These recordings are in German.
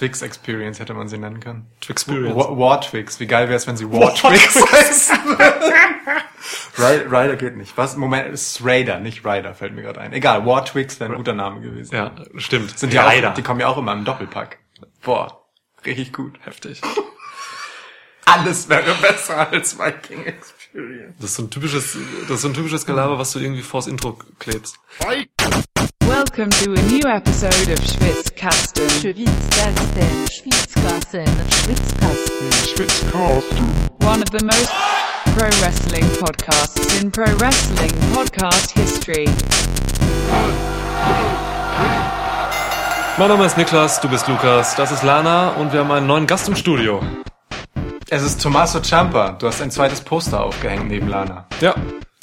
Twix Experience hätte man sie nennen können. Wa- War Twix. Wie geil wäre es, wenn sie War Twix heißen würden? Ri- Ryder geht nicht. Was? Moment, es ist Raider, nicht Ryder, fällt mir gerade ein. Egal, War Twix wäre ein guter Name gewesen. Ja, stimmt. Sind ja Ryder. auch, die kommen ja auch immer im Doppelpack. Boah, richtig gut. heftig. Alles wäre besser als Viking Experience. Das ist so ein typisches, das ist so ein typisches Gelaber, was du irgendwie vors Intro klebst. Welcome to a new episode of Schwitzkasten. Schwitzkasten, Schwitzkasten, Schwitzkasten. One of the most pro wrestling podcasts in pro wrestling podcast history. Mein Name ist Niklas, du bist Lukas, das ist Lana und wir haben einen neuen Gast im Studio. Es ist Tommaso Ciampa. Du hast ein zweites Poster aufgehängt neben Lana. Ja,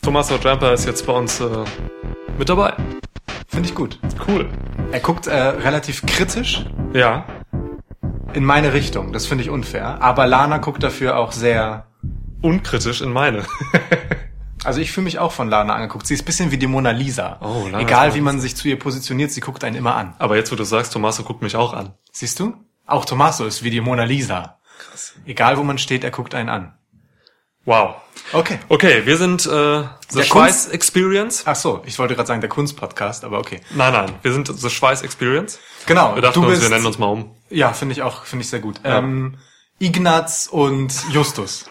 Tommaso Jumper ist jetzt bei uns äh, mit dabei. Finde ich gut. Cool. Er guckt äh, relativ kritisch Ja, in meine Richtung. Das finde ich unfair. Aber Lana guckt dafür auch sehr. unkritisch in meine. Also ich fühle mich auch von Lana angeguckt. Sie ist ein bisschen wie die Mona Lisa. Oh, Lana Egal wie man sich zu ihr positioniert, sie guckt einen immer an. Aber jetzt, wo du sagst, Tommaso guckt mich auch an. Siehst du? Auch Tommaso ist wie die Mona Lisa. Krass. Egal wo man steht, er guckt einen an. Wow. Okay. Okay, wir sind äh, The Der Schweiß Kunst- Experience. Ach so, ich wollte gerade sagen der Kunstpodcast, aber okay. Nein, nein, wir sind The Schweiß Experience. Genau. Wir dachten du uns, bist, wir nennen uns mal um. Ja, finde ich auch, finde ich sehr gut. Ähm, Ignaz und Justus.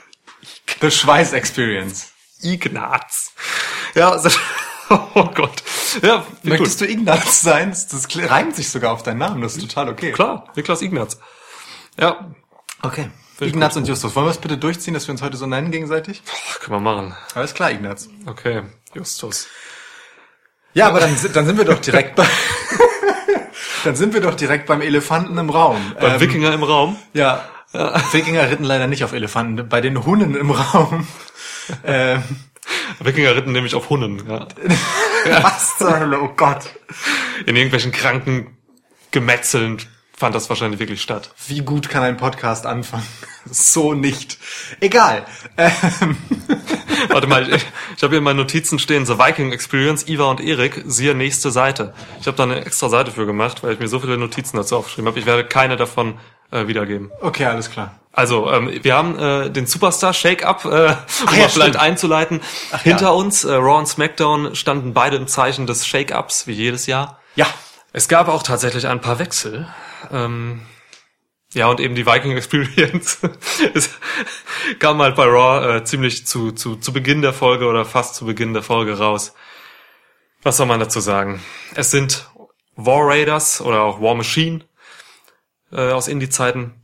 The Schweiß Experience. Ignaz. Ja, oh Gott. Ja, Möchtest du Ignaz sein? Das reimt sich sogar auf deinen Namen. Das ist total okay. Klar, Niklas Ignaz. Ja, Okay. Ignaz gut. und Justus. Wollen wir es bitte durchziehen, dass wir uns heute so nennen gegenseitig? können wir machen. Alles klar, Ignaz. Okay, Justus. Ja, aber dann, dann sind wir doch direkt bei, dann sind wir doch direkt beim Elefanten im Raum. Beim Ähm, Wikinger im Raum. Ja. Wikinger ritten leider nicht auf Elefanten, bei den Hunden im Raum. ähm, Wikinger ritten nämlich auf Hunden. Ja. was zur Hölle, oh Gott. In irgendwelchen kranken Gemetzeln fand das wahrscheinlich wirklich statt. Wie gut kann ein Podcast anfangen? So nicht. Egal. Ähm, Warte mal, ich, ich habe hier in meinen Notizen stehen, The Viking Experience, Iva und Erik, siehe nächste Seite. Ich habe da eine extra Seite für gemacht, weil ich mir so viele Notizen dazu aufgeschrieben habe. Ich werde keine davon äh, wiedergeben. okay, alles klar. Also, ähm, wir haben äh, den Superstar Shake-Up, äh, um ja, mal vielleicht stimmt. einzuleiten. Hinter uns, äh, Raw und SmackDown, standen beide im Zeichen des Shake-Ups, wie jedes Jahr. Ja. Es gab auch tatsächlich ein paar Wechsel. Ähm, ja, und eben die Viking Experience kam halt bei Raw äh, ziemlich zu, zu, zu Beginn der Folge oder fast zu Beginn der Folge raus. Was soll man dazu sagen? Es sind War Raiders oder auch War Machine äh, aus Indie-Zeiten.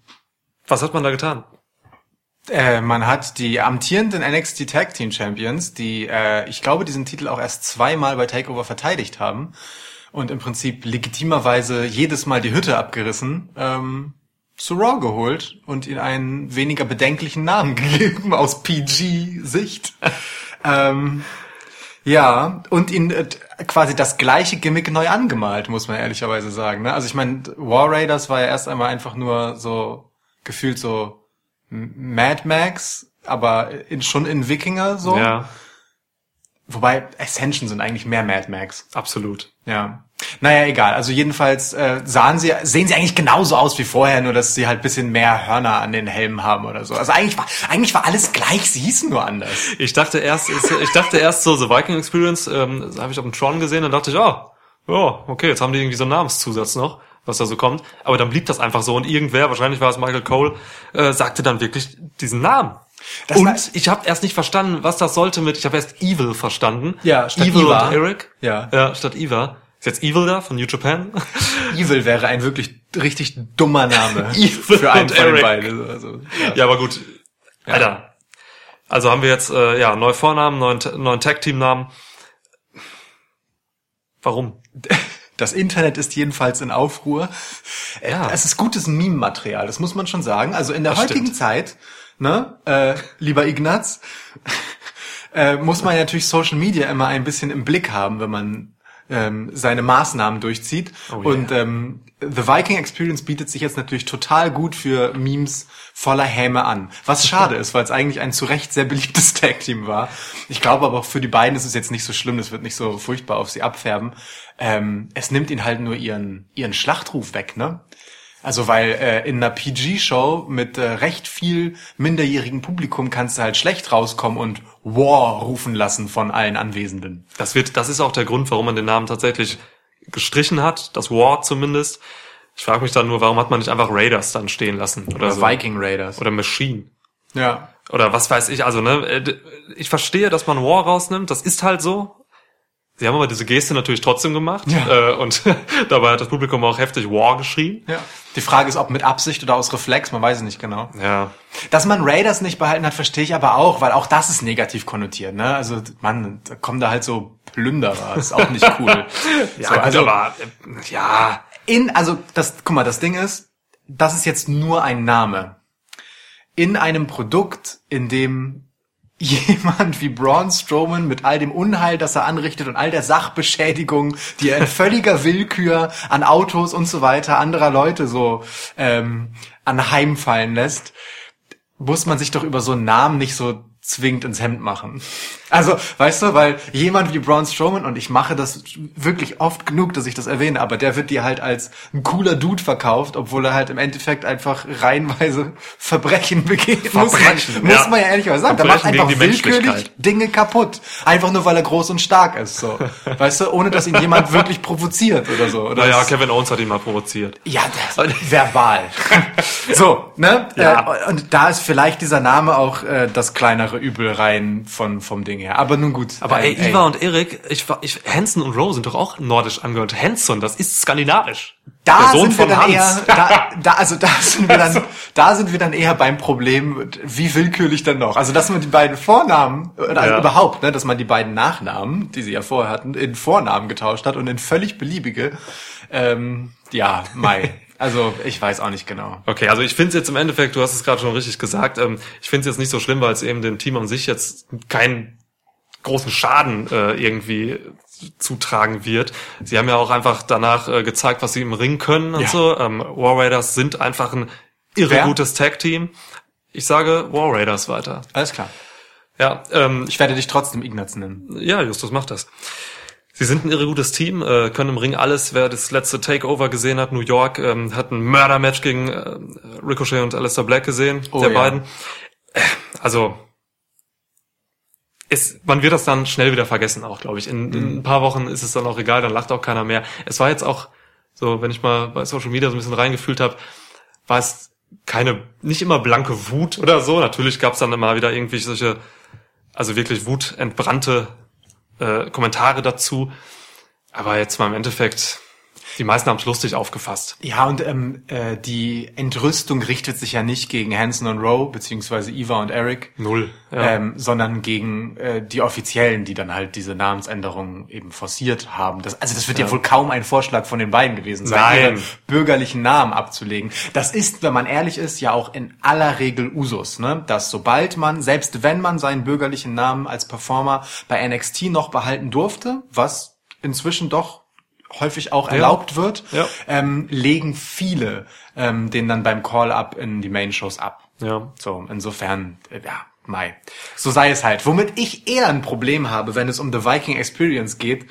Was hat man da getan? Äh, man hat die amtierenden NXT Tag Team Champions, die, äh, ich glaube, diesen Titel auch erst zweimal bei Takeover verteidigt haben und im Prinzip legitimerweise jedes Mal die Hütte abgerissen, ähm, zu Raw geholt und ihnen einen weniger bedenklichen Namen gegeben aus PG-Sicht. ähm, ja, und ihnen äh, quasi das gleiche Gimmick neu angemalt, muss man ehrlicherweise sagen. Ne? Also ich meine, War Raiders war ja erst einmal einfach nur so gefühlt so Mad Max, aber in, schon in Wikinger so. Ja, Wobei Ascension sind eigentlich mehr Mad Max. absolut. Ja. Naja, egal. Also jedenfalls äh, sahen sie, sehen sie eigentlich genauso aus wie vorher, nur dass sie halt bisschen mehr Hörner an den Helmen haben oder so. Also eigentlich war, eigentlich war alles gleich, sie hießen nur anders. Ich dachte erst, ich dachte erst so, The Viking Experience, ähm, habe ich auf dem Tron gesehen, dann dachte ich, ah, ja, okay, jetzt haben die irgendwie so einen Namenszusatz noch, was da so kommt. Aber dann blieb das einfach so und irgendwer, wahrscheinlich war es Michael Cole, äh, sagte dann wirklich diesen Namen. Das und war- ich habe erst nicht verstanden, was das sollte mit, ich habe erst Evil verstanden. Ja, statt Evil Eva. und Eric. Ja. Ja, statt Eva. Ist jetzt Evil da von New Japan? Evil wäre ein wirklich richtig dummer Name Evil für einen und von Eric. beiden. Also, ja. ja, aber gut. Alter. Also haben wir jetzt, äh, ja, neue Vornamen, neuen, neuen Tag-Team-Namen. Warum? Das Internet ist jedenfalls in Aufruhr. Ja. Es ist gutes Meme-Material, das muss man schon sagen. Also in der Das heutigen stimmt. Zeit, ne, äh, lieber Ignaz, äh, muss man natürlich Social Media immer ein bisschen im Blick haben, wenn man ähm, seine Maßnahmen durchzieht. Oh yeah. Und ähm, The Viking Experience bietet sich jetzt natürlich total gut für Memes voller Häme an. Was schade ist, weil es eigentlich ein zu Recht sehr beliebtes Tag-Team war. Ich glaube aber auch für die beiden ist es jetzt nicht so schlimm, das wird nicht so furchtbar auf sie abfärben. Ähm, es nimmt ihnen halt nur ihren, ihren Schlachtruf weg, ne? Also weil äh, in einer PG-Show mit äh, recht viel minderjährigem Publikum kannst du halt schlecht rauskommen und War rufen lassen von allen Anwesenden. Das wird, das ist auch der Grund, warum man den Namen tatsächlich gestrichen hat, das War zumindest. Ich frage mich dann nur, warum hat man nicht einfach Raiders dann stehen lassen oder, Oder so. Viking Raiders. oder Machine ja. oder was weiß ich. Also ne, äh, ich verstehe, dass man War rausnimmt. Das ist halt so. Sie haben aber diese Geste natürlich trotzdem gemacht Ja. äh, und dabei hat das Publikum auch heftig War geschrien. ja. Die Frage ist, ob mit Absicht oder aus Reflex, man weiß es nicht genau. Ja, Dass man Raiders nicht behalten hat, verstehe ich aber auch, weil auch das ist negativ konnotiert. Ne? Also man, da kommen da halt so Plünderer, ist auch nicht cool. ja, so, gut, also aber äh, ja, in, also das, guck mal, das Ding ist, das ist jetzt nur ein Name. In einem Produkt, in dem jemand wie Braun Strowman mit all dem Unheil, das er anrichtet und all der Sachbeschädigung, die er in völliger Willkür an Autos und so weiter anderer Leute so ähm, anheimfallen lässt, muss man sich doch über so einen Namen nicht so zwingend ins Hemd machen. Also, weißt du, weil jemand wie Braun Strowman, und ich mache das wirklich oft genug, dass ich das erwähne, aber der wird dir halt als ein cooler Dude verkauft, obwohl er halt im Endeffekt einfach reihenweise Verbrechen begeht. muss man, Verbrechen, muss ja. man ja ehrlich mal sagen. Der macht einfach willkürlich. Dinge kaputt. Einfach nur, weil er groß und stark ist, so. Weißt du, ohne dass ihn jemand wirklich provoziert oder so. Oder naja, Kevin Owens hat ihn mal provoziert. ja, das, verbal. so, ne? Ja. Äh, und da ist vielleicht dieser Name auch äh, das kleinere Übel rein von vom Ding her. Aber nun gut. Aber ey, Ähm, Iva und Erik, ich, ich, Hansen und Rowe sind doch auch nordisch angehört. Hanson, das ist skandinavisch. da Der Sohn sind wir von dann Hans. eher, da, da, also da sind wir dann, da sind wir dann eher beim Problem, wie willkürlich dann noch. Also dass man die beiden Vornamen, oder also Ja. überhaupt, ne, dass man die beiden Nachnamen, die sie ja vorher hatten, in Vornamen getauscht hat und in völlig beliebige. Ähm, ja, Mai. Also ich weiß auch nicht genau. Okay, also ich finde es jetzt im Endeffekt, du hast es gerade schon richtig gesagt, ähm, ich finde es jetzt nicht so schlimm, weil es eben dem Team an sich jetzt keinen großen Schaden äh, irgendwie zutragen wird. Sie haben ja auch einfach danach äh, gezeigt, was sie im Ring können und Ja. so. Ähm, War Raiders sind einfach ein irre Wer? gutes Tag-Team. Ich sage War Raiders weiter. Alles klar. Ja, ähm, Ich werde dich trotzdem Ignaz nennen. Ja, Justus macht das. Sie sind ein irre gutes Team, äh, können im Ring alles. Wer das letzte Takeover gesehen hat, New York, ähm, hat ein Mörder-Match gegen äh, Ricochet und Aleister Black gesehen, Oh, der ja. beiden. Äh, Also, ist, man wird das dann schnell wieder vergessen auch, glaube ich. In, in ein paar Wochen ist es dann auch egal, dann lacht auch keiner mehr. Es war jetzt auch so, wenn ich mal bei Social Media so ein bisschen reingefühlt habe, war es keine, nicht immer blanke Wut oder so. Natürlich gab es dann immer wieder irgendwie solche, also wirklich wutentbrannte äh, Kommentare dazu. Aber jetzt mal im Endeffekt, die meisten haben es lustig aufgefasst. Ja, und ähm, äh, die Entrüstung richtet sich ja nicht gegen Hanson und Rowe, beziehungsweise Eva und Eric, Null. Ja. ähm, sondern gegen äh, die Offiziellen, die dann halt diese Namensänderung eben forciert haben. Das, also das wird ja. wohl kaum ein Vorschlag von den beiden gewesen sein, Nein. ihre bürgerlichen Namen abzulegen. Das ist, wenn man ehrlich ist, ja auch in aller Regel Usus, ne? dass sobald man, selbst wenn man seinen bürgerlichen Namen als Performer bei NXT noch behalten durfte, was inzwischen doch häufig auch erlaubt wird, Ja. ähm, legen viele ähm, den dann beim Call-Up in die Main-Shows ab. Ja. So, insofern, äh, ja, Mai. So sei es halt. Womit ich eher ein Problem habe, wenn es um The Viking Experience geht,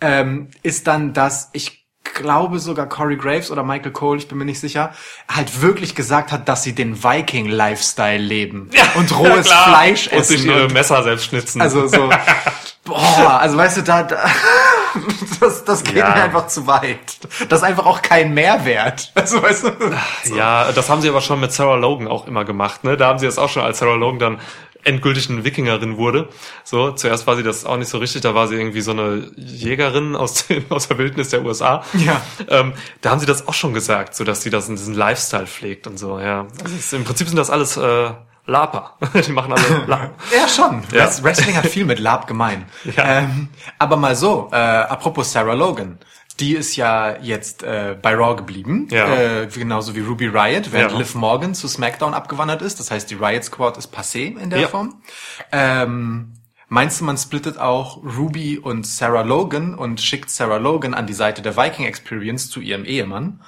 ähm, ist dann, dass ich glaube sogar Corey Graves oder Michael Cole, ich bin mir nicht sicher, halt wirklich gesagt hat, dass sie den Viking-Lifestyle leben und rohes klar. Fleisch und sich essen. ihre und- Messer selbst schnitzen. also so, boah, also weißt du, da, da das, das geht Ja. mir einfach zu weit. Das ist einfach auch kein Mehrwert. Also weißt du, Ja, das haben sie aber schon mit Sarah Logan auch immer gemacht. Ne? Da haben sie das auch schon, als Sarah Logan dann endgültig eine Wikingerin wurde. So, zuerst war sie das auch nicht so richtig, da war sie irgendwie so eine Jägerin aus, dem, aus der Wildnis der USA. Ja. Ähm, da haben sie das auch schon gesagt, so dass sie das in diesen Lifestyle pflegt und so, ja. Also es, Im Prinzip sind das alles äh, Laper. Die machen alle Laper. Ja, schon. Ja. Wrest- Wrestling hat viel mit Lab gemein. Ja. Ähm, aber mal so, äh, apropos Sarah Logan. Die ist ja jetzt äh, bei Raw geblieben, Ja. äh, genauso wie Ruby Riot, während Ja. Liv Morgan zu SmackDown abgewandert ist. Das heißt, die Riot Squad ist passé in der Ja. Form. Ähm, meinst du, man splittet auch Ruby und Sarah Logan und schickt Sarah Logan an die Seite der Viking Experience zu ihrem Ehemann?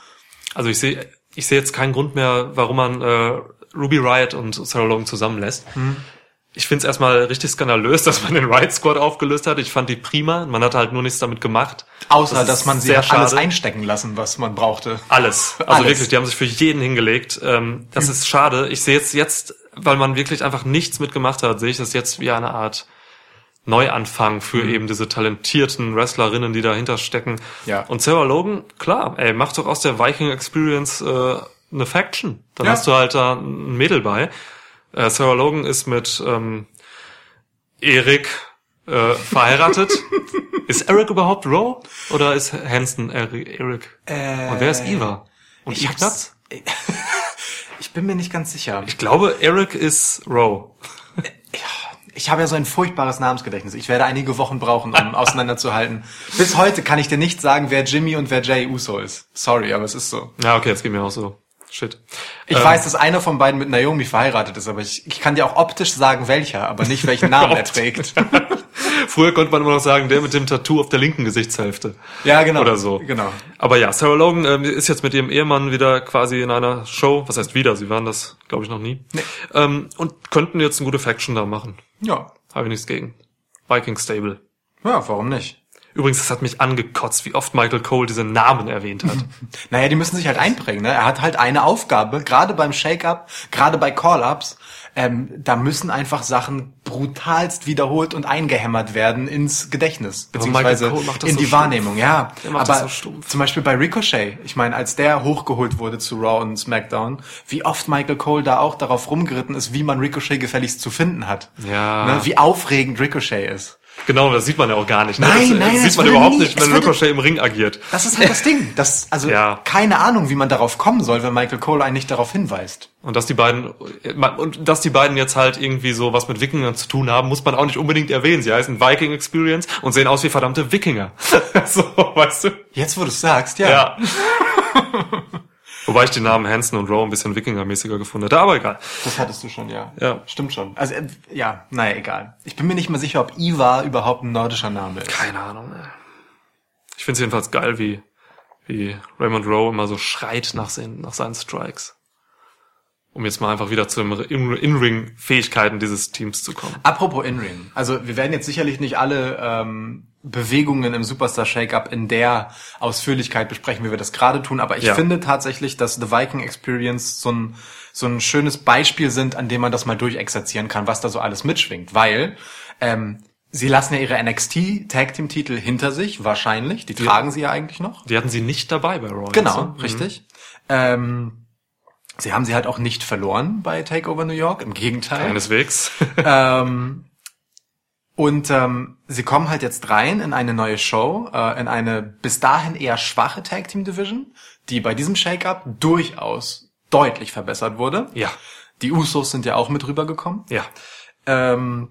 Also ich sehe ich sehe jetzt keinen Grund mehr, warum man äh, Ruby Riot und Sarah Logan zusammenlässt. Hm. Ich finde es erstmal richtig skandalös, dass man den Riot Squad aufgelöst hat. Ich fand die prima. Man hat halt nur nichts damit gemacht. Außer, Das dass man sie sehr hat alles schade. einstecken lassen, was man brauchte. Alles. Also Alles. wirklich, die haben sich für jeden hingelegt. Ähm, das ist schade. Ich sehe jetzt jetzt, weil man wirklich einfach nichts mitgemacht hat, sehe ich das jetzt wie eine Art Neuanfang für Mhm. eben diese talentierten Wrestlerinnen, die dahinter stecken. Ja. Und Sarah Logan, klar, ey, mach doch aus der Viking Experience äh, eine Faction. Dann Ja. hast du halt da ein Mädel bei. Äh, Sarah Logan ist mit ähm, Erik äh, verheiratet. ist Eric überhaupt Rowe? Oder ist Hansen Eric? Eric? Äh, Und wer ist Eva? Und ich hab's- Ich bin mir nicht ganz sicher. Ich glaube, Eric ist Rowe. Ich habe ja so ein furchtbares Namensgedächtnis. Ich werde einige Wochen brauchen, um auseinanderzuhalten. Bis heute kann ich dir nicht sagen, wer Jimmy und wer Jay Uso ist. Sorry, aber es ist so. Ja, okay, jetzt geht mir auch so. Shit. Ich Ähm, weiß, dass einer von beiden mit Naomi verheiratet ist, aber ich, ich kann dir auch optisch sagen, welcher, aber nicht welchen Namen er trägt. Früher konnte man immer noch sagen, der mit dem Tattoo auf der linken Gesichtshälfte. Ja, genau. Oder so. Genau. Aber ja, Sarah Logan ähm, ist jetzt mit ihrem Ehemann wieder quasi in einer Show. Was heißt wieder? Sie waren das, glaube ich, noch nie. Nee. Ähm, und könnten jetzt eine gute Faction da machen. Ja. Habe ich nichts gegen. Viking Stable. Ja, warum nicht? Übrigens, das hat mich angekotzt, wie oft Michael Cole diese Namen erwähnt hat. Naja, die müssen sich halt einprägen. Ne? Er hat halt eine Aufgabe, gerade beim Shake-Up, gerade bei Call-Ups. Ähm, da müssen einfach Sachen brutalst wiederholt und eingehämmert werden ins Gedächtnis, beziehungsweise in so die stumpf. Wahrnehmung. Ja, Der macht aber so stumpf. zum Beispiel bei Ricochet. Ich meine, als der hochgeholt wurde zu Raw und SmackDown, wie oft Michael Cole da auch darauf rumgeritten ist, wie man Ricochet gefälligst zu finden hat. Ja. Ne? Wie aufregend Ricochet ist. Genau, das sieht man ja auch gar nicht. Ne? Nein, das, nein, das das sieht man würde überhaupt nie- nicht, wenn das Ricochet im Ring agiert. Das ist halt das Ding. Das, also Ja. keine Ahnung, wie man darauf kommen soll, wenn Michael Cole einen nicht darauf hinweist. Und dass die beiden und dass die beiden jetzt halt irgendwie so was mit Wikingern zu tun haben, muss man auch nicht unbedingt erwähnen. Sie heißen Viking Experience und sehen aus wie verdammte Wikinger. so, weißt du? Jetzt, wo du es sagst, ja. Ja. Wobei ich die Namen Hansen und Rowe ein bisschen Wikingermäßiger gefunden hätte, aber egal. Das hattest du schon, ja. Ja. Stimmt schon. Also, äh, ja, naja, egal. Ich bin mir nicht mal sicher, ob Ivar überhaupt ein nordischer Name ist. Keine Ahnung. ey. Ich finde es jedenfalls geil, wie, wie Raymond Rowe immer so schreit nach, seinen, nach seinen Strikes. Um jetzt mal einfach wieder zu den In- In-Ring-Fähigkeiten dieses Teams zu kommen. Apropos In-Ring. Also, wir werden jetzt sicherlich nicht alle ähm, Bewegungen im Superstar Shake-Up in der Ausführlichkeit besprechen, wie wir das gerade tun, aber ich Ja. finde tatsächlich, dass The Viking Experience so ein, so ein schönes Beispiel sind, an dem man das mal durchexerzieren kann, was da so alles mitschwingt, weil ähm, sie lassen ja ihre NXT Tag Team Titel hinter sich, wahrscheinlich. Die tragen sie ja eigentlich noch. Die hatten sie nicht dabei bei Raw. Genau, jetzt, ne? richtig. Ähm, sie haben sie halt auch nicht verloren bei Takeover New York, im Gegenteil. Keineswegs. ähm, und ähm, sie kommen halt jetzt rein in eine neue Show, äh, in eine bis dahin eher schwache Tag Team Division, die bei diesem Shake-up durchaus deutlich verbessert wurde. ja, Die Usos sind ja auch mit rübergekommen. ja. Ähm,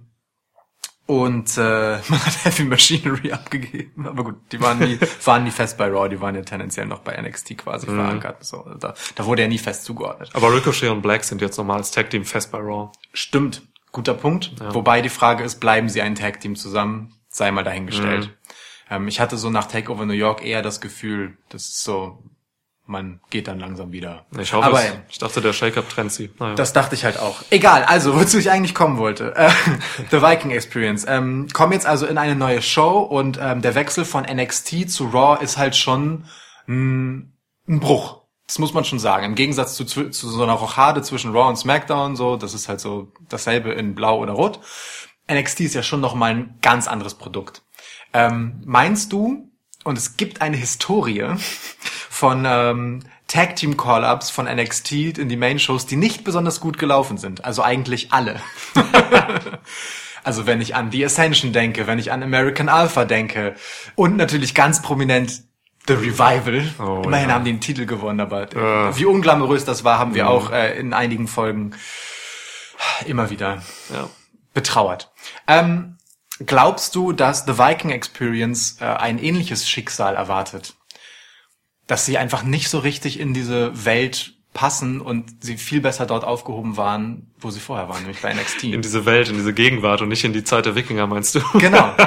und äh, man hat Heavy Machinery abgegeben. Aber gut, die waren nie, waren nie fest bei Raw, die waren ja tendenziell noch bei NXT quasi verankert. So, da, da wurde ja nie fest zugeordnet. Aber Ricochet und Black sind jetzt nochmal als Tag Team fest bei Raw. Stimmt, guter Punkt. Wobei die Frage ist, bleiben sie ein Tag-Team zusammen? Sei mal dahingestellt. Ähm, ich hatte so nach Takeover New York eher das Gefühl, das ist so, man geht dann langsam wieder. Ich hoffe, Aber es, ich dachte, der Shake-Up trennt sie. Naja. das dachte ich halt auch. Egal, also wozu ich eigentlich kommen wollte. Äh, The Viking Experience. Ähm, kommen jetzt also in eine neue Show und ähm, der Wechsel von NXT zu Raw ist halt schon ein, ein Bruch. Das muss man schon sagen. Im Gegensatz zu, zu, so einer Rochade zwischen Raw und SmackDown, so, das ist halt so dasselbe in Blau oder Rot. NXT ist ja schon noch mal ein ganz anderes Produkt. Ähm, meinst du, und es gibt eine Historie von ähm, Tag Team Call-Ups von NXT in die Main Shows, die nicht besonders gut gelaufen sind. Also eigentlich alle. also wenn ich an The Ascension denke, wenn ich an American Alpha denke und natürlich ganz prominent The Revival. Oh, Immerhin ja. haben die einen Titel gewonnen, aber Äh. wie unglamourös das war, haben wir auch äh, in einigen Folgen immer wieder ja. betrauert. Ähm, glaubst du, dass The Viking Experience äh, ein ähnliches Schicksal erwartet? Dass sie einfach nicht so richtig in diese Welt passen und sie viel besser dort aufgehoben waren, wo sie vorher waren, nämlich bei In NXT. diese Welt, in diese Gegenwart und nicht in die Zeit der Wikinger, meinst du? Genau.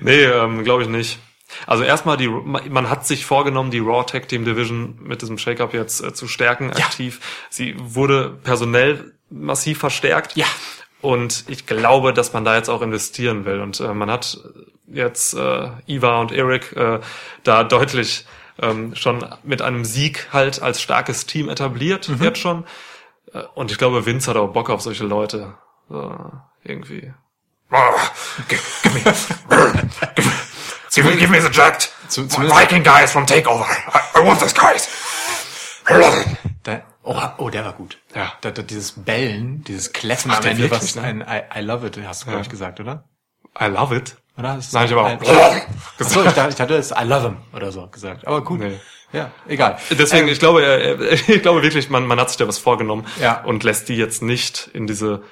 Nee, ähm, glaube ich nicht. Also erstmal, die, man hat sich vorgenommen, die Raw Tag Team Division mit diesem Shake-Up jetzt äh, zu stärken, Ja. aktiv. Sie wurde personell massiv verstärkt. Ja. Und ich glaube, dass man da jetzt auch investieren will. Und äh, man hat jetzt äh, Iva und Eric äh, da deutlich ähm, schon mit einem Sieg halt als starkes Team etabliert, jetzt schon. Äh, Und ich glaube, Vince hat auch Bock auf solche Leute. So, irgendwie. Give me, give me the zumindest- Viking guys from Takeover. I, I want these guys. Da, oh, oh, der war gut. Ja. Da, da, dieses Bellen, dieses Kläffen am Ende, was ne? ein I, I love it, hast du, glaube ich, Ja. gesagt, oder? I love it. Oder? Das Sag ich aber auch. Achso, ich dachte, ich hatte es I love him oder so gesagt. Aber gut. Nee. Ja, egal. Deswegen, Ähm, ich glaube, ich glaube wirklich, man, man hat sich da was vorgenommen Ja. und lässt die jetzt nicht in diese,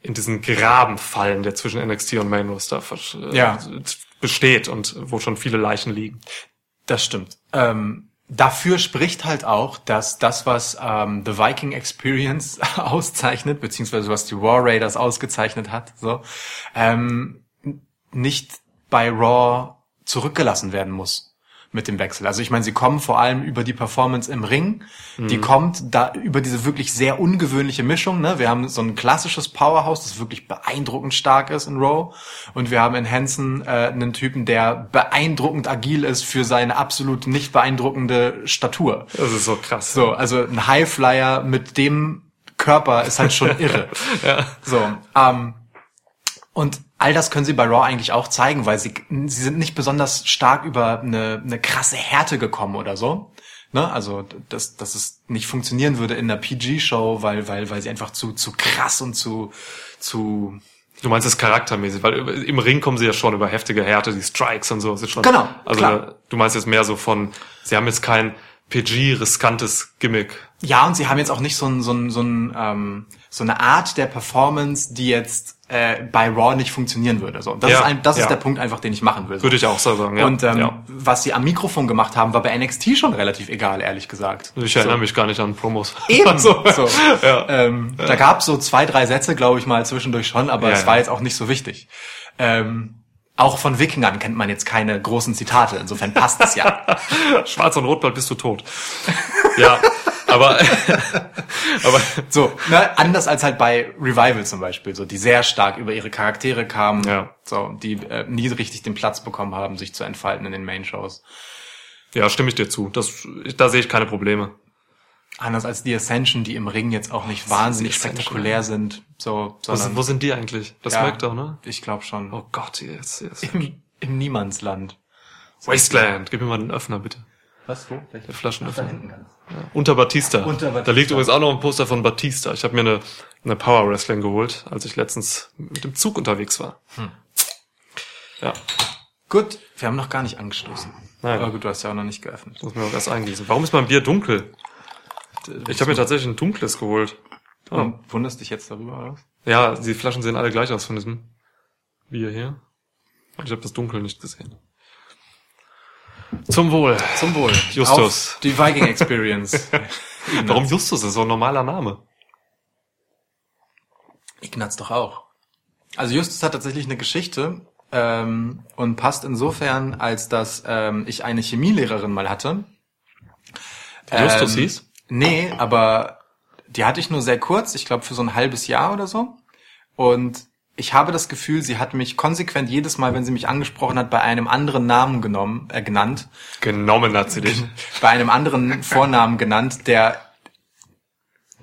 in diesen Graben fallen, der zwischen NXT und Main Roster versch- äh, Ja. Besteht und wo schon viele Leichen liegen. Das stimmt. Ähm, dafür spricht halt auch, dass das, was ähm, The Viking Experience auszeichnet, beziehungsweise was die Raw Raiders ausgezeichnet hat, so, ähm, nicht bei Raw zurückgelassen werden muss mit dem Wechsel. Also ich meine, sie kommen vor allem über die Performance im Ring. Die kommt da über diese wirklich sehr ungewöhnliche Mischung. Ne? Wir haben so ein klassisches Powerhouse, das wirklich beeindruckend stark ist in Raw. Und wir haben in Hansen äh, einen Typen, der beeindruckend agil ist für seine absolut nicht beeindruckende Statur. Das ist so krass. So, also ein Highflyer mit dem Körper ist halt schon irre. Ja. So, ähm, und all das können sie bei Raw eigentlich auch zeigen, weil sie, sie sind nicht besonders stark über eine, eine krasse Härte gekommen oder so. Ne? Also, dass, dass es nicht funktionieren würde in einer PG-Show, weil, weil, weil sie einfach zu, zu krass und zu, zu, Du meinst es charaktermäßig, weil im Ring kommen sie ja schon über heftige Härte, die Strikes und so. Ist schon, Genau, Also klar. du meinst jetzt mehr so von, sie haben jetzt kein PG-riskantes Gimmick. Ja, und sie haben jetzt auch nicht so, ein, so, ein, so, ein, ähm, so eine Art der Performance, die jetzt äh, bei Raw nicht funktionieren würde. So, das Ja, ist, ein, das ja. ist der Punkt einfach, den ich machen will. So. Würde ich auch so sagen, ja. Und ähm, ja. was sie am Mikrofon gemacht haben, war bei NXT schon relativ egal, ehrlich gesagt. Ich erinnere mich gar nicht an Promos. Eben. Also, so. ja. ähm, Da gab's so zwei, drei Sätze, glaube ich mal, zwischendurch schon, aber es war jetzt auch nicht so wichtig. Ähm, auch von Wikingern kennt man jetzt keine großen Zitate, insofern passt es ja. Schwarz und Rot, bald bist du tot. ja, aber, aber So, ne, anders als halt bei Revival zum Beispiel, so die sehr stark über ihre Charaktere kamen, Ja. so die äh, nie richtig den Platz bekommen haben, sich zu entfalten in den Main-Shows. ja, stimme ich dir zu. Das, da sehe ich keine Probleme. Anders als die Ascension, die im Ring jetzt auch nicht wahnsinnig Ascension? spektakulär sind, so, Wo, sondern sind- wo sind die eigentlich? Das ja, Smackdown, ne? Ich glaube schon. Oh Gott, jetzt, jetzt. Im, Im Niemandsland. Wasteland, gib mir mal den Öffner, bitte. Was, wo? Der Flaschenöffner. ganz. Unter Batista. Unter Batista. Da liegt übrigens auch noch ein Poster von Batista. Ich habe mir eine, eine Power Wrestling geholt, als ich letztens mit dem Zug unterwegs war. Hm. Ja, Gut, wir haben noch gar nicht angestoßen. Nein. Aber gut, du hast ja auch noch nicht geöffnet. muss mir auch erst eingießen. Warum ist mein Bier dunkel? Ich habe mir tatsächlich ein dunkles geholt. Oh. Und wunderst dich jetzt darüber, oder was? Ja, die Flaschen sehen alle gleich aus von diesem Bier hier. Und ich habe das Dunkel nicht gesehen. Zum Wohl. Zum Wohl. Justus. Auf die Viking Experience. Warum Justus? Das ist so ein normaler Name. Ignaz doch auch. Also Justus hat tatsächlich eine Geschichte ähm, und passt insofern, als dass ähm, ich eine Chemielehrerin mal hatte. Justus Ähm, hieß? Nee, aber die hatte ich nur sehr kurz, ich glaube für so ein halbes Jahr oder so. Und ich habe das Gefühl, sie hat mich konsequent jedes Mal, wenn sie mich angesprochen hat, bei einem anderen Namen genommen, äh, genannt, Genommen hat sie dich. bei einem anderen Vornamen genannt, der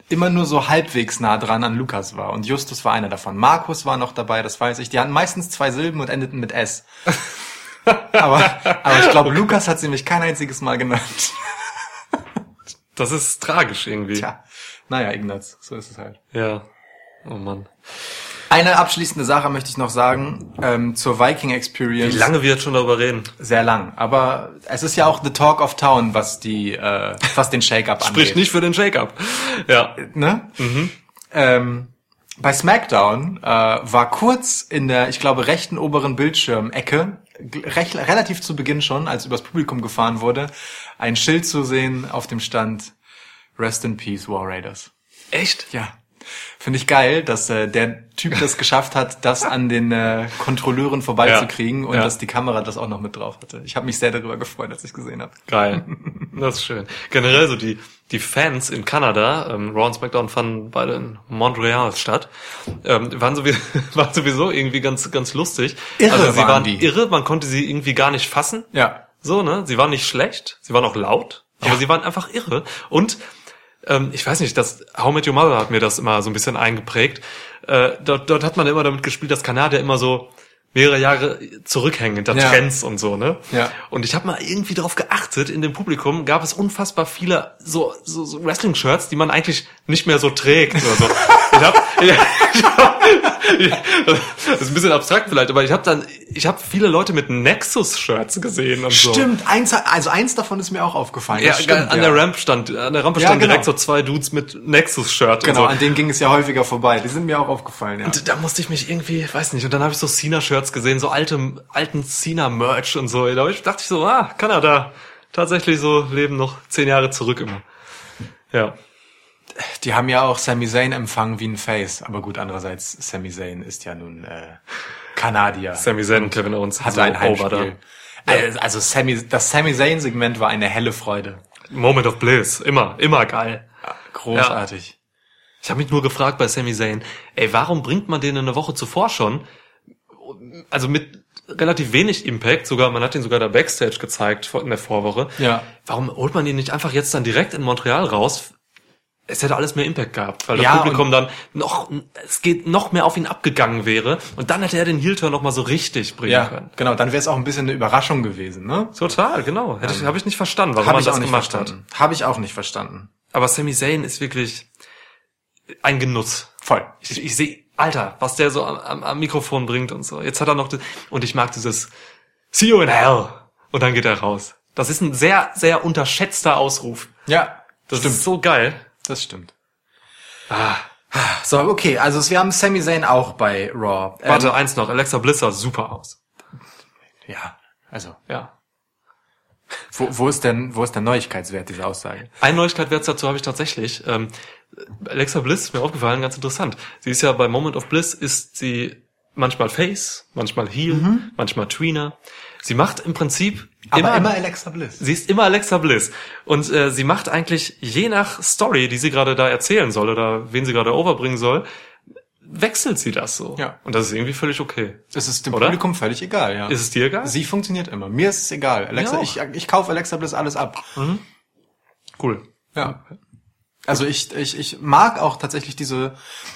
immer nur so halbwegs nah dran an Lukas war. Und Justus war einer davon. Markus war noch dabei, das weiß ich. Die hatten meistens zwei Silben und endeten mit S. aber, aber ich glaube, Lukas hat sie mich kein einziges Mal genannt. Das ist tragisch irgendwie. Tja, naja, Ignaz, so ist es halt. Ja. Oh Mann. Eine abschließende Sache möchte ich noch sagen ähm, zur Viking Experience. Wie lange wir jetzt schon darüber reden? Sehr lang. Aber es ist ja auch the talk of town, was die, äh, was den Shake-up angeht. Spricht nicht für den Shake-up. Ja. Ne? Ähm, bei SmackDown äh, war kurz in der, ich glaube, rechten oberen Bildschirmecke, recht, relativ zu Beginn schon, als übers Publikum gefahren wurde, ein Schild zu sehen, auf dem stand Rest in Peace, War Raiders. Echt? Ja. Finde ich geil, dass äh, der Typ das geschafft hat, das an den äh, Kontrolleuren vorbeizukriegen Ja, und ja. dass die Kamera das auch noch mit drauf hatte. Ich habe mich sehr darüber gefreut, als ich gesehen habe. Geil. Das ist schön. Generell so die, die Fans in Kanada, ähm, Raw und SmackDown fanden beide in Montreal statt, ähm, waren, sowieso, waren sowieso irgendwie ganz, ganz lustig. Irre also sie waren waren die. irre, man konnte sie irgendwie gar nicht fassen. Ja. So, ne? Sie waren nicht schlecht, sie waren auch laut, aber sie waren einfach irre. Und ähm, ich weiß nicht, das How Met Your Mother hat mir das immer so ein bisschen eingeprägt. Äh, dort, dort hat man immer damit gespielt, dass Kanadier immer so mehrere Jahre zurückhängen hinter Ja. Trends und so, ne? Ja. Und ich habe mal irgendwie darauf geachtet, in dem Publikum gab es unfassbar viele so, so, so Wrestling-Shirts, die man eigentlich nicht mehr so trägt oder so. ich hab, ich, ich hab, das ist ein bisschen abstrakt vielleicht, aber ich habe dann, ich habe viele Leute mit Nexus-Shirts gesehen und so. Stimmt, eins, also eins davon ist mir auch aufgefallen. Ja, stimmt, an ja. der Ramp stand, an der Rampe Ja, standen genau. direkt so zwei Dudes mit Nexus-Shirt Genau, und so. an denen ging es ja häufiger vorbei. Die sind mir auch aufgefallen, ja. Und da musste ich mich irgendwie, weiß nicht, und dann habe ich so Cena-Shirts gesehen, so alte, alten Cena-Merch und so. Da dachte ich so, ah, Kanada, tatsächlich so leben noch zehn Jahre zurück immer. Ja. Die haben ja auch Sami Zayn empfangen wie ein Face. Aber gut, andererseits, Sami Zayn ist ja nun äh, Kanadier. Sami Zayn und Kevin Owens Hat so ein Heimspiel. Also, also Sami, das Sami Zayn-Segment war eine helle Freude. Moment of Bliss, immer, immer geil. Großartig. Ich habe mich nur gefragt bei Sami Zayn, ey, warum bringt man den eine Woche zuvor schon? Also mit relativ wenig Impact, sogar, man hat ihn sogar da Backstage gezeigt in der Vorwoche. Ja. Warum holt man ihn nicht einfach jetzt dann direkt in Montreal raus? Es hätte alles mehr Impact gehabt, weil das Ja, Publikum dann noch, es geht noch mehr auf ihn abgegangen wäre und dann hätte er den Heel-Turn noch mal so richtig bringen Ja, können. genau. Dann wäre es auch ein bisschen eine Überraschung gewesen, ne? Total, genau. Hätte ich, habe ich nicht verstanden, warum Habe man ich das auch nicht gemacht verstanden. Habe ich auch nicht verstanden. hat. Aber Sami Zayn ist wirklich ein Genuss. Voll. Ich, ich sehe, Alter, was der so am, am, Mikrofon bringt und so. Jetzt hat er noch, das, und ich mag dieses See you in hell. Und dann geht er raus. Das ist ein sehr, sehr unterschätzter Ausruf. Ja, Das ist so geil. Das stimmt. Ah, So, okay. Also wir haben Sami Zayn auch bei Raw. Ähm, warte, eins noch. Alexa Bliss sah super aus. Ja, also Ja. wo, wo ist denn wo ist der Neuigkeitswert dieser Aussage? Eine Neuigkeit wert dazu habe ich tatsächlich. Ähm, Alexa Bliss ist mir aufgefallen, ganz interessant. Sie ist ja bei Moment of Bliss ist sie manchmal Face, manchmal Heel, manchmal Tweener. Sie macht im Prinzip Aber immer, Alexa Bliss. Sie ist immer Alexa Bliss. Und äh, sie macht eigentlich je nach Story, die sie gerade da erzählen soll oder wen sie gerade overbringen soll, wechselt sie das so. Ja. Und das ist irgendwie völlig okay. Es ist dem Oder? Publikum völlig egal, ja. Ist es dir egal? Sie funktioniert immer. Mir ist es egal. Alexa, ich, ich kaufe Alexa Bliss alles ab. cool. Ja. Also ich, ich, ich mag auch tatsächlich diese,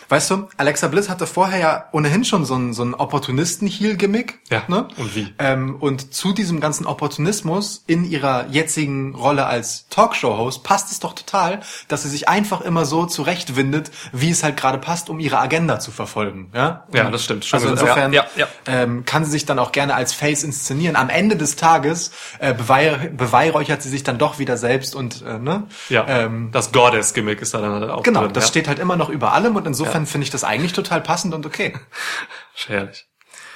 weißt du, Alexa Bliss hatte vorher ja ohnehin schon so ein, so ein Opportunisten-Heel-Gimmick. Ja, Ne? und wie? Ähm, und zu diesem ganzen Opportunismus in ihrer jetzigen Rolle als Talkshow-Host passt es doch total, dass sie sich einfach immer so zurechtwindet, wie es halt gerade passt, um ihre Agenda zu verfolgen. Ja, Ja, das stimmt. Schon Also insofern Ja, ja, Ähm, kann sie sich dann auch gerne als Face inszenieren. Am Ende des Tages äh, beweih beweihräuchert sie sich dann doch wieder selbst und äh, ne? ja. Ähm, das Goddess-Gimmick ist da dann auch Genau, drin. das ja. steht halt immer noch über allem und insofern finde ich das eigentlich total passend und okay. Herrlich.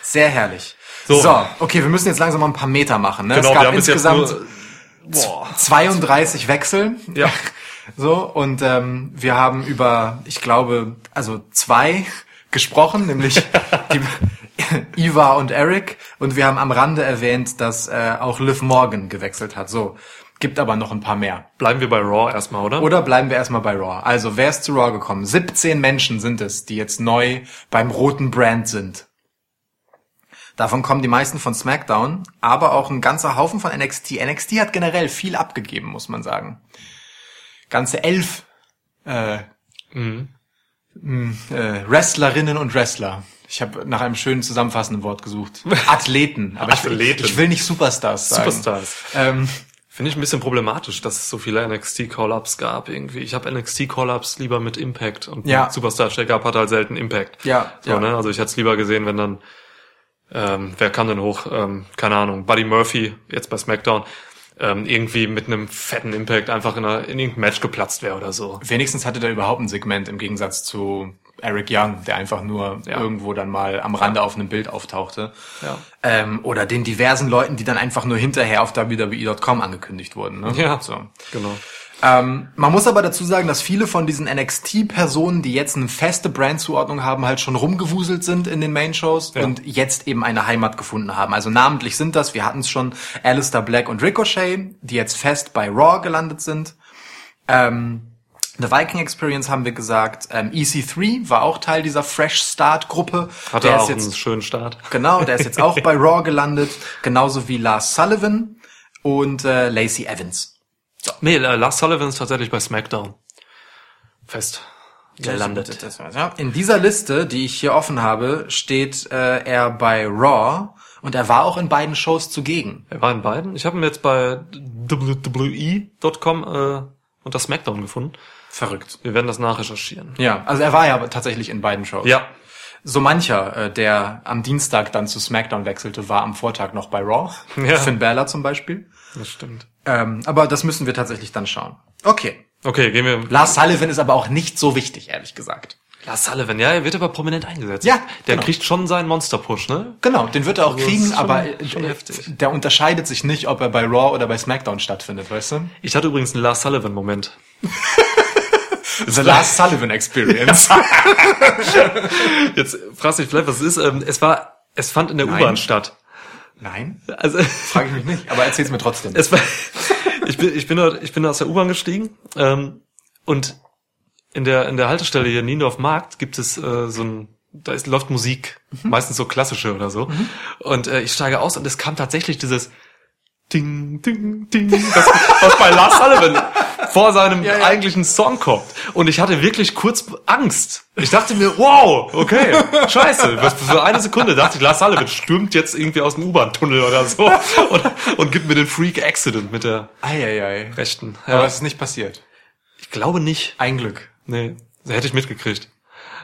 Sehr herrlich. So. So, okay, wir müssen jetzt langsam mal ein paar Meter machen. Ne? Genau, es wir gab haben bis jetzt insgesamt nur... Boah. 32 Wechsel. Ja. So, und ähm, wir haben über, ich glaube, also zwei gesprochen, nämlich die Iva und Eric. Und wir haben am Rande erwähnt, dass äh, auch Liv Morgan gewechselt hat. So, gibt aber noch ein paar mehr. Bleiben wir bei Raw erstmal, oder? Oder bleiben wir erstmal bei Raw. Also, wer ist zu Raw gekommen? 17 Menschen sind es, die jetzt neu beim roten Brand sind. Davon kommen die meisten von SmackDown, aber auch ein ganzer Haufen von NXT. NXT hat generell viel abgegeben, muss man sagen. Ganze elf äh, Mhm. mh, äh, Wrestlerinnen und Wrestler. Ich habe nach einem schönen zusammenfassenden Wort gesucht. Athleten. Aber Athleten. Ich, ich will nicht Superstars sagen. Superstars. Ähm, Finde ich ein bisschen problematisch, dass es so viele NXT-Call-Ups gab irgendwie. Ich habe NXT-Call-Ups lieber mit Impact und Ja. ein Superstar-Check-Up hat halt selten Impact. Ja, So, ja. Ne? Also ich hätte es lieber gesehen, wenn dann, ähm, wer kam denn hoch? Ähm, keine Ahnung, Buddy Murphy, jetzt bei SmackDown, ähm, irgendwie mit einem fetten Impact einfach in, einer, in irgendeinem Match geplatzt wäre oder so. Wenigstens hatte der überhaupt ein Segment im Gegensatz zu Eric Young, der einfach nur Ja. irgendwo dann mal am Rande auf einem Bild auftauchte. Ja. Ähm, oder den diversen Leuten, die dann einfach nur hinterher auf WWE.com angekündigt wurden. Ne? Ja. So. Genau. Ähm, man muss aber dazu sagen, dass viele von diesen NXT-Personen, die jetzt eine feste Brandzuordnung haben, halt schon rumgewuselt sind in den Main-Shows Ja. und jetzt eben eine Heimat gefunden haben. Also namentlich sind das, wir hatten es schon, Alistair Black und Ricochet, die jetzt fest bei Raw gelandet sind. Ähm, The Viking Experience haben wir gesagt. Ähm, EC3 war auch Teil dieser Fresh Start Gruppe. Hatte der auch ist jetzt einen schönen Start. Genau, der ist jetzt auch bei Raw gelandet, genauso wie Lars Sullivan und äh, Lacey Evans. Nee, äh, Lars Sullivan ist tatsächlich bei SmackDown. Fest. Gelandet. In dieser Liste, die ich hier offen habe, steht äh, er bei Raw und er war auch in beiden Shows zugegen. Er war in beiden. Ich habe ihn jetzt bei WWE.com äh, unter SmackDown gefunden. Verrückt. Wir werden das nachrecherchieren. Ja, also er war ja tatsächlich in beiden Shows. Ja. So mancher, äh, der am Dienstag dann zu SmackDown wechselte, war am Vortag noch bei Raw. Ja. Finn Balor zum Beispiel. Das stimmt. Ähm, aber das müssen wir tatsächlich dann schauen. Okay. Okay, gehen wir. Lars Sullivan ist aber auch nicht so wichtig, ehrlich gesagt. Lars Sullivan, ja, er wird aber prominent eingesetzt. Ja, Der genau. kriegt schon seinen Monster-Push, ne? Genau, den wird er auch Also, kriegen, schon- aber äh, schon äh, der unterscheidet sich nicht, ob er bei Raw oder bei SmackDown stattfindet, weißt du? Ich hatte übrigens einen Lars Sullivan-Moment. The Lars Sullivan Experience. Jetzt fragst du dich vielleicht, was es ist. Ähm, es war, es fand in der. U-Bahn statt. Nein, Also, frage ich mich nicht, aber erzähl's mir trotzdem. es war, ich bin, ich bin dort, ich bin aus der U-Bahn gestiegen, ähm, und in der, in der Haltestelle hier in Niendorf Markt gibt es, äh, so ein, da ist, läuft Musik, meistens so klassische oder so. Und äh, ich steige aus und es kam tatsächlich dieses Ding, Ding, Ding, was, was bei Lars Sullivan vor seinem Ja, ja. eigentlichen Song kommt. Und ich hatte wirklich kurz Angst. Ich dachte mir, wow, okay, scheiße. Was für eine Sekunde dachte ich, Lars Sullivan stürmt jetzt irgendwie aus dem U-Bahn-Tunnel oder so und, und gibt mir den Freak Accident mit der Eieiei. rechten. Aber Ja, es ist nicht passiert. ich glaube nicht. Ein Glück. Nee, hätte ich mitgekriegt.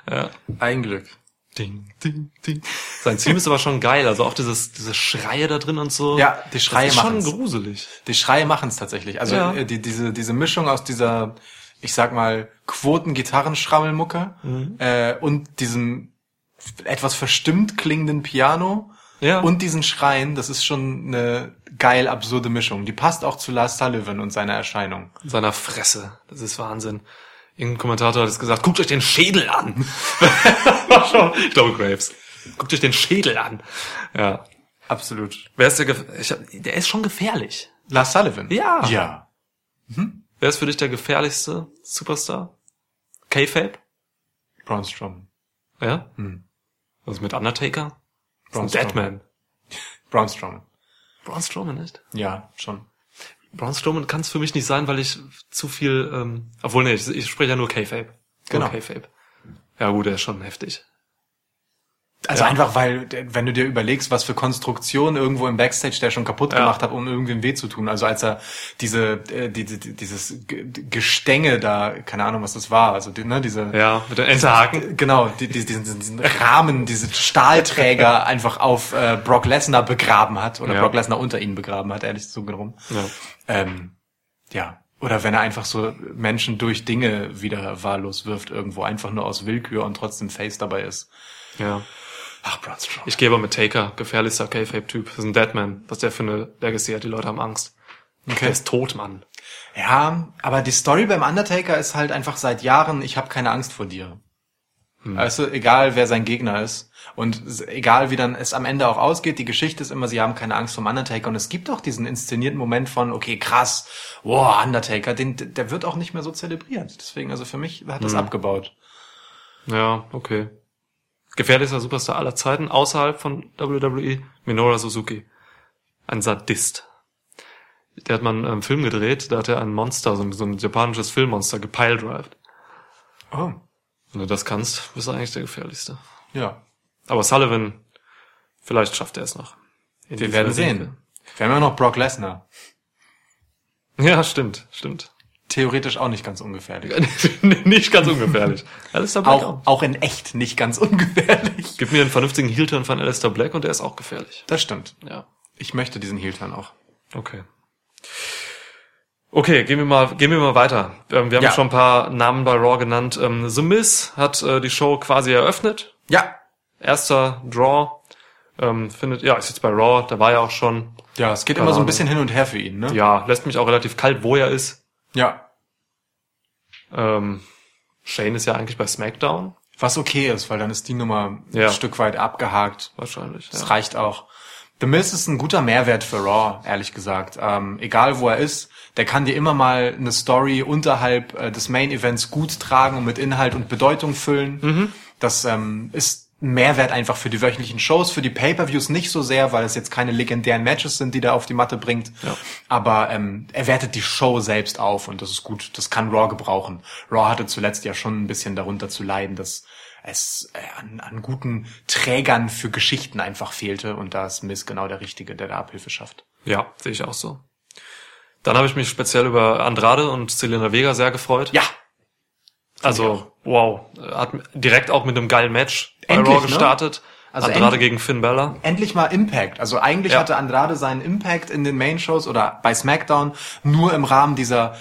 Ja. Ein Glück. Ding, ding, ding. Sein Team ist aber schon geil. Also auch dieses, diese Schreie da drin und so. Ja, die Schreie das ist schon gruselig. Die Schreie machen es tatsächlich. Also Ja. äh, die, diese, diese Mischung aus dieser, ich sag mal, Quoten-Gitarrenschrammelmucke Mhm. äh, und diesem etwas verstimmt klingenden Piano Ja. und diesen Schreien, das ist schon eine geil absurde Mischung. Die passt auch zu Lars Sullivan und seiner Erscheinung. In seiner Fresse. Das ist Wahnsinn. Irgendein Kommentator hat es gesagt, guckt euch den Schädel an. Ich glaube Graves. Guckt euch den Schädel an. Ja. Absolut. Wer ist der, gef ich hab, der ist schon gefährlich. Lars Sullivan? Ja. Ja. Wer ist für dich der gefährlichste Superstar? K-Fape? Braun Strowman. Ja? Hm. Was ist mit Undertaker? Braun ein Deadman. Braun Strowman. Braun Strowman nicht? Ja, schon. Braun Strowman kann es für mich nicht sein, weil ich zu viel, ähm, obwohl nee, ich, ich spreche ja nur K-Fape. Genau. K-Fape. Ja gut, der ist schon heftig. Also Ja. einfach, weil, wenn du dir überlegst, was für Konstruktionen irgendwo im Backstage der schon kaputt Ja. gemacht hat, um irgendwem weh zu tun. Also als er diese, äh, die, die, dieses Ge- Gestänge da, keine Ahnung, was das war, also die, ne, diese, Ja, mit den Enterhaken. genau, die, die, diesen, diesen Rahmen, diese Stahlträger einfach auf äh, Brock Lesnar begraben hat oder Ja. Brock Lesnar unter ihn begraben hat, ehrlich so rum. Ja. Ähm, ja. Oder wenn er einfach so Menschen durch Dinge wieder wahllos wirft irgendwo, einfach nur aus Willkür und trotzdem Face dabei ist. ja. Ach, Braun Strowman. Ich gehe aber mit Taker, gefährlichster K-Fape-Typ. Das ist ein Deadman. Was der für eine Legacy hat, die Leute haben Angst. Okay. Der ist tot, Mann. Ja, aber die Story beim Undertaker ist halt einfach seit Jahren, ich habe keine Angst vor dir. Also egal wer sein Gegner ist und egal wie dann es am Ende auch ausgeht, die Geschichte ist immer, sie haben keine Angst vom Undertaker und es gibt auch diesen inszenierten Moment von, okay, krass, wow, Undertaker, den, der wird auch nicht mehr so zelebriert. Deswegen, also für mich hat das abgebaut. Ja, okay. Gefährlichster Superstar aller Zeiten, außerhalb von WWE, Minoru Suzuki. Ein Sadist. Der hat mal einen ähm, Film gedreht, da hat er ein Monster, so ein, so ein japanisches Filmmonster gepiledrived. Oh, Wenn du das kannst, bist du eigentlich der gefährlichste. ja. Aber Sullivan, vielleicht schafft er es noch. Wir werden sehen. Wir haben ja noch Brock Lesnar. Ja, stimmt, stimmt. Theoretisch auch nicht ganz ungefährlich. nicht ganz ungefährlich. Alistair Black Auch, auch in echt nicht ganz ungefährlich. Gib mir einen vernünftigen Heel-Turn von Alistair Black und der ist auch gefährlich. Das stimmt. Ja. Ich möchte diesen Heel-Turn auch. Okay. Okay, gehen wir mal, gehen wir mal weiter. Ähm, wir haben Ja. schon ein paar Namen bei Raw genannt. Ähm, The Miz hat äh, die Show quasi eröffnet. Ja. Erster Draw. Ähm, findet, ja, ist jetzt bei Raw, da war er auch schon. Ja, es geht Keine immer so ein bisschen hin und her für ihn, ne? Ja, lässt mich auch relativ kalt, wo er ist. Ja. Ähm, Shane ist ja eigentlich bei SmackDown. Was okay ist, weil dann ist die Nummer Ja. ein Stück weit abgehakt. Wahrscheinlich. Das Ja. reicht auch. The Miz ist ein guter Mehrwert für Raw, ehrlich gesagt. Ähm, egal wo er ist, der kann dir immer mal eine Story unterhalb äh, des Main Events gut tragen und mit Inhalt und Bedeutung füllen. Das ähm, ist Mehrwert einfach für die wöchentlichen Shows, für die Pay-per-Views nicht so sehr, weil es jetzt keine legendären Matches sind, die der auf die Matte bringt. Aber ähm, er wertet die Show selbst auf und das ist gut. Das kann Raw gebrauchen. Raw hatte zuletzt ja schon ein bisschen darunter zu leiden, dass es äh, an, an guten Trägern für Geschichten einfach fehlte und da ist Miss genau der Richtige, der da Abhilfe schafft. Ja, sehe ich auch so. Dann habe ich mich speziell über Andrade und Selena Vega sehr gefreut. Ja, also, wow. Hat direkt auch mit einem geilen Match bei Endlich, Raw ne? gestartet. Also Andrade gegen Finn Bella. endlich mal Impact. Also eigentlich Ja. hatte Andrade seinen Impact in den Main-Shows oder bei SmackDown nur im Rahmen dieser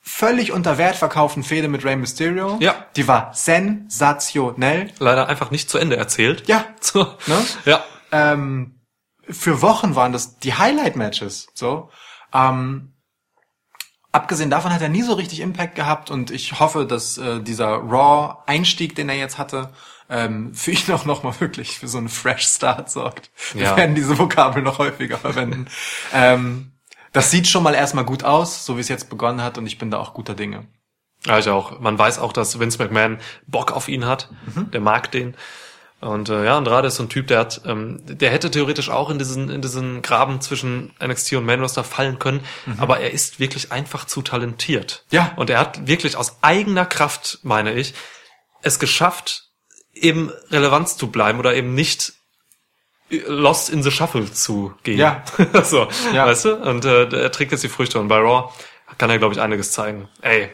völlig unter Wert verkauften Fehde mit Rey Mysterio. Ja. Die war sensationell. Leider einfach nicht zu Ende erzählt. Ja. So. Ne? Ja. ähm, für Wochen waren das die Highlight-Matches. So. Ähm, abgesehen davon hat er nie so richtig Impact gehabt und ich hoffe, dass äh, dieser Raw-Einstieg, den er jetzt hatte, ähm, für ihn auch nochmal wirklich für so einen Fresh Start sorgt. Wir Ja. werden diese Vokabel noch häufiger verwenden. ähm, das sieht schon mal erstmal gut aus, so wie es jetzt begonnen hat und ich bin da auch guter Dinge. Ja, ich auch. Man weiß auch, dass Vince McMahon Bock auf ihn hat. Mhm. Der mag den. Und äh, ja, Andrade ist so ein Typ, der hat, ähm, der hätte theoretisch auch in diesen in diesen Graben zwischen NXT und Main Roster fallen können, aber er ist wirklich einfach zu talentiert. Mhm. Ja. Und er hat wirklich aus eigener Kraft, meine ich, es geschafft, eben Relevanz zu bleiben oder eben nicht lost in the shuffle zu gehen. Ja. so, Ja. weißt du? Und äh, er trägt jetzt die Früchte und bei Raw kann er, glaube ich, einiges zeigen. Ey,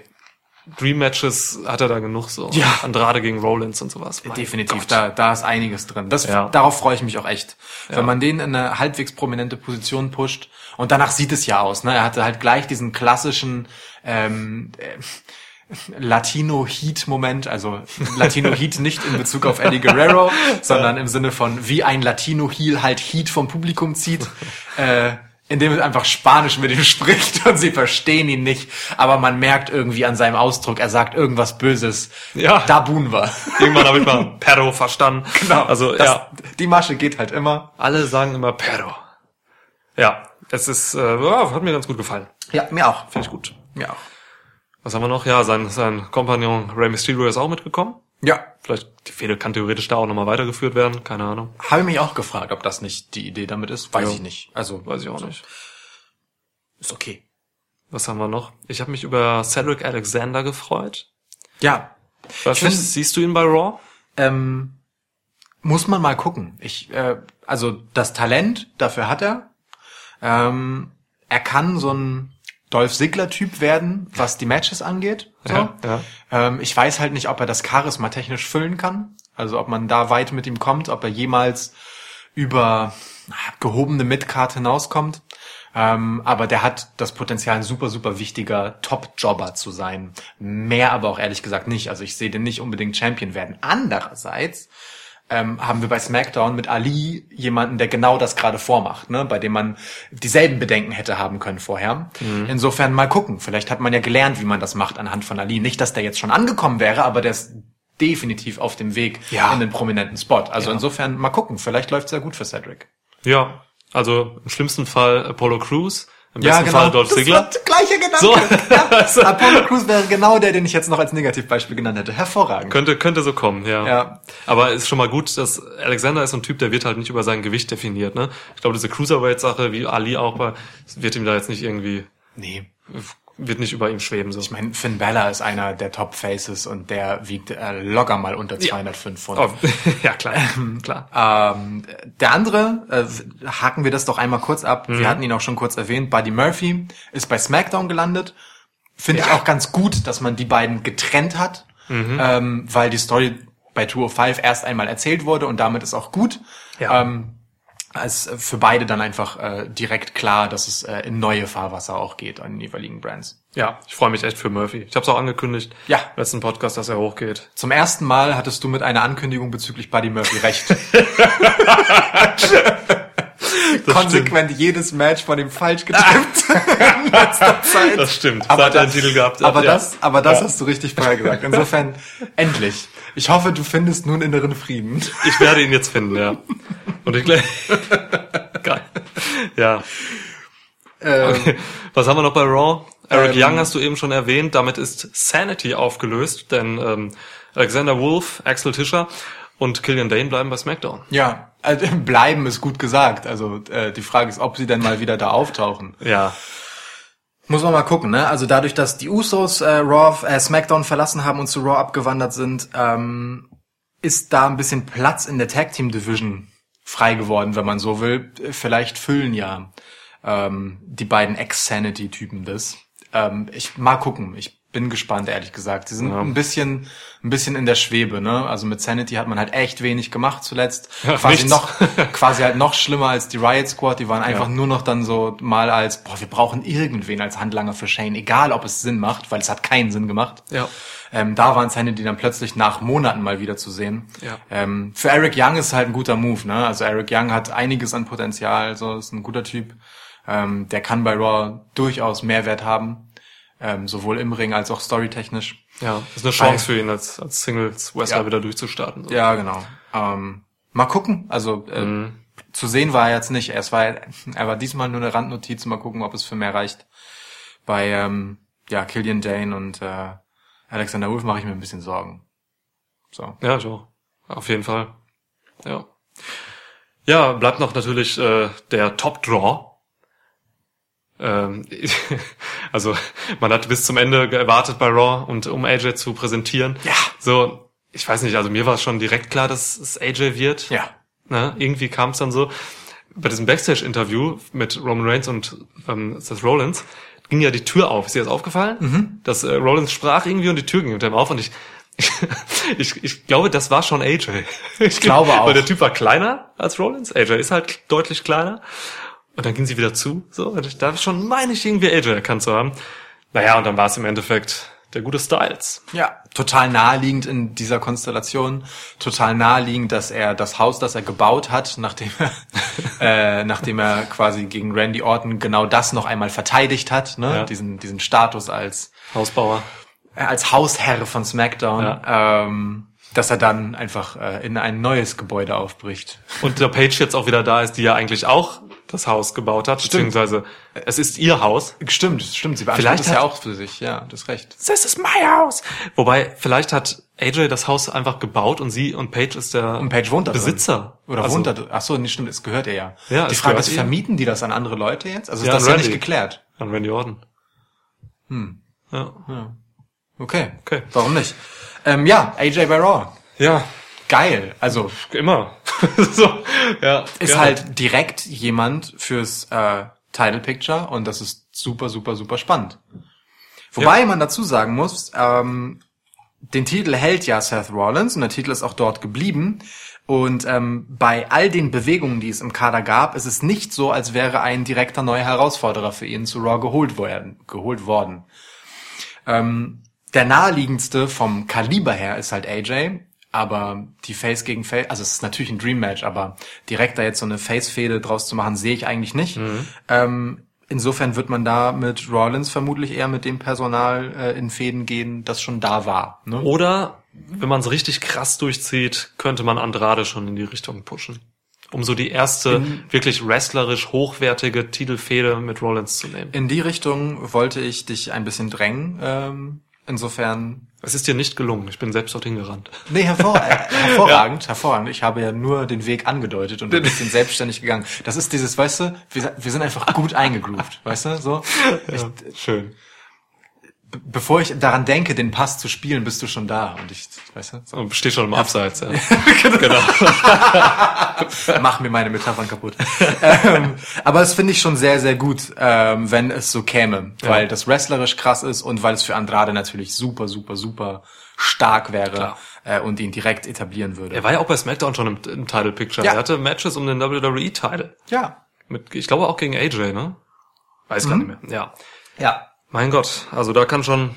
Dream Matches hat er da genug so. Ja. Andrade gegen Rollins und sowas. Mein Definitiv, Gott. da, da ist einiges drin. Das, Ja. Darauf freue ich mich auch echt. Ja. Wenn man den in eine halbwegs prominente Position pusht. Und danach sieht es ja aus. Ne? Er hatte halt gleich diesen klassischen ähm, äh, Latino-Heat-Moment. Also Latino-Heat nicht in Bezug auf Eddie Guerrero, sondern im Sinne von, wie ein Latino-Heel halt Heat vom Publikum zieht. Äh, indem es einfach Spanisch mit ihm spricht und sie verstehen ihn nicht. Aber man merkt irgendwie an seinem Ausdruck, er sagt irgendwas Böses. Ja. Da buhen wir. Irgendwann habe ich mal Perro verstanden. Genau. Also das, ja, Die Masche geht halt immer. alle sagen immer Perro. Ja, es ist, äh, hat mir ganz gut gefallen. Ja, mir auch. Finde ich gut. Mir auch. Was haben wir noch? Ja, sein, sein Kompagnon Rey Mysterio ist auch mitgekommen. Ja. Vielleicht, die Fehde kann theoretisch da auch nochmal weitergeführt werden. Keine Ahnung. Habe ich mich auch gefragt, ob das nicht die Idee damit ist. Weiß Ja. ich nicht. Also, Weiß ich auch nicht. ist okay. Was haben wir noch? Ich habe mich über Cedric Alexander gefreut. Ja. Nicht, find- siehst du ihn bei Raw? Ähm, muss man mal gucken. Ich, äh, also das Talent, dafür hat er. Ähm, er kann so ein Dolph Ziggler-Typ werden, was die Matches angeht. So. Ja, ja. Ähm, ich weiß halt nicht, ob er das Charisma technisch füllen kann. Also ob man da weit mit ihm kommt, ob er jemals über gehobene Midcard hinauskommt. Ähm, aber der hat das Potenzial, ein super, super wichtiger Top-Jobber zu sein. Mehr aber auch ehrlich gesagt nicht. Also ich sehe den nicht unbedingt Champion werden. Andererseits ähm, haben wir bei SmackDown mit Ali jemanden, der genau das gerade vormacht, ne? bei dem man dieselben Bedenken hätte haben können vorher. Insofern mal gucken. Vielleicht hat man ja gelernt, wie man das macht anhand von Ali. Nicht, dass der jetzt schon angekommen wäre, aber der ist definitiv auf dem Weg Ja. in den prominenten Spot. Also Ja. insofern mal gucken. Vielleicht läuft's ja gut für Cedric. Ja. Also im schlimmsten Fall Apollo Crews, im besten Fall Dolph Das Ziggler. war der gleiche Gedanke. So. Ja. Apollo Crews wäre genau der, den ich jetzt noch als Negativbeispiel genannt hätte. Hervorragend. Könnte, könnte so kommen, ja. Ja. Aber ist schon mal gut, dass Alexander ist so ein Typ, der wird halt nicht über sein Gewicht definiert, ne? Ich glaube, diese Cruiserweight-Sache, wie Ali auch war, wird ihm da jetzt nicht irgendwie, Nee. Wird nicht über ihm schweben, so. Ich meine, Finn Balor ist einer der Top Faces und der wiegt äh, locker mal unter 205 Pfund. Oh, ja, klar, klar. Ähm, der andere, äh, haken wir das doch einmal kurz ab. Mhm. Wir hatten ihn auch schon kurz erwähnt. Buddy Murphy ist bei SmackDown gelandet. Finde ich auch ganz gut, dass man die beiden getrennt hat, Mhm. ähm, weil die Story bei 205 erst einmal erzählt wurde und damit ist auch gut. Ja. Ähm, ist für beide dann einfach äh, direkt klar, dass es äh, in neue Fahrwasser auch geht an den jeweiligen Brands. Ja, ich freue mich echt für Murphy. Ich habe es auch angekündigt. Ja. Letzten Podcast, dass er hochgeht. Zum ersten Mal hattest du mit einer Ankündigung bezüglich Buddy Murphy recht. Konsequent jedes Match von ihm falsch getippt in letzter Zeit. Das stimmt. Aber Seit das, Titel gehabt aber ja. das, aber das hast du richtig vorher gesagt. Insofern, endlich. Ich hoffe, du findest nun inneren Frieden. Ich werde ihn jetzt finden, ja. Und ich, gl- Geil. Ja. Ähm, Okay. Was haben wir noch bei Raw? Eric Ähm, Young hast du eben schon erwähnt. Damit ist Sanity aufgelöst, denn ähm, Alexander Wolf, Axel Tischer und Killian Dane bleiben bei SmackDown. Ja, also, bleiben ist gut gesagt. Also äh, die Frage ist, ob sie denn mal wieder da auftauchen. Ja. Muss man mal gucken, ne? Also dadurch, dass die Usos äh, Raw, äh, SmackDown verlassen haben und zu Raw abgewandert sind, ähm, ist da ein bisschen Platz in der Tag Team Division frei geworden, wenn man so will. Vielleicht füllen ja ähm, die beiden Ex-Sanity-Typen das. Ähm, ich mal gucken. Ich bin gespannt, ehrlich gesagt. Sie sind Ja. ein bisschen, ein bisschen in der Schwebe, ne? Also mit Sanity hat man halt echt wenig gemacht zuletzt. Ja, quasi nichts. noch, quasi halt noch schlimmer als die Riot Squad. Die waren einfach Ja. nur noch dann so mal als, boah, wir brauchen irgendwen als Handlanger für Shane, egal ob es Sinn macht, weil es hat keinen Sinn gemacht. Ja. Ähm, da waren Sanity dann plötzlich nach Monaten mal wieder zu sehen. Ja. Ähm, für Eric Young ist halt ein guter Move, ne? Also Eric Young hat einiges an Potenzial, so ist ein guter Typ. Ähm, der kann bei Raw durchaus Mehrwert haben, ähm, sowohl im Ring als auch storytechnisch. Ja. ist eine Chance Weil- für ihn als, als Singles Wrestler Ja. wieder durchzustarten. So. Ja, genau. Ähm, mal gucken. Also äh, Mhm. zu sehen war er jetzt nicht. Er war, er war diesmal nur eine Randnotiz. Mal gucken, ob es für mehr reicht. Bei ähm, ja Killian Dane und äh, Alexander Wolf mache ich mir ein bisschen Sorgen. So. Ja, ich auch. Auf jeden Fall. Ja. Ja, bleibt noch natürlich äh, der Top Draw. Ähm, also man hat bis zum Ende gewartet bei Raw und um AJ zu präsentieren. Ja. So, ich weiß nicht, also mir war schon direkt klar, dass es AJ wird. Ja. Ne? Irgendwie kam es dann so. Bei diesem Backstage-Interview mit Roman Reigns und ähm, Seth Rollins ging ja die Tür auf. Ist dir das aufgefallen? Mhm. Dass äh, Rollins sprach irgendwie und die Tür ging unter ihm auf und ich ich, ich glaube, das war schon AJ. Ich glaube auch. Weil der Typ war kleiner als Rollins. AJ ist halt deutlich kleiner. Und dann ging sie wieder zu. So, und ich, da hab ich schon, meine ich, irgendwie AJ erkannt zu haben. Naja, und dann war es im Endeffekt der gute Styles. Ja, total naheliegend in dieser Konstellation. Total naheliegend, dass er das Haus, das er gebaut hat, nachdem er, äh, nachdem er quasi gegen Randy Orton genau das noch einmal verteidigt hat, ne? Ja. diesen, diesen Status als, Hausbauer. äh, als Hausherr von SmackDown, Ja. ähm, dass er dann einfach äh, in ein neues Gebäude aufbricht. Und der Page jetzt auch wieder da ist, die ja eigentlich auch das Haus gebaut hat, beziehungsweise es ist ihr Haus. Stimmt, stimmt, sie Vielleicht es ja hat- auch für sich, ja, das ist recht. This is my house. Wobei, vielleicht hat AJ das Haus einfach gebaut und sie und Page ist der Und Page wohnt da drin. Besitzer. Oder Also, wohnt da, ach so, nee, stimmt, es gehört ihr ja. Ja, Die Frage ist, ihr. vermieten die das an andere Leute jetzt? Also ist Ja, das ja nicht geklärt. An Randy Orton. Hm. Ja. Okay. Okay. Warum nicht? Ähm, ja, AJ bei Raw. Ja, Geil. Also immer. so, ja. ist gerne. halt direkt jemand fürs äh, Title Picture und das ist super, super, super spannend. Wobei man dazu sagen muss, ähm, den Titel hält ja Seth Rollins und der Titel ist auch dort geblieben. Und ähm, bei all den Bewegungen, die es im Kader gab, ist es nicht so, als wäre ein direkter neuer Herausforderer für ihn zu Raw geholt worden. Geholt worden. Ähm, der naheliegendste vom Kaliber her ist halt AJ, aber die Face gegen Face, also es ist natürlich ein Dream Match, aber direkt da jetzt so eine Face-Fehde draus zu machen, sehe ich eigentlich nicht. Ähm, insofern wird man da mit Rollins vermutlich eher mit dem Personal äh, in Fäden gehen, das schon da war. Ne? Oder, wenn man es richtig krass durchzieht, könnte man Andrade schon in die Richtung pushen. Um so die erste wirklich wrestlerisch hochwertige Titelfehde mit Rollins zu nehmen. In die Richtung wollte ich dich ein bisschen drängen. Ähm, insofern Es ist dir nicht gelungen. Ich bin selbst dorthin gerannt. Nee, hervor hervorragend, hervorragend. Ich habe ja nur den Weg angedeutet und ein bisschen selbstständig gegangen. Das ist dieses, weißt du, wir, wir sind einfach gut eingegroovt, weißt du, so. Ich, Schön. Bevor ich daran denke, den Pass zu spielen, bist du schon da und ich, weißt du, so, Und steht schon im Abseits, ja. genau. mach mir meine Metaphern kaputt. ähm, aber das finde ich schon sehr, sehr gut, ähm, wenn es so käme, weil das wrestlerisch krass ist und weil es für Andrade natürlich super, super, super stark wäre äh, und ihn direkt etablieren würde. Er war ja auch bei SmackDown schon im, im Title Picture. Ja. Er hatte Matches um den WWE-Title. Ja, Mit, ich glaube auch gegen AJ, ne? Weiß gar nicht mehr. Ja. ja. Mein Gott, also da kann schon,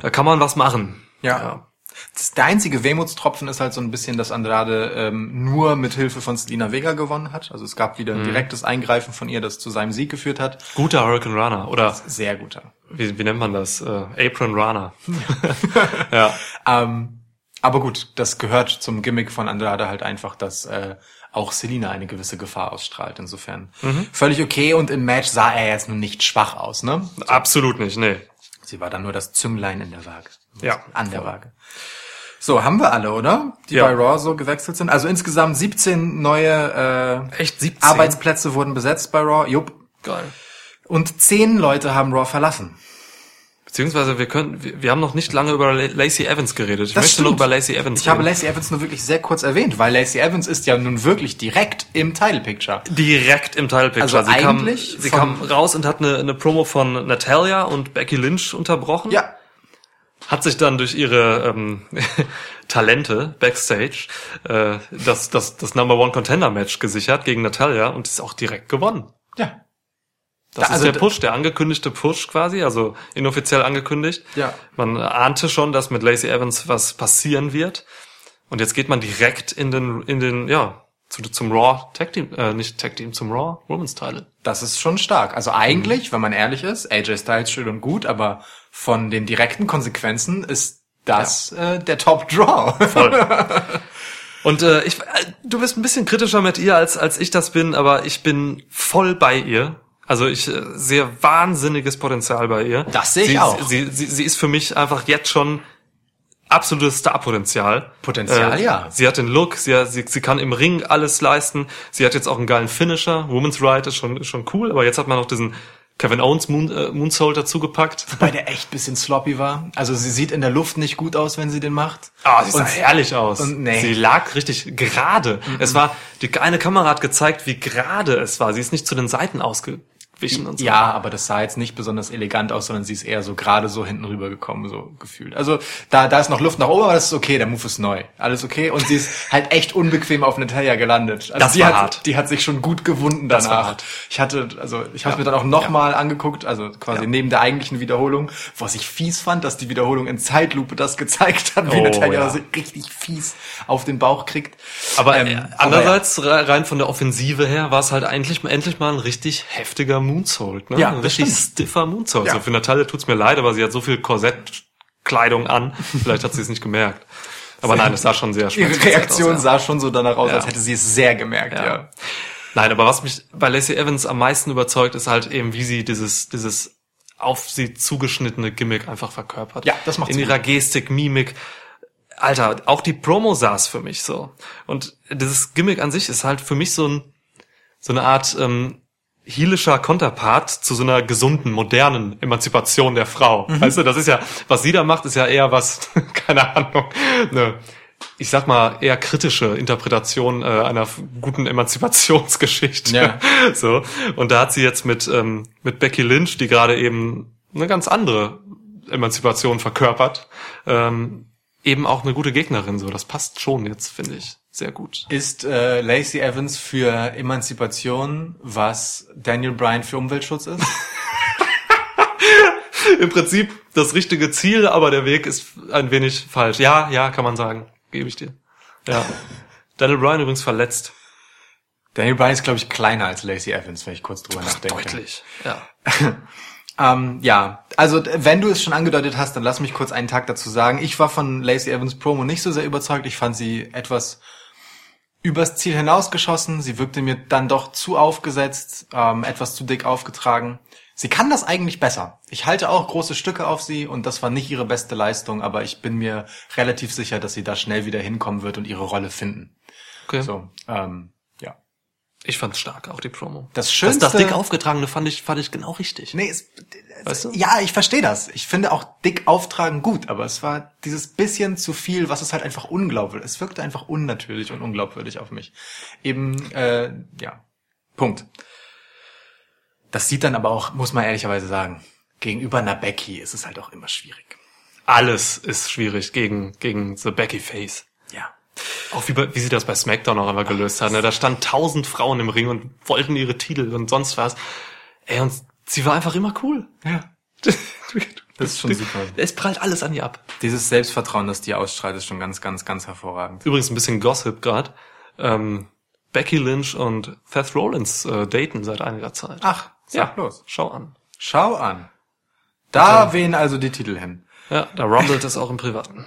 da kann man was machen. Ja. Das, der einzige Wehmutstropfen ist halt so ein bisschen, dass Andrade ähm, nur mit Hilfe von Selina Vega gewonnen hat. Also es gab wieder ein direktes Eingreifen von ihr, das zu seinem Sieg geführt hat. Guter Hurricane Runner oder Sehr guter. wie, wie nennt man das? Äh, Apron Runner. ja. Ähm, aber gut, das gehört zum Gimmick von Andrade halt einfach, dass äh, auch Selina eine gewisse Gefahr ausstrahlt. Insofern völlig okay und im Match sah er jetzt nun nicht schwach aus, ne? Absolut nicht, nee. Sie war dann nur das Zünglein in der Waage. Ja. An der Waage. So, haben wir alle, oder? Die Ja. bei Raw so gewechselt sind. Also insgesamt 17 neue äh, Echt 17? Arbeitsplätze wurden besetzt bei Raw. Jupp. Geil. Und 10 Leute haben Raw verlassen. Beziehungsweise wir können, wir, wir haben noch nicht lange über La- Lacey Evans geredet. Ich Das möchte stimmt. noch über Lacey Evans Ich habe reden. Lacey Evans nur wirklich sehr kurz erwähnt, weil Lacey Evans ist ja nun wirklich direkt im Title Picture. direkt im Title Picture. Also sie eigentlich kam, sie kam raus und hat eine, eine Promo von Natalia und Becky Lynch unterbrochen. Ja. Hat sich dann durch ihre ähm, Talente backstage äh, das, das, das Number One Contender Match gesichert gegen Natalia und ist auch direkt gewonnen. Ja. Das Da- also ist der Push, der angekündigte Push quasi, also inoffiziell angekündigt. Ja. Man ahnte schon, dass mit Lacey Evans was passieren wird. Und jetzt geht man direkt in den, in den, ja, zu, zum Raw Tag Team, äh, nicht Tag Team, zum Raw Women's Title. Das ist schon stark. Also eigentlich, Mhm. wenn man ehrlich ist, AJ Styles schön und gut, aber von den direkten Konsequenzen ist das äh, der Top Draw. Und äh, ich, äh, du bist ein bisschen kritischer mit ihr als als ich das bin, aber ich bin voll bei ihr. Also ich äh, sehe wahnsinniges Potenzial bei ihr. Das sehe ich sie, auch. Sie, sie, sie ist für mich einfach jetzt schon absolutes Starpotenzial. Potenzial, ja. Sie hat den Look, sie, sie, sie kann im Ring alles leisten. Sie hat jetzt auch einen geilen Finisher. Woman's Ride ist schon, ist schon cool, aber jetzt hat man noch diesen Kevin Owens Moon, äh, Moonsault dazugepackt. Wobei der echt bisschen sloppy war. Also sie sieht in der Luft nicht gut aus, wenn sie den macht. Ah, sie sah Und- herrlich aus. und nee. Sie lag richtig gerade. Es war, die eine Kamera hat gezeigt, wie gerade es war. Sie ist nicht zu den Seiten ausgewichen und so. Ja, aber das sah jetzt nicht besonders elegant aus, sondern sie ist eher so gerade so hinten rüber gekommen, so gefühlt. Also da, da ist noch Luft nach oben, aber das ist okay, der Move ist neu. Alles okay. Und sie ist halt echt unbequem auf Natalia gelandet. Also Das die war hat, hart. Die hat sich schon gut gewunden Das war danach. hart. Ich hatte, also ich habe mir dann auch nochmal angeguckt, also quasi Ja. neben der eigentlichen Wiederholung, was ich fies fand, dass die Wiederholung in Zeitlupe das gezeigt hat, wie Oh, Natalia ja. richtig fies auf den Bauch kriegt. Aber Ähm, äh, aber andererseits, re- rein von der Offensive her, war es halt eigentlich endlich mal ein richtig heftiger Moonsault. Ne? Ja, ein richtig stimmt. stiffer Moonsault. Ja. Also für Natalia tut's mir leid, aber sie hat so viel Korsettkleidung an. Vielleicht hat sie es nicht gemerkt. Aber nein, es sah schon sehr Ihre Reaktion aus, ja. sah schon so danach aus, Ja. als hätte sie es sehr gemerkt, ja. Ja. Nein, aber was mich bei Lacey Evans am meisten überzeugt, ist halt eben, wie sie dieses, dieses auf sie zugeschnittene Gimmick einfach verkörpert. Ja, das macht's In gut. ihrer Gestik, Mimik. Alter, auch die Promo saß für mich so. Und dieses Gimmick an sich ist halt für mich so ein, so eine Art, ähm, heelischer Konterpart zu so einer gesunden, modernen Emanzipation der Frau. Mhm. Weißt du, das ist ja, was sie da macht, ist ja eher was, keine Ahnung, ne, ich sag mal, eher kritische Interpretation äh, einer guten Emanzipationsgeschichte. Ja. So. Und da hat sie jetzt mit, ähm, mit Becky Lynch, die gerade eben eine ganz andere Emanzipation verkörpert, ähm, eben auch eine gute Gegnerin. So, das passt schon jetzt, finde ich, sehr gut. Ist äh, Lacey Evans für Emanzipation, was Daniel Bryan für Umweltschutz ist? Im Prinzip das richtige Ziel, aber der Weg ist ein wenig falsch. Ja, ja, kann man sagen. Gebe ich dir. Ja. Daniel Bryan übrigens verletzt. Daniel Bryan ist, glaube ich, kleiner als Lacey Evans, wenn ich kurz drüber nachdenke. Deutlich. Ja. Ähm, ja, also wenn du es schon angedeutet hast, dann lass mich kurz einen Tag dazu sagen. Ich war von Lacey Evans Promo nicht so sehr überzeugt. Ich fand sie etwas übers Ziel hinausgeschossen. Sie wirkte mir dann doch zu aufgesetzt, ähm, etwas zu dick aufgetragen. Sie kann das eigentlich besser. Ich halte auch große Stücke auf sie und das war nicht ihre beste Leistung, aber ich bin mir relativ sicher, dass sie da schnell wieder hinkommen wird und ihre Rolle finden. Okay. So, ähm. Ich fand's stark, auch die Promo. Das Schönste- Das, das dick aufgetragene fand ich, fand ich genau richtig. Nee, es, Weißt du? ja, ich verstehe das. Ich finde auch dick auftragen gut, aber es war dieses bisschen zu viel, was es halt einfach unglaubwürdig. Es wirkte einfach unnatürlich und unglaubwürdig auf mich. Eben, äh, ja, Punkt. Das sieht dann aber auch, muss man ehrlicherweise sagen, gegenüber einer Becky ist es halt auch immer schwierig. Alles ist schwierig gegen, gegen The Becky Face. Ja. Auch wie, wie sie das bei SmackDown auch einmal gelöst hat. Ne? Da standen tausend Frauen im Ring und wollten ihre Titel und sonst was. Ey, und sie war einfach immer cool. Ja. Das ist schon super. Es prallt alles an ihr ab. Dieses Selbstvertrauen, das die ausstrahlt, ist schon ganz, ganz, ganz hervorragend. Übrigens ein bisschen Gossip gerade. Ähm, Becky Lynch und Seth Rollins äh, daten seit einiger Zeit. Ach, sag los. Schau an. Schau an. Da wehen also die Titel hin. Ja, da rumbelt es auch im Privaten.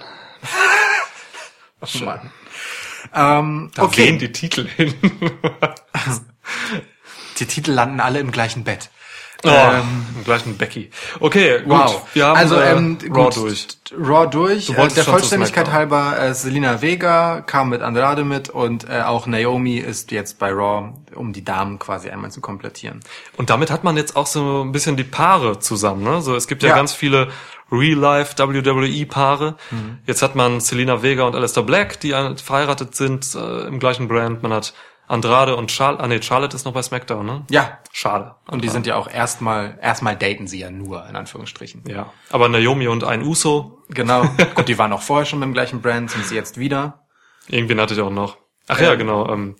Mann. Ähm, Da okay, wehen die Titel hin. die Titel landen alle im gleichen Bett. Oh, Ähm, im gleichen Becky. Okay, gut. Wow. Wir haben also, äh, ähm, Raw gut, durch. Raw durch. Du Äh, der Vollständigkeit halber, äh, Selina Vega kam mit Andrade mit und äh, auch Naomi ist jetzt bei Raw, um die Damen quasi einmal zu komplettieren. Und damit hat man jetzt auch so ein bisschen die Paare zusammen. Ne? So, es gibt ja, Ja. ganz viele Real-Life WWE-Paare. Mhm. Jetzt hat man Selena Vega und Alistair Black, die verheiratet sind äh, im gleichen Brand. Man hat Andrade und Charlotte. Ah nee, Charlotte ist noch bei SmackDown, ne? Ja. Schade. Und die sind ja auch erstmal, erstmal daten sie ja nur, in Anführungsstrichen. Ja. Aber Naomi und ein Uso, Genau. Gut, die waren auch vorher schon beim gleichen Brand, sind sie jetzt wieder. irgendwen hatte ich auch noch. Ach ja, genau. Ähm,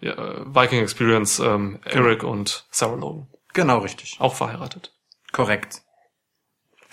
ja, äh, Viking Experience, ähm, Eric und Sarah Logan. Genau, richtig. Auch verheiratet. Korrekt.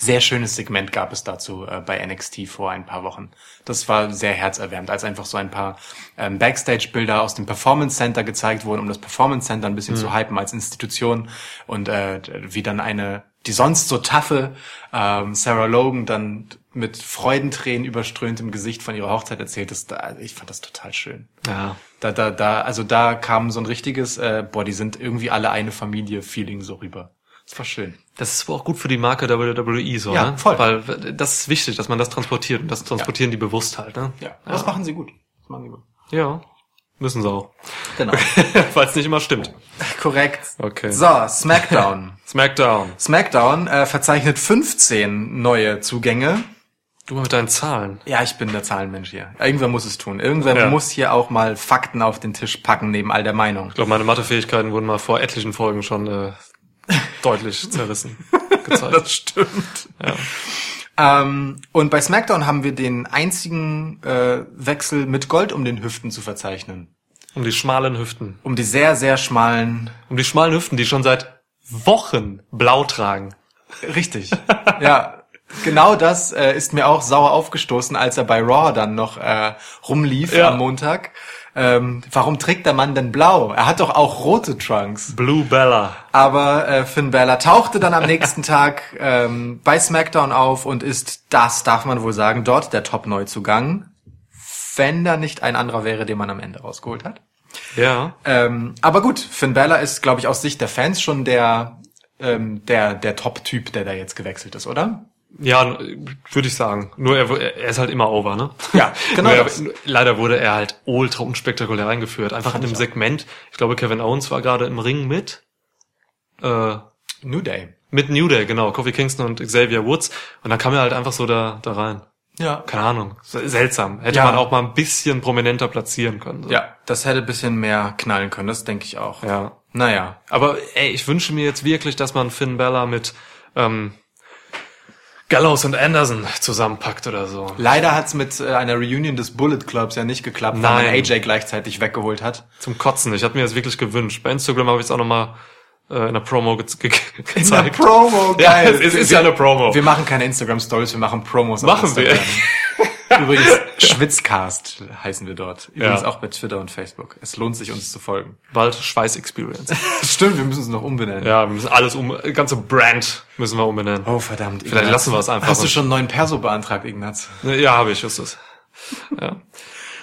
Sehr schönes Segment gab es dazu äh, bei NXT vor ein paar Wochen. Das war sehr herzerwärmend, als einfach so ein paar ähm, Backstage-Bilder aus dem Performance Center gezeigt wurden, um das Performance Center ein bisschen zu hypen als Institution und äh, wie dann eine, die sonst so taffe ähm, Sarah Logan dann mit Freudentränen überströmt im Gesicht von ihrer Hochzeit erzählt ist. Da, ich fand das total schön. Ja. Da, da, da, also da kam so ein richtiges, äh, boah, die sind irgendwie alle eine Familie Feeling so rüber. Das war schön. Das ist auch gut für die Marke WWE so, Ja, ne? voll. Weil das ist wichtig, dass man das transportiert und das transportieren die bewusst halt, ne? Ja, das machen sie gut. Das machen sie gut. Ja. Müssen sie auch. Genau. Weil es nicht immer stimmt. Korrekt. Okay. So, SmackDown. Smackdown. SmackDown äh, verzeichnet 15 neue Zugänge. Du mal mit deinen Zahlen. Ja, ich bin der Zahlenmensch hier. Irgendwer muss es tun. Irgendwer Ja. muss hier auch mal Fakten auf den Tisch packen, neben all der Meinung. Ich glaube, meine Mathefähigkeiten wurden mal vor etlichen Folgen schon äh, deutlich zerrissen. Gezeigt. stimmt. Ja. Ähm, und bei SmackDown haben wir den einzigen äh, Wechsel mit Gold um den Hüften zu verzeichnen. Um die schmalen Hüften. Um die sehr, sehr schmalen Um die schmalen Hüften, die schon seit Wochen blau tragen. Richtig. ja. Genau das äh, ist mir auch sauer aufgestoßen, als er bei Raw dann noch äh, rumlief Ja. am Montag. Ähm, warum trägt der Mann denn blau? Er hat doch auch rote Trunks. Blue Bella. Aber äh, Finn Balor tauchte dann am nächsten Tag ähm, bei SmackDown auf und ist, das darf man wohl sagen, dort der Top-Neuzugang. Wenn da nicht ein anderer wäre, den man am Ende rausgeholt hat. Ja. Ähm, aber gut, Finn Balor ist, glaube ich, aus Sicht der Fans schon der, ähm, der, der Top-Typ, der da jetzt gewechselt ist, oder? Ja, würde ich sagen. Nur er, er ist halt immer over, ne? Ja, genau er, leider wurde er halt ultra unspektakulär eingeführt. Einfach in einem Segment. Ich glaube, Kevin Owens war gerade im Ring mit äh, New Day. mit New Day, genau, Kofi Kingston und Xavier Woods. Und dann kam er halt einfach so da, da rein. Ja. Keine Ahnung. Seltsam. Hätte Ja. man auch mal ein bisschen prominenter platzieren können. So. Ja, das hätte ein bisschen mehr knallen können, das denke ich auch. Ja. Naja. Aber ey, ich wünsche mir jetzt wirklich, dass man Finn Bella mit ähm, Gallows und Anderson zusammenpackt oder so. Leider hat's mit äh, einer Reunion des Bullet Clubs ja nicht geklappt, weil man Nein. AJ gleichzeitig weggeholt hat. Zum Kotzen. Ich hatte mir das wirklich gewünscht. Bei Instagram habe ich es auch nochmal in der Promo ge ge gezeigt. Promo, Ja, geil. es ist ja eine Promo. Wir machen keine Instagram-Stories, wir machen Promos. Machen wir. Übrigens, Schwitzcast heißen wir dort. Übrigens Ja. auch bei Twitter und Facebook. Es lohnt sich, uns zu folgen. Bald Schweiß-Experience. Stimmt, wir müssen es noch umbenennen. ja, wir müssen alles um, ganze Brand müssen wir umbenennen. Oh, verdammt. Vielleicht Ignaz. lassen wir es einfach Hast du schon einen neuen Perso beantragt, Ignaz? Ja, habe ich, ist es. Ja.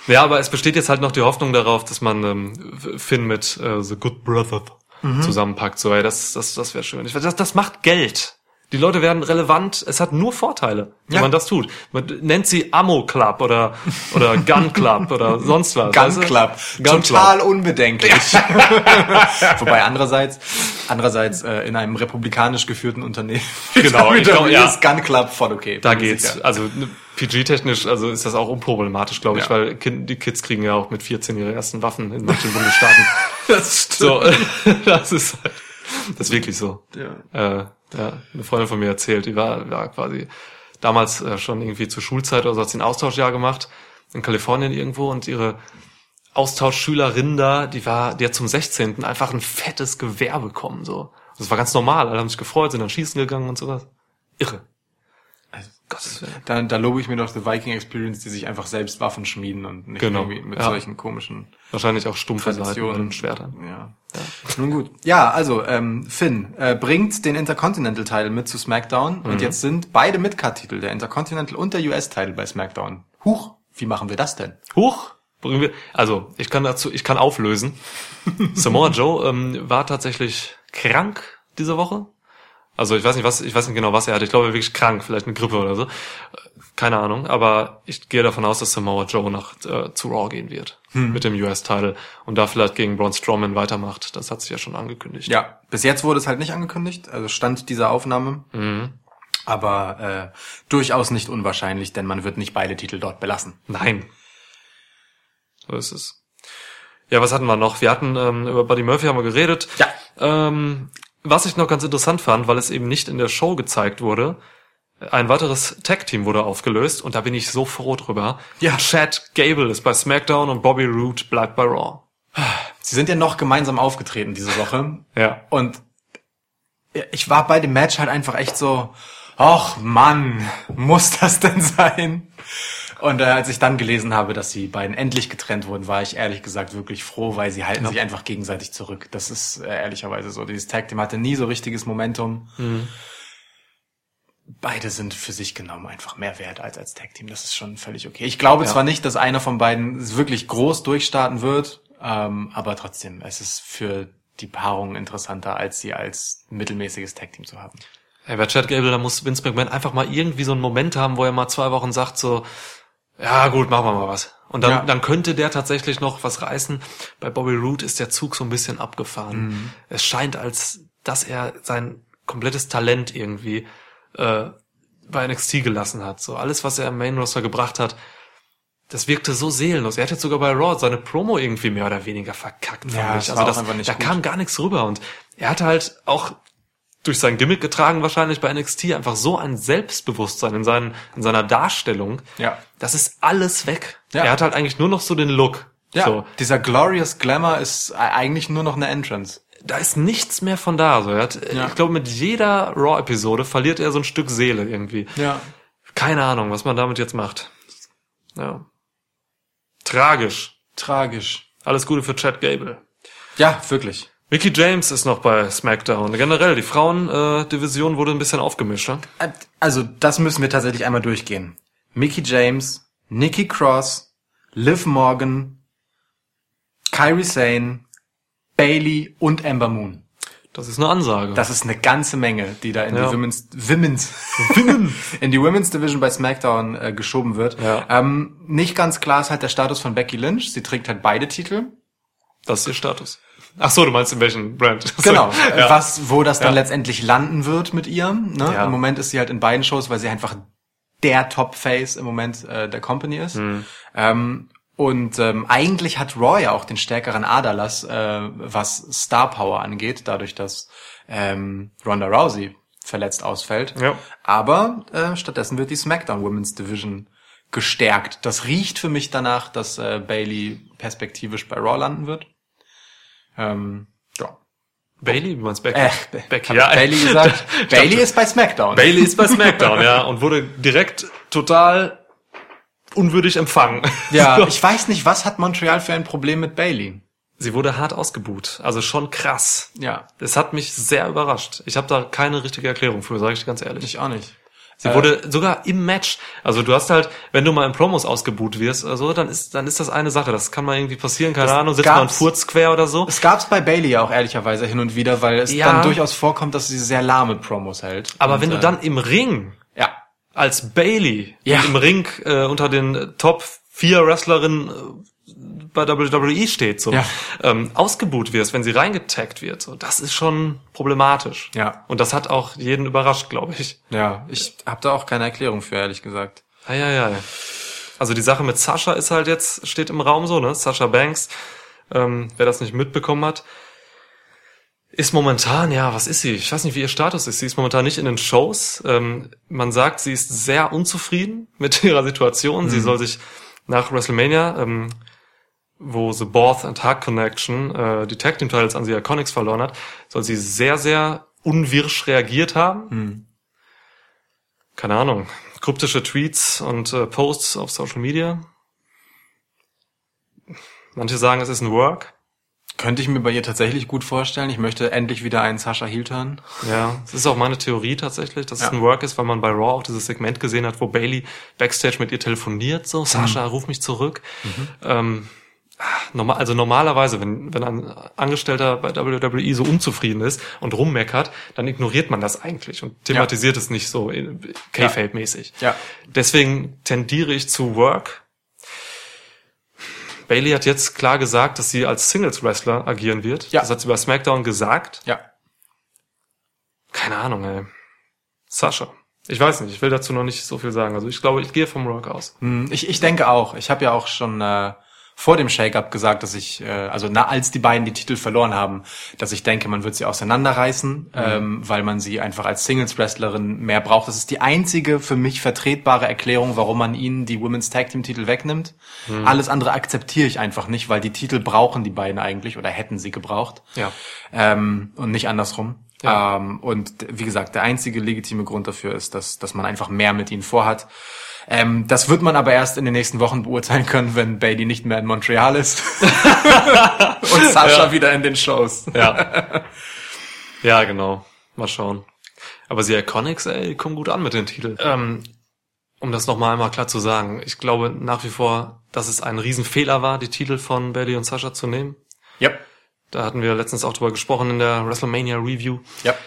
Ja, aber es besteht jetzt halt noch die Hoffnung darauf, dass man ähm, Finn mit äh, The Good Brother zusammenpackt. So, ey, das, das, das wäre schön. Das, das macht Geld. Die Leute werden relevant. Es hat nur Vorteile, wenn Ja. man das tut. Man nennt sie Ammo Club oder oder Gun Club oder sonst was. Gun weißt du? Club. Gun Total unbedenklich. Wobei andererseits, andererseits äh, in einem republikanisch geführten Unternehmen. Genau, ich glaub, ja. ist Gun Club voll okay. Da geht's. sicher. Also ne, PG-technisch, also ist das auch unproblematisch, glaube ich, Ja. weil kind, die Kids kriegen ja auch mit 14 ihre ersten Waffen in manchen Bundesstaaten. Das stimmt. So, das ist halt, das ist wirklich so. Ja. Äh, ja, eine Freundin von mir erzählt, die war, war quasi damals äh, schon irgendwie zur Schulzeit oder so, hat sie ein Austauschjahr gemacht in Kalifornien irgendwo und ihre Austauschschülerin da, die war, die hat zum 16. einfach ein fettes Gewehr bekommen, so. Das war ganz normal, alle haben sich gefreut, sind dann schießen gegangen und sowas. Irre. Also, Gottes Willen. Da, da lobe ich mir doch The Viking Experience, die sich einfach selbst Waffen schmieden und nicht Genau, irgendwie mit ja. solchen komischen Wahrscheinlich auch stumpfe Seiten den Schwertern. Ja. Nun gut. Ja, also ähm, Finn äh, bringt den Intercontinental-Title mit zu SmackDown Mhm. und jetzt sind beide Midcard-Titel, der Intercontinental und der US-Title bei SmackDown. Huch, wie machen wir das denn? Huch! Bringen wir, also ich kann dazu, ich kann auflösen. Samoa Joe ähm, war tatsächlich krank diese Woche. Also ich weiß nicht, was, ich weiß nicht genau, was er hatte. Ich glaube, er war wirklich krank, vielleicht eine Grippe oder so. Keine Ahnung, aber ich gehe davon aus, dass Samoa Joe nach äh, zu Raw gehen wird mit dem US-Title und da vielleicht gegen Braun Strowman weitermacht. Das hat sich ja schon angekündigt. Ja, bis jetzt wurde es halt nicht angekündigt, also stand dieser Aufnahme. Mhm. Aber äh, durchaus nicht unwahrscheinlich, denn man wird nicht beide Titel dort belassen. Nein. So ist es. Ja, was hatten wir noch? Wir hatten ähm, über Buddy Murphy haben wir geredet. Ja. Ähm, was ich noch ganz interessant fand, weil es eben nicht in der Show gezeigt wurde, ein weiteres Tag-Team wurde aufgelöst und da bin ich so froh drüber. Ja. Chad Gable ist bei SmackDown und Bobby Roode bleibt bei Raw. Sie sind ja noch gemeinsam aufgetreten diese Woche. Ja. Und ich war bei dem Match halt einfach echt so, ach Mann, muss das denn sein? Und äh, als ich dann gelesen habe, dass die beiden endlich getrennt wurden, war ich ehrlich gesagt wirklich froh, weil sie halten sich einfach gegenseitig zurück. Das ist äh, ehrlicherweise so. Dieses Tag Team hatte nie so richtiges Momentum. Beide sind für sich genommen einfach mehr wert als als Tag Team. Das ist schon völlig okay. Ich glaube Ja. zwar nicht, dass einer von beiden wirklich groß durchstarten wird, ähm, aber trotzdem, es ist für die Paarung interessanter, als sie als mittelmäßiges Tag Team zu haben. Ey, bei Chad Gable, da muss Vince McMahon einfach mal irgendwie so einen Moment haben, wo er mal zwei Wochen sagt so, ja gut, machen wir mal was. Und dann, Ja. dann könnte der tatsächlich noch was reißen. Bei Bobby Roode ist der Zug so ein bisschen abgefahren. Mhm. Es scheint, als dass er sein komplettes Talent irgendwie äh, bei NXT gelassen hat. So alles, was er im Main Roster gebracht hat, das wirkte so seelenlos. Er hat jetzt sogar bei Raw seine Promo irgendwie mehr oder weniger verkackt. Ja, Also das, einfach nicht da gut. kam gar nichts rüber. Und er hatte halt auch durch sein Gimmick getragen wahrscheinlich bei NXT einfach so ein Selbstbewusstsein in, seinen, in seiner Darstellung. Ja. Das ist alles weg. Ja. Er hat halt eigentlich nur noch so den Look. Ja, So. dieser Glorious Glamour ist e- eigentlich nur noch eine Entrance. Da ist nichts mehr von da. So. Hat, Ja. Ich glaube, mit jeder Raw-Episode verliert er so ein Stück Seele irgendwie. Ja. Keine Ahnung, was man damit jetzt macht. Ja. Tragisch. Tragisch. Alles Gute für Chad Gable. Ja, wirklich. Mickey James ist noch bei SmackDown. Generell, die Frauen-Division Division wurde ein bisschen aufgemischt. Äh, Also, das müssen wir tatsächlich einmal durchgehen. Mickey James, Nikki Cross, Liv Morgan, Kyrie Sane, Bailey und Ember Moon. Das ist eine Ansage. Das ist eine ganze Menge, die da in Ja. die Women's, Women's, in die Women's Division bei SmackDown äh, geschoben wird. Ja. Ähm, nicht ganz klar ist halt der Status von Becky Lynch. Sie trägt halt beide Titel. Das ist ihr Status. Ach so, du meinst in welchen Brand? Genau, ja. was, wo das dann letztendlich landen wird mit ihr. Ne? Im Moment ist sie halt in beiden Shows, weil sie einfach der Top-Face im Moment äh, der Company ist. Mhm. Ähm, und ähm, eigentlich hat Raw ja auch den stärkeren Aderlass, äh, was Star Power angeht, dadurch, dass ähm, Ronda Rousey verletzt ausfällt. Ja. Aber äh, stattdessen wird die SmackDown Women's Division gestärkt. Das riecht für mich danach, dass äh, Bailey perspektivisch bei Raw landen wird. Ähm, ja. Bailey, wie meinst Becky? Äh, Becky, hab ja. Bailey gesagt. Bailey ist bei SmackDown. Bailey ist bei SmackDown, ja, und wurde direkt total unwürdig empfangen. Ja, So. ich weiß nicht, was hat Montreal für ein Problem mit Bailey? Sie wurde hart ausgebuht. Also schon krass. Ja, Das hat mich sehr überrascht. Ich habe da keine richtige Erklärung für, sage ich ganz ehrlich. ich auch nicht. Sie wurde sogar im Match. Also du hast halt, wenn du mal in Promos ausgebuht wirst, also dann ist dann ist das eine Sache. Das kann mal irgendwie passieren. Keine Ahnung, sitzt mal ein. Furz quer oder so. Es gab's bei Bailey ja auch ehrlicherweise hin und wieder, weil es Ja. dann durchaus vorkommt, dass sie sehr lahme Promos hält. Aber Und, wenn du äh, dann im Ring als Bailey Ja. im Ring äh, unter den Top 4 Wrestlerinnen äh, bei WWE steht, so Ja. ähm, ausgebuht wirst, wenn sie reingetaggt wird, so das ist schon problematisch. Ja. Und das hat auch jeden überrascht, glaube ich. ja, ich habe da auch keine Erklärung für, ehrlich gesagt. Ja, ja, ja. Also die Sache mit Sascha ist halt jetzt, steht im Raum so, ne? Sascha Banks, ähm, wer das nicht mitbekommen hat, ist momentan, ja, was ist sie? Ich weiß nicht, wie ihr Status ist. Sie ist momentan nicht in den Shows. Ähm, man sagt, sie ist sehr unzufrieden mit ihrer Situation. Sie soll sich nach WrestleMania, ähm, wo The Borth and Hug Connection äh, die Tag Team Titles an die Iconics verloren hat, soll sie sehr, sehr unwirsch reagiert haben. Keine Ahnung. Kryptische Tweets und äh, Posts auf Social Media. Manche sagen, es ist ein Work. Könnte ich mir bei ihr tatsächlich gut vorstellen. Ich möchte endlich wieder einen Sascha Heel Turn. Ja, das ist auch meine Theorie tatsächlich, dass Ja. es ein Work ist, weil man bei Raw auch dieses Segment gesehen hat, wo Bailey backstage mit ihr telefoniert, so, Sascha, ruf mich zurück. Ähm, normal, also normalerweise, wenn, wenn ein Angestellter bei WWE so unzufrieden ist und rummeckert, dann ignoriert man das eigentlich und thematisiert es nicht so K-Fape-mäßig. Ja. Deswegen tendiere ich zu Work. Bailey hat jetzt klar gesagt, dass sie als Singles-Wrestler agieren wird. Ja. Das hat sie bei SmackDown gesagt. Ja. Keine Ahnung, ey. Sascha. Ich weiß nicht, ich will dazu noch nicht so viel sagen. Also ich glaube, ich gehe vom Rock aus. Hm, Ich, ich denke auch. Ich habe ja auch schon äh, vor dem Shake-up gesagt, dass ich, äh, also na, als die beiden die Titel verloren haben, dass ich denke, man wird sie auseinanderreißen, ähm, weil man sie einfach als Singles-Wrestlerin mehr braucht. Das ist die einzige für mich vertretbare Erklärung, warum man ihnen die Women's Tag Team-Titel wegnimmt. Alles andere akzeptiere ich einfach nicht, weil die Titel brauchen die beiden eigentlich oder hätten sie gebraucht. Ja. Ähm, und nicht andersrum. Ja. Ähm, und wie gesagt, der einzige legitime Grund dafür ist, dass, dass man einfach mehr mit ihnen vorhat. Ähm, das wird man aber erst in den nächsten Wochen beurteilen können, wenn Bailey nicht mehr in Montreal ist. und Sascha wieder in den Shows. Ja. ja, genau. Mal schauen. Aber sie Iconics, ey, die kommen gut an mit den Titeln. Ähm, um das nochmal einmal klar zu sagen, ich glaube nach wie vor, dass es ein Riesenfehler war, die Titel von Bailey und Sascha zu nehmen. Yep. Da hatten wir letztens auch drüber gesprochen in der WrestleMania Review. Yep.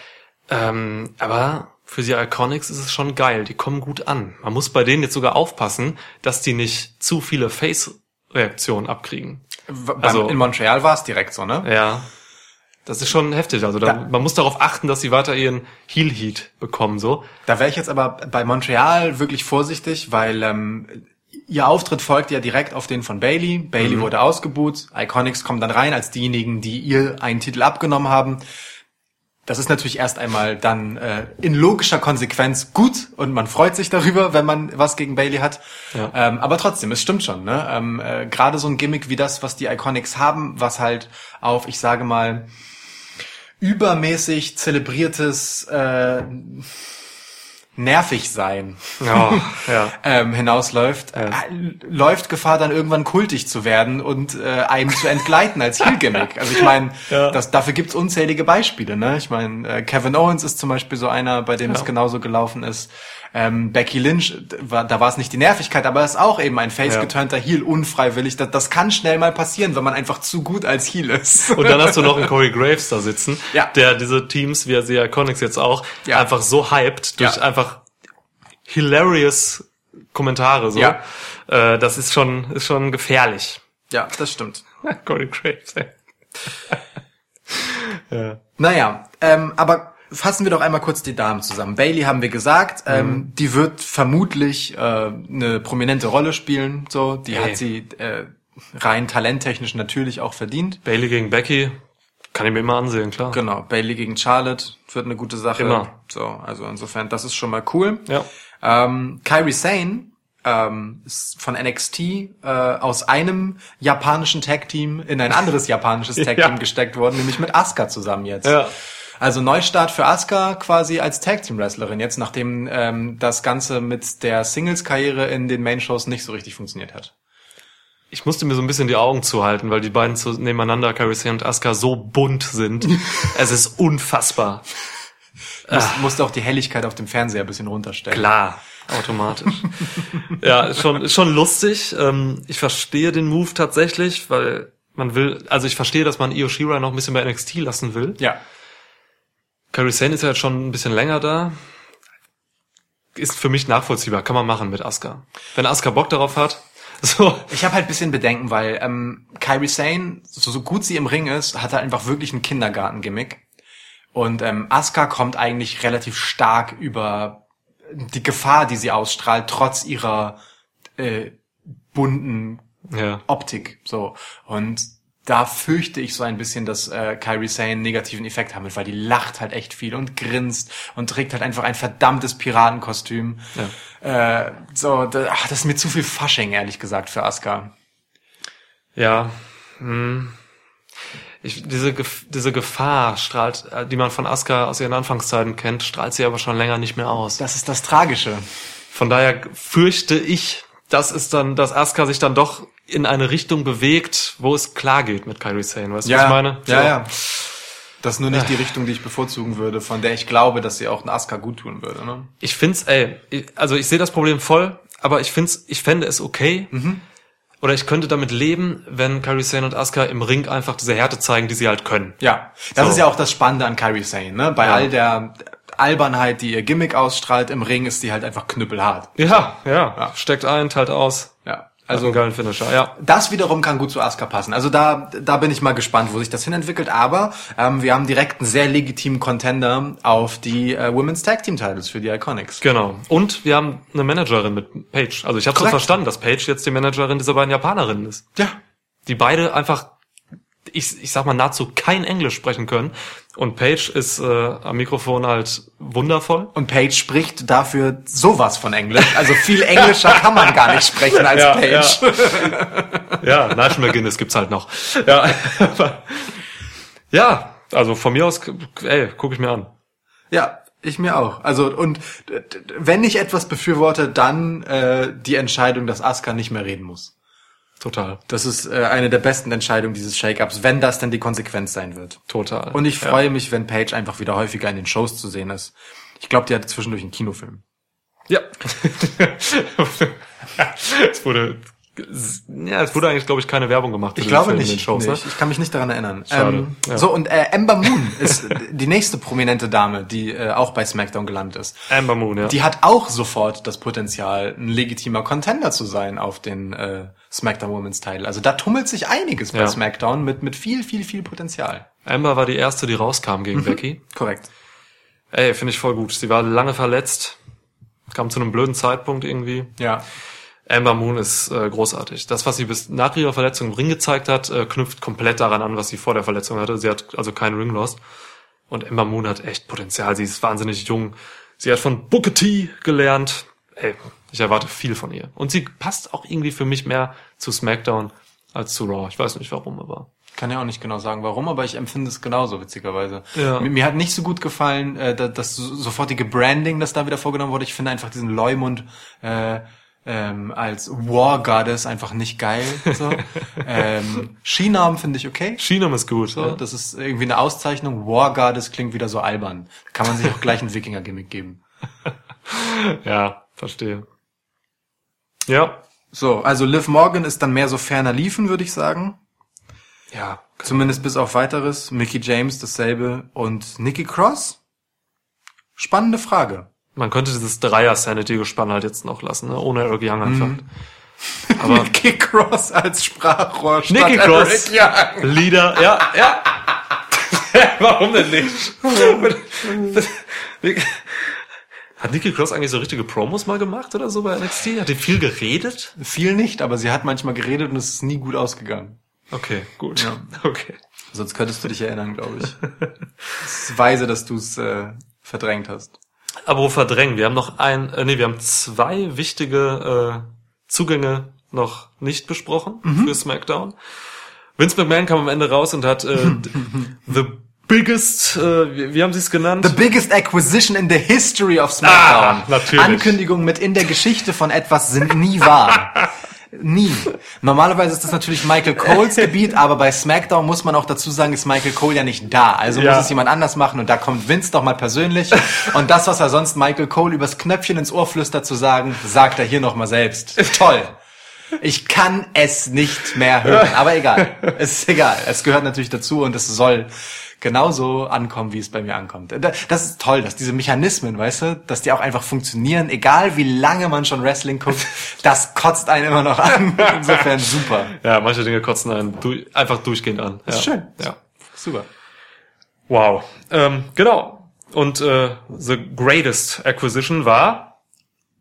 Ähm, aber für die Iconics ist es schon geil. Die kommen gut an. Man muss bei denen jetzt sogar aufpassen, dass die nicht zu viele Face-Reaktionen abkriegen. Also- in Montreal war es direkt so, ne? Ja. Das ist schon heftig. Also da, Da- man muss darauf achten, dass sie weiter ihren Heel Heat bekommen, so. Da wäre ich jetzt aber bei Montreal wirklich vorsichtig, weil ähm, ihr Auftritt folgt ja direkt auf den von Bailey. Bailey wurde ausgebuht, Iconics kommen dann rein als diejenigen, die ihr einen Titel abgenommen haben. Das ist natürlich erst einmal dann äh, in logischer Konsequenz gut und man freut sich darüber, wenn man was gegen Bailey hat. Ja. Ähm, aber trotzdem, es stimmt schon. Ne? Ähm, äh, Gerade so ein Gimmick wie das, was die Iconics haben, was halt auf, ich sage mal, übermäßig zelebriertes äh, nervig sein Ja, ja. ähm, hinausläuft, äh, läuft Gefahr dann irgendwann kultig zu werden und äh, einem zu entgleiten als Heel-Gimmick. Also ich meine, Ja. das dafür gibt's unzählige Beispiele. Ne? Ich meine, äh, Kevin Owens ist zum Beispiel so einer, bei dem es Ja. genauso gelaufen ist. Ähm, Becky Lynch, war, da war es nicht die Nervigkeit, aber es ist auch eben ein face-geturnter Heel, unfreiwillig. Das, das kann schnell mal passieren, wenn man einfach zu gut als Heel ist. Und dann hast du noch einen Corey Graves da sitzen, Ja. der diese Teams, wie er sie Iconics jetzt auch, Ja. einfach so hyped durch Ja. einfach hilarious Kommentare, so. Ja. Äh, das ist schon, ist schon gefährlich. ja, das stimmt. Corey Graves, ey. ja. Naja, ähm, aber fassen wir doch einmal kurz die Damen zusammen. Bailey haben wir gesagt, Mhm. ähm, die wird vermutlich äh, eine prominente Rolle spielen. So, die Ey. hat sie äh, rein talenttechnisch natürlich auch verdient. Bailey gegen Becky, kann ich mir immer ansehen, klar. Genau, Bailey gegen Charlotte wird eine gute Sache. Immer. So, also insofern, das ist schon mal cool. Ja. Ähm, Kyrie Sane ähm, ist von NXT äh, aus einem japanischen Tag-Team in ein anderes japanisches Tag-Team Ja. gesteckt worden, nämlich mit Asuka zusammen jetzt. Ja. Also Neustart für Asuka quasi als Tag-Team-Wrestlerin, jetzt nachdem ähm, das Ganze mit der Singles-Karriere in den Main-Shows nicht so richtig funktioniert hat. Ich musste mir so ein bisschen die Augen zuhalten, weil die beiden zu, nebeneinander, Sane und Asuka, so bunt sind. es ist unfassbar. Muss, musste auch die Helligkeit auf dem Fernseher ein bisschen runterstellen. Klar, automatisch. ja, schon, schon lustig. Ähm, ich verstehe den Move tatsächlich, weil man will, also ich verstehe, dass man Io Shirai noch ein bisschen bei NXT lassen will. Ja. Kairi Sane ist ja jetzt schon ein bisschen länger da. Ist für mich nachvollziehbar, kann man machen mit Asuka. Wenn Asuka Bock darauf hat, so. Ich habe halt ein bisschen Bedenken, weil ähm, Kyrie Sane, so, so gut sie im Ring ist, hat halt einfach wirklich ein Kindergarten-Gimmick. Und ähm, Asuka kommt eigentlich relativ stark über die Gefahr, die sie ausstrahlt, trotz ihrer äh, bunten Ja. Optik. So. Und da fürchte ich so ein bisschen, dass äh, Kyrie Sane einen negativen Effekt haben wird, weil die lacht halt echt viel und grinst und trägt halt einfach ein verdammtes Piratenkostüm. Äh, so, da, ach, das ist mir zu viel Fasching, ehrlich gesagt, für Asuka. Ja. Hm. Ich, diese, Gef- diese Gefahr strahlt, äh, die man von Asuka aus ihren Anfangszeiten kennt, strahlt sie aber schon länger nicht mehr aus. Das ist das Tragische. Von daher fürchte ich, das ist dann, dass Asuka sich dann doch in eine Richtung bewegt, wo es klar geht mit Kairi Sane. Weißt du, was ich meine? Ja, So. ja. Das ist nur nicht die Richtung, die ich bevorzugen würde, von der ich glaube, dass sie auch ein Asuka gut tun würde. Ne? Ich find's, ey, also ich sehe das Problem voll, aber ich find's, ich fände es okay. Mhm. Oder ich könnte damit leben, wenn Kairi Sane und Asuka im Ring einfach diese Härte zeigen, die sie halt können. Ja, das So. ist ja auch das Spannende an Kairi Sane. Ne? Bei Ja. all der Albernheit, die ihr Gimmick ausstrahlt, im Ring ist sie halt einfach knüppelhart. Ja, ja, Ja. Steckt ein, teilt aus. Ja, Also geilen Finisher, ja. das wiederum kann gut zu Asuka passen. Also da, da bin ich mal gespannt, wo sich das hinentwickelt. Aber ähm, wir haben direkt einen sehr legitimen Contender auf die äh, Women's Tag Team Titles für die Iconics. Genau. Und wir haben eine Managerin mit Paige. Also ich habe so verstanden, dass Paige jetzt die Managerin dieser beiden Japanerinnen ist. Ja, Die beide einfach, ich, ich sag mal, nahezu kein Englisch sprechen können. Und Paige ist äh, am Mikrofon halt wundervoll. Und Paige spricht dafür sowas von Englisch. Also viel englischer kann man gar nicht sprechen als Ja, Paige. Ja, Nigel McGuinness gibt's halt noch. Ja, ja also von mir aus, ey, guck ich mir an. Ja, ich mir auch. Also und wenn ich etwas befürworte, dann äh, die Entscheidung, dass Asuka nicht mehr reden muss. Total, Das ist äh, eine der besten Entscheidungen dieses Shake-ups, wenn das denn die Konsequenz sein wird. total. Und ich freue mich, wenn Paige einfach wieder häufiger in den Shows zu sehen ist. Ich glaube, die hatte zwischendurch einen Kinofilm. Ja. es wurde, ja, es wurde eigentlich, glaube ich, keine Werbung gemacht. für Ich glaube Film nicht. Shows, nee, ne? ich, kann mich nicht daran erinnern. Schade, Ähm, ja. So, und äh, Ember Moon ist die nächste prominente Dame, die äh, auch bei SmackDown gelandet ist. Amber Moon, ja. Die hat auch sofort das Potenzial, ein legitimer Contender zu sein auf den äh, SmackDown Women's Title. Also da tummelt sich einiges bei Ja. SmackDown mit, mit viel, viel, viel Potenzial. Amber war die erste, die rauskam gegen Becky. Korrekt. Ey, finde ich voll gut. Sie war lange verletzt, kam zu einem blöden Zeitpunkt irgendwie. Ja. Amber Moon ist äh, großartig. Das, was sie bis nach ihrer Verletzung im Ring gezeigt hat, äh, knüpft komplett daran an, was sie vor der Verletzung hatte. Sie hat also keinen Ring Loss. Und Amber Moon hat echt Potenzial. Sie ist wahnsinnig jung. Sie hat von Booker T gelernt. Ey, ich erwarte viel von ihr. Und sie passt auch irgendwie für mich mehr zu SmackDown als zu Raw. Ich weiß nicht warum, aber. Kann ja auch nicht genau sagen, warum, aber ich empfinde es genauso, witzigerweise. Ja. Mir, mir hat nicht so gut gefallen, äh, da- das so- sofortige Branding, das da wieder vorgenommen wurde. Ich finde einfach diesen Leumund äh, ähm, als War Goddess einfach nicht geil. So. ähm, Skinamen finde ich okay. Shinam ist gut. So, ja. das ist irgendwie eine Auszeichnung. War Goddess klingt wieder so albern. Kann man sich auch gleich ein Wikinger-Gimmick geben. ja, verstehe. Ja. So, also Liv Morgan ist dann mehr so ferner liefen, würde ich sagen. Ja. Zumindest bis auf weiteres. Mickey James dasselbe. Und Nikki Cross? Spannende Frage. Man könnte dieses Dreier-Sanity-Gespann halt jetzt noch lassen, ne? ohne Eric Young einfach. Aber Nikki Cross als Sprachrohr statt Nikki Cross, Eric Young. Leader, ja, ja. Warum denn nicht? Hat Nikki Cross eigentlich so richtige Promos mal gemacht oder so bei NXT? Hat die viel geredet? Viel nicht, aber sie hat manchmal geredet und es ist nie gut ausgegangen. Okay, gut. Ja. Okay. Sonst könntest du dich erinnern, glaube ich. Es ist weise, dass du es äh, verdrängt hast. Aber verdrängen? Wir haben noch ein, äh, nee, wir haben zwei wichtige äh, Zugänge noch nicht besprochen für SmackDown. Vince McMahon kam am Ende raus und hat äh, the biggest, äh, wie, wie haben sie es genannt? The biggest acquisition in the history of SmackDown. Ah, natürlich. Ankündigungen mit in der Geschichte von etwas sind nie wahr. Nie. Normalerweise ist das natürlich Michael Coles Gebiet, aber bei SmackDown muss man auch dazu sagen, ist Michael Cole ja nicht da. Also Ja. muss es jemand anders machen und da kommt Vince doch mal persönlich. Und das, was er sonst Michael Cole übers Knöpfchen ins Ohr flüstert zu sagen, sagt er hier noch mal selbst. Toll. Ich kann es nicht mehr hören, aber egal. Es ist egal. Es gehört natürlich dazu und es soll genauso ankommen, wie es bei mir ankommt. Da- Das ist toll, dass diese Mechanismen, weißt du, dass die auch einfach funktionieren, egal wie lange man schon Wrestling guckt, das kotzt einen immer noch an. Insofern super. Ja, manche Dinge kotzen einen du einfach durchgehend an. Ja. ist schön. Ja. Super. Wow. Ähm, genau. Und äh, the greatest acquisition war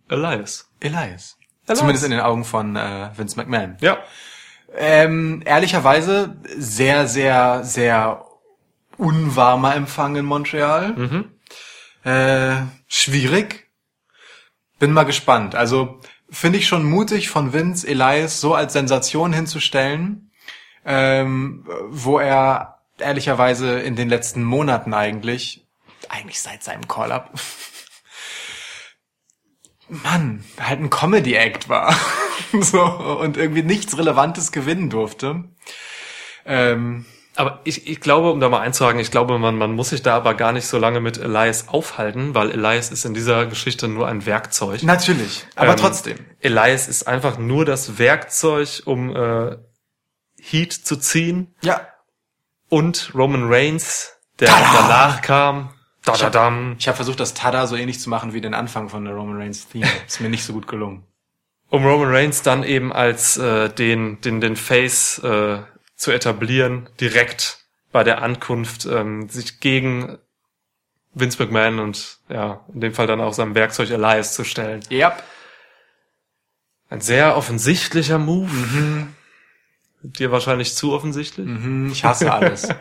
Elias. Elias. Elias. Zumindest in den Augen von äh, Vince McMahon. Ja. Ähm, ehrlicherweise sehr, sehr, sehr unwarmer Empfang in Montreal. Äh, schwierig. Bin mal gespannt. Also finde ich schon mutig von Vince Elias so als Sensation hinzustellen, ähm, wo er ehrlicherweise in den letzten Monaten eigentlich, eigentlich seit seinem Call-up, Mann, halt ein Comedy-Act war. so, und irgendwie nichts Relevantes gewinnen durfte. Ähm, Aber ich, ich glaube, um da mal einzuhaken, ich glaube, man, man muss sich da aber gar nicht so lange mit Elias aufhalten, weil Elias ist in dieser Geschichte nur ein Werkzeug. natürlich, aber Ähm, trotzdem. Elias ist einfach nur das Werkzeug, um äh, Heat zu ziehen Ja, und Roman Reigns, der Tada! danach kam. Da, da, dam, ich habe versucht, das Tada so ähnlich zu machen wie den Anfang von der Roman Reigns Theme. Ist mir nicht so gut gelungen. um Roman Reigns dann eben als äh, den, den, den Face äh, zu etablieren, direkt bei der Ankunft, ähm, sich gegen Vince McMahon und ja, in dem Fall dann auch seinem Werkzeug Elias zu stellen. Ja, Ein sehr offensichtlicher Move. Dir wahrscheinlich zu offensichtlich. hm, ich hasse alles.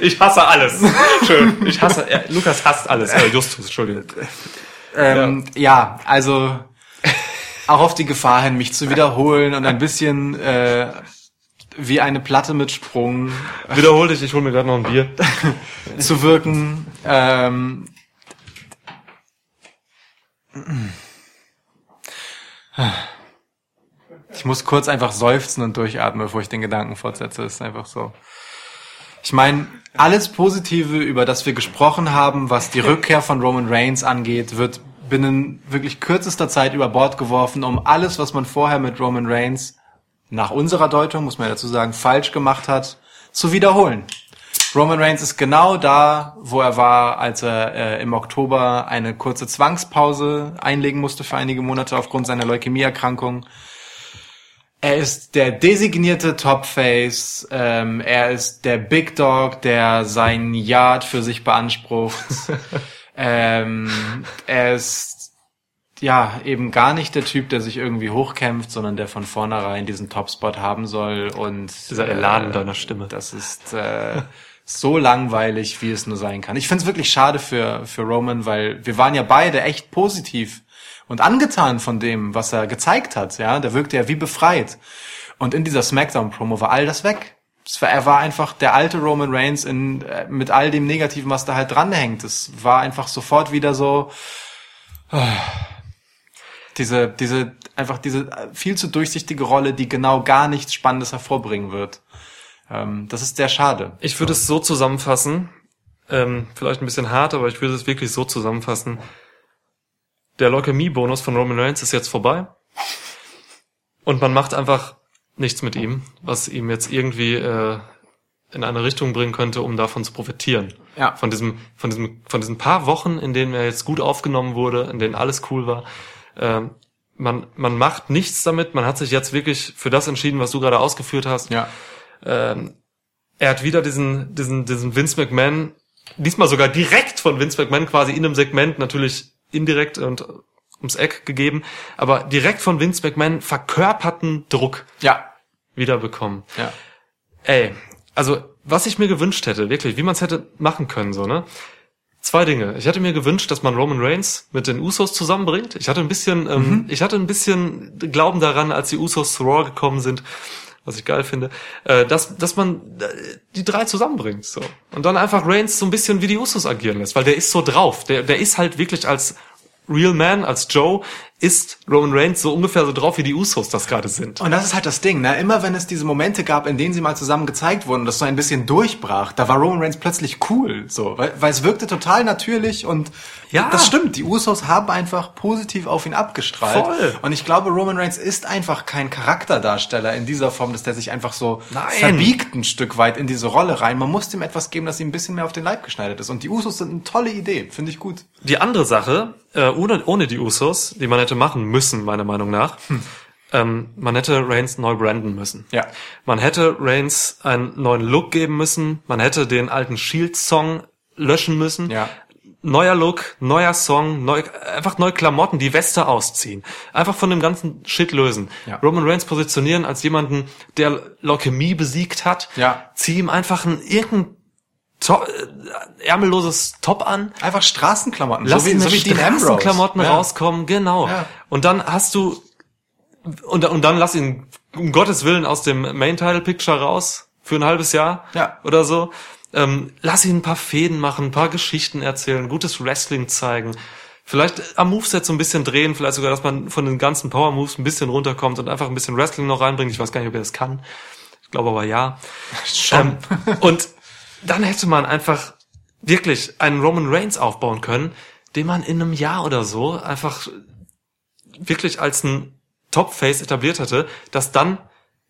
Ich hasse alles. Schön. Ich hasse, äh, Lukas hasst alles. Äh, Justus, Entschuldigung. Ähm, ja. also auch auf die Gefahr hin, mich zu wiederholen und ein bisschen äh, wie eine Platte mit Sprung Wiederhol dich, ich hol mir gerade noch ein Bier. zu wirken. Ähm, ich muss kurz einfach seufzen und durchatmen, bevor ich den Gedanken fortsetze. Das ist einfach so. Ich meine, alles Positive, über das wir gesprochen haben, was die Rückkehr von Roman Reigns angeht, wird binnen wirklich kürzester Zeit über Bord geworfen, um alles, was man vorher mit Roman Reigns nach unserer Deutung, muss man dazu sagen, falsch gemacht hat, zu wiederholen. Roman Reigns ist genau da, wo er war, als er äh, im Oktober eine kurze Zwangspause einlegen musste für einige Monate aufgrund seiner Leukämieerkrankung. Er ist der designierte Topface. Ähm, er ist der Big Dog, der sein Yard für sich beansprucht. ähm, er ist ja eben gar nicht der Typ, der sich irgendwie hochkämpft, sondern der von vornherein diesen Topspot haben soll. Und Dieser Elan in deiner Stimme. Das ist äh, so langweilig, wie es nur sein kann. Ich finde es wirklich schade für für Roman, weil wir waren ja beide echt positiv und angetan von dem, was er gezeigt hat. Ja, der wirkte ja wie befreit. Und in dieser Smackdown-Promo war all das weg. War, er war einfach der alte Roman Reigns in, äh, mit all dem Negativen, was da halt dranhängt. Es war einfach sofort wieder so ah, diese, diese, einfach diese viel zu durchsichtige Rolle, die genau gar nichts Spannendes hervorbringen wird. Ähm, das ist sehr schade. Ich würde es so zusammenfassen, ähm, vielleicht ein bisschen hart, aber ich würde es wirklich so zusammenfassen. Der Leukämie-Bonus von Roman Reigns ist jetzt vorbei. Und man macht einfach nichts mit ihm, was ihm jetzt irgendwie äh, in eine Richtung bringen könnte, um davon zu profitieren. Ja. Von diesem, von diesem, von diesen paar Wochen, in denen er jetzt gut aufgenommen wurde, in denen alles cool war. Ähm, man, man macht nichts damit. Man hat sich jetzt wirklich für das entschieden, was du gerade ausgeführt hast. Ja. Ähm, er hat wieder diesen, diesen, diesen Vince McMahon, diesmal sogar direkt von Vince McMahon quasi in einem Segment, natürlich indirekt und ums Eck gegeben, aber direkt von Vince McMahon verkörperten Druck Ja. wiederbekommen. Ja. Ey, also was ich mir gewünscht hätte, wirklich, wie man es hätte machen können, so, ne? Zwei Dinge. Ich hätte mir gewünscht, dass man Roman Reigns mit den Usos zusammenbringt. Ich hatte ein bisschen, ähm, ich hatte ein bisschen Glauben daran, als die Usos zu Raw gekommen sind, was ich geil finde, äh, dass, dass man äh, die drei zusammenbringt, so. Und dann einfach Reigns so ein bisschen wie die Usos agieren lässt, weil der ist so drauf. Der, der ist halt wirklich als Real Man, als Joe, ist Roman Reigns so ungefähr so drauf, wie die Usos das gerade sind. Und das ist halt das Ding, ne? Immer wenn es diese Momente gab, in denen sie mal zusammen gezeigt wurden, das so ein bisschen durchbrach, da war Roman Reigns plötzlich cool, so, weil, weil es wirkte total natürlich und Ja. das stimmt. Die Usos haben einfach positiv auf ihn abgestrahlt. Voll. Und ich glaube, Roman Reigns ist einfach kein Charakterdarsteller in dieser Form, dass der sich einfach so Nein. verbiegt ein Stück weit in diese Rolle rein. Man muss dem etwas geben, das ihm ein bisschen mehr auf den Leib geschneidert ist. Und die Usos sind eine tolle Idee, finde ich gut. Die andere Sache, äh, ohne, ohne die Usos, die man hätte machen müssen, meiner Meinung nach, ähm, man hätte Reigns neu branden müssen. Ja. Man hätte Reigns einen neuen Look geben müssen, man hätte den alten Shield-Song löschen müssen. Ja. Neuer Look, neuer Song, neu, einfach neue Klamotten, die Weste ausziehen. Einfach von dem ganzen Shit lösen. Ja. Roman Reigns positionieren als jemanden, der Leukämie besiegt hat. Ja. Zieh ihm einfach ein irgendein to äh, ärmelloses Top an. Einfach Straßenklamotten, Lass so wie, ihn so wie. Straßenklamotten Ja. rauskommen, genau. Ja. Und dann hast du und, und dann lass ihn um Gottes Willen aus dem Main Title Picture raus für ein halbes Jahr Ja. oder so. Ähm, lass ihn ein paar Fäden machen, ein paar Geschichten erzählen, gutes Wrestling zeigen. Vielleicht am Moveset so ein bisschen drehen, vielleicht sogar, dass man von den ganzen Power Moves ein bisschen runterkommt und einfach ein bisschen Wrestling noch reinbringt. Ich weiß gar nicht, ob er das kann. Ich glaube aber ja. Schon. Ähm, und dann hätte man einfach wirklich einen Roman Reigns aufbauen können, den man in einem Jahr oder so einfach wirklich als ein Top-Face etabliert hätte, das dann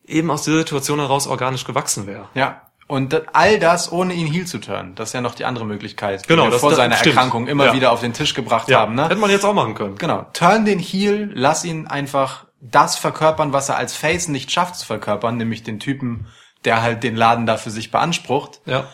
eben aus dieser Situation heraus organisch gewachsen wäre. Ja. Und all das ohne ihn heel zu turnen. Das ist ja noch die andere Möglichkeit, Genau, die wir das- vor das seiner stimmt. Erkrankung immer Ja. wieder auf den Tisch gebracht haben. Ne? hätte man jetzt auch machen können. Genau. Turn den Heel, lass ihn einfach das verkörpern, was er als Face nicht schafft zu verkörpern, nämlich den Typen, der halt den Laden da für sich beansprucht. Ja.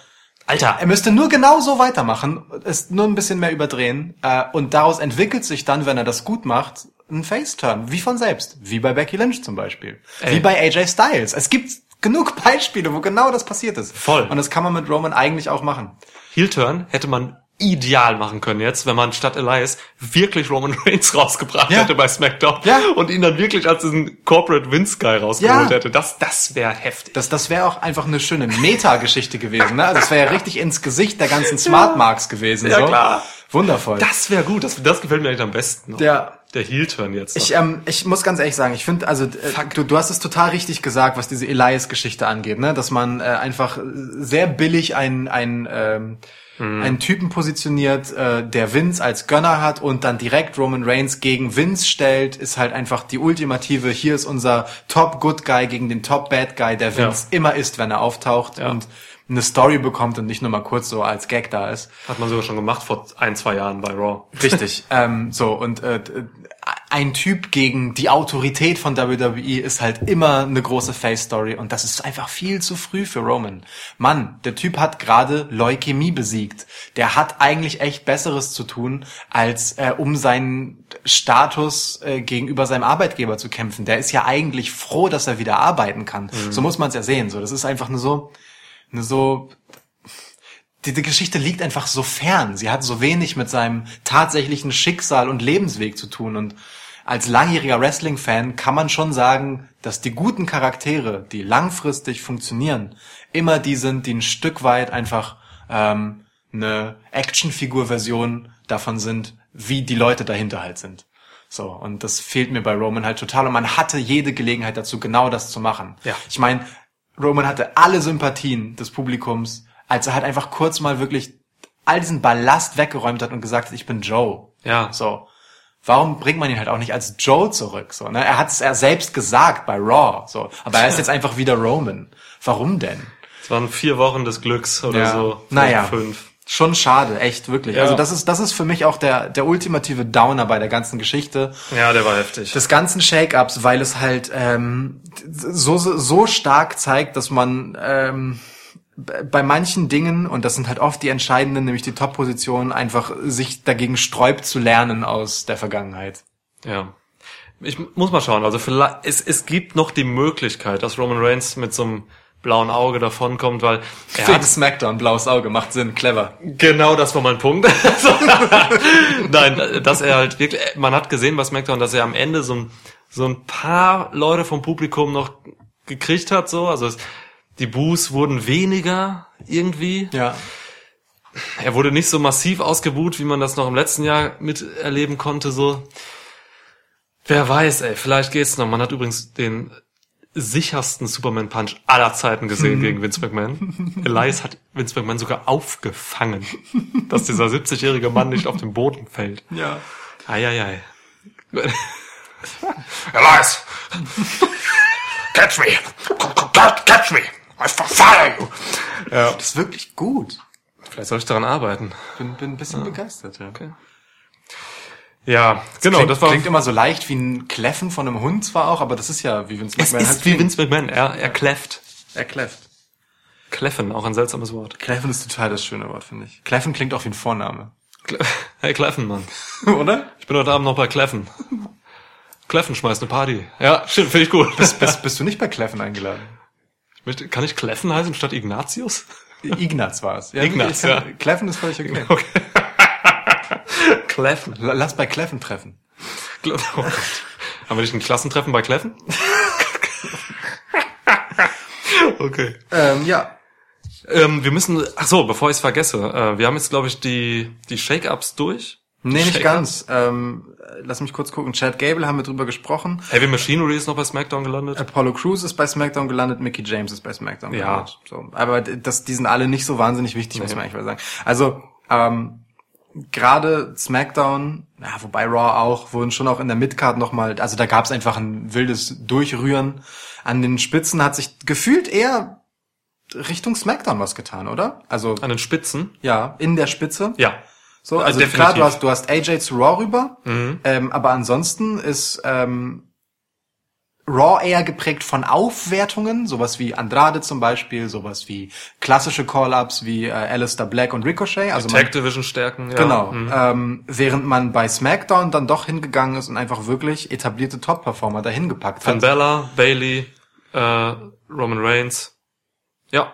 Alter, Er müsste nur genau so weitermachen, es nur ein bisschen mehr überdrehen äh, und daraus entwickelt sich dann, wenn er das gut macht, ein Face-Turn, wie von selbst, wie bei Becky Lynch zum Beispiel, Ey. wie bei AJ Styles. Es gibt genug Beispiele, wo genau das passiert ist. Voll. Und das kann man mit Roman eigentlich auch machen. Heel-Turn hätte man ideal machen können jetzt, wenn man statt Elias wirklich Roman Reigns rausgebracht Ja. hätte bei SmackDown Ja. und ihn dann wirklich als diesen Corporate Vince Guy rausgeholt Ja. hätte. Das, das wäre heftig. Das, das wäre auch einfach eine schöne Meta-Geschichte gewesen. Ne? Also das wäre ja richtig ins Gesicht der ganzen Smart Marks gewesen. Ja, so. klar. Wundervoll. Das wäre gut. Das, das gefällt mir eigentlich am besten. noch. Ja. Der Heel-Turn jetzt. Ich, ähm, ich muss ganz ehrlich sagen, ich finde, also äh, du, du hast es total richtig gesagt, was diese Elias-Geschichte angeht, ne? dass man äh, einfach sehr billig einen, einen, ähm, einen Typen positioniert, äh, der Vince als Gönner hat und dann direkt Roman Reigns gegen Vince stellt, ist halt einfach die ultimative, hier ist unser Top-Good-Guy gegen den Top-Bad-Guy, der Vince immer ist, wenn er auftaucht. Ja. und eine Story bekommt und nicht nur mal kurz so als Gag da ist. Hat man sogar schon gemacht vor ein, zwei Jahren bei Raw. Richtig. ähm, so, und äh, ein Typ gegen die Autorität von WWE ist halt immer eine große Face-Story und das ist einfach viel zu früh für Roman. Mann, der Typ hat gerade Leukämie besiegt. Der hat eigentlich echt Besseres zu tun, als äh, um seinen Status äh, gegenüber seinem Arbeitgeber zu kämpfen. Der ist ja eigentlich froh, dass er wieder arbeiten kann. So muss man es ja sehen. So, das ist einfach nur so, eine so die, die Geschichte liegt einfach so fern. Sie hat so wenig mit seinem tatsächlichen Schicksal und Lebensweg zu tun. Und als langjähriger Wrestling-Fan kann man schon sagen, dass die guten Charaktere, die langfristig funktionieren, immer die sind, die ein Stück weit einfach ähm, eine Actionfigur-Version davon sind, wie die Leute dahinter halt sind. So, und das fehlt mir bei Roman halt total. Und man hatte jede Gelegenheit dazu, genau das zu machen. Ja. Ich meine, Roman hatte alle Sympathien des Publikums, als er halt einfach kurz mal wirklich all diesen Ballast weggeräumt hat und gesagt hat, ich bin Joe. Ja. So. Warum bringt man ihn halt auch nicht als Joe zurück? So, ne? Er hat es er selbst gesagt bei Raw. So. Aber er ist jetzt einfach wieder Roman. Warum denn? Es waren vier Wochen des Glücks oder Ja. so. Naja. Fünf. Schon schade, echt, wirklich. Ja. Also das ist, das ist für mich auch der, der ultimative Downer bei der ganzen Geschichte. Ja, der war heftig. des ganzen Shake-ups, weil es halt ähm, so, so stark zeigt, dass man ähm, bei manchen Dingen, und das sind halt oft die entscheidenden, nämlich die Top-Positionen, einfach sich dagegen sträubt zu lernen aus der Vergangenheit. Ja. Ich muss mal schauen. Also vielleicht, es, es gibt noch die Möglichkeit, dass Roman Reigns mit so einem blauen Auge davonkommt, weil er hat Smackdown, blaues Auge, macht Sinn, clever. Genau, das war mein Punkt. Nein, dass er halt wirklich, man hat gesehen bei SmackDown, dass er am Ende so ein, so ein paar Leute vom Publikum noch gekriegt hat, so. Also es, die Boos wurden weniger irgendwie. Ja. Er wurde nicht so massiv ausgebuht, wie man das noch im letzten Jahr miterleben konnte, so. Wer weiß, ey, vielleicht geht's noch. Man hat übrigens den sichersten Superman Punch aller Zeiten gesehen gegen Vince McMahon. Elias hat Vince McMahon sogar aufgefangen, dass dieser 70-jährige Mann nicht auf den Boden fällt. Ja. Eieiei. Elias! Catch me! Catch me! I follow you! Ja. Das ist wirklich gut. Vielleicht soll ich daran arbeiten. Bin, bin ein bisschen begeistert, ja. Okay. Ja, genau, klingt, das war. klingt immer so leicht wie ein Kläffen von einem Hund zwar auch, aber das ist ja wie Vince es McMahon ist wie Vince McMahon. Er, er kläfft. Er kläfft. Kläffen, auch ein seltsames Wort. Kläffen ist total das schöne Wort, finde ich. Kläffen klingt auch wie ein Vorname. Hey, Kläffen, Mann. Oder? Ich bin heute Abend noch bei Kläffen. Kläffen schmeißt eine Party. Ja, stimmt, finde ich gut. Bist, bist du nicht bei Kläffen eingeladen? Möchte- Kann ich Kläffen heißen statt Ignatius? Ignaz war es. Ja, Ignaz, ich kann- ja. Kläffen ist völlig okay. Okay. Kläffen. La- Lass bei Kläffen treffen. Oh. Haben wir nicht ein Klassentreffen bei Kläffen? okay. Ähm, ja. Ähm, wir müssen, ach so, bevor ich es vergesse, äh, wir haben jetzt, glaube ich, die, die Shake-Ups durch. Nee, nicht ganz. Ähm, lass mich kurz gucken. Chad Gable haben wir drüber gesprochen. Heavy Machinery ist noch bei SmackDown gelandet. Apollo Crews ist bei SmackDown gelandet, Mickey James ist bei SmackDown Ja. gelandet. So, aber das, die sind alle nicht so wahnsinnig wichtig, muss Nee. man eigentlich mal sagen. Also ähm, gerade SmackDown, ja, wobei Raw auch, wurden schon auch in der Midcard nochmal, also da gab es einfach ein wildes Durchrühren. An den Spitzen hat sich gefühlt eher Richtung SmackDown was getan, oder? Also An den Spitzen. ja, in der Spitze. Ja. So, also definitiv. klar, du hast, du hast AJ zu Raw rüber, Mhm. ähm, aber ansonsten ist ähm, Raw eher geprägt von Aufwertungen, sowas wie Andrade zum Beispiel, sowas wie klassische Call-Ups wie äh, Alistair Black und Ricochet. Also Tag Division stärken. Ja. genau, Mhm. ähm, während man bei SmackDown dann doch hingegangen ist und einfach wirklich etablierte Top-Performer dahin gepackt Finn hat. Bella, Bailey, äh, Roman Reigns. Ja.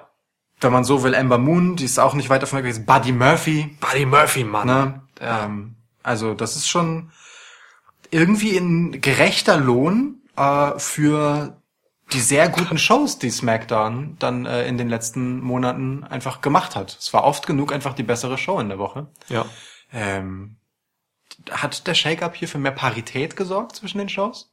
Wenn man so will, Ember Moon, die ist auch nicht weit davon weg gewesen. Buddy Murphy, Buddy Murphy, Mann. Ne? Ja. Ähm, also das ist schon irgendwie ein gerechter Lohn äh, für die sehr guten Shows, die SmackDown dann äh, in den letzten Monaten einfach gemacht hat. Es war oft genug einfach die bessere Show in der Woche. Ja. Ähm, hat der Shake-Up hier für mehr Parität gesorgt zwischen den Shows?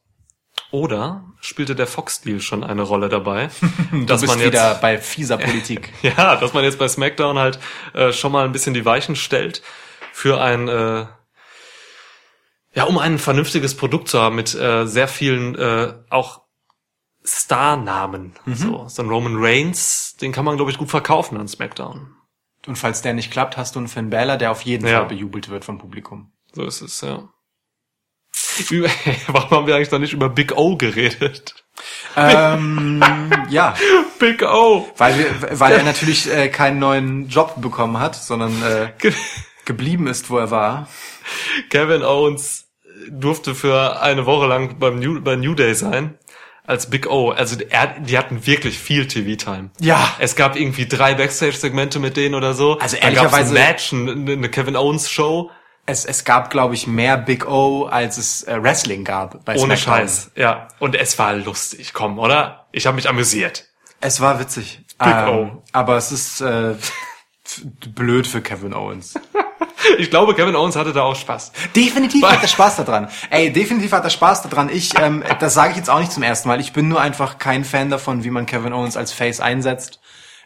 Oder spielte der Fox-Deal schon eine Rolle dabei? Du dass bist man jetzt, wieder bei fieser Politik. ja, dass man jetzt bei SmackDown halt äh, schon mal ein bisschen die Weichen stellt für ein, äh, ja, um ein vernünftiges Produkt zu haben mit äh, sehr vielen äh, auch Starnamen. So, so ein Roman Reigns, den kann man glaube ich gut verkaufen an SmackDown. Und falls der nicht klappt, hast du einen Finn Balor, der auf jeden Ja. Fall bejubelt wird vom Publikum. So ist es, ja. Über, warum haben wir eigentlich noch nicht über Big O geredet? ähm, ja, Big O! Weil, wir, weil er natürlich äh, keinen neuen Job bekommen hat, sondern äh, geblieben ist, wo er war. Kevin Owens durfte für eine Woche lang beim New, bei New Day sein als Big O. Also er, die hatten wirklich viel TV-Time. Ja. Es gab irgendwie drei Backstage-Segmente mit denen oder so. Also Dann gab's ehrlicherweise- ein Match, eine, eine Kevin Owens-Show. Es, es gab, glaube ich, mehr Big O, als es äh, Wrestling gab bei Ohne SmackDown. Scheiß. Ja. Und es war lustig, komm, oder? Ich habe mich amüsiert. Es war witzig. Big Ähm, O. Aber es ist äh, blöd für Kevin Owens. Ich glaube, Kevin Owens hatte da auch Spaß. Definitiv hat er Spaß daran. Ey, definitiv hat er Spaß daran. Ich, ähm, das sage ich jetzt auch nicht zum ersten Mal. Ich bin nur einfach kein Fan davon, wie man Kevin Owens als Face einsetzt.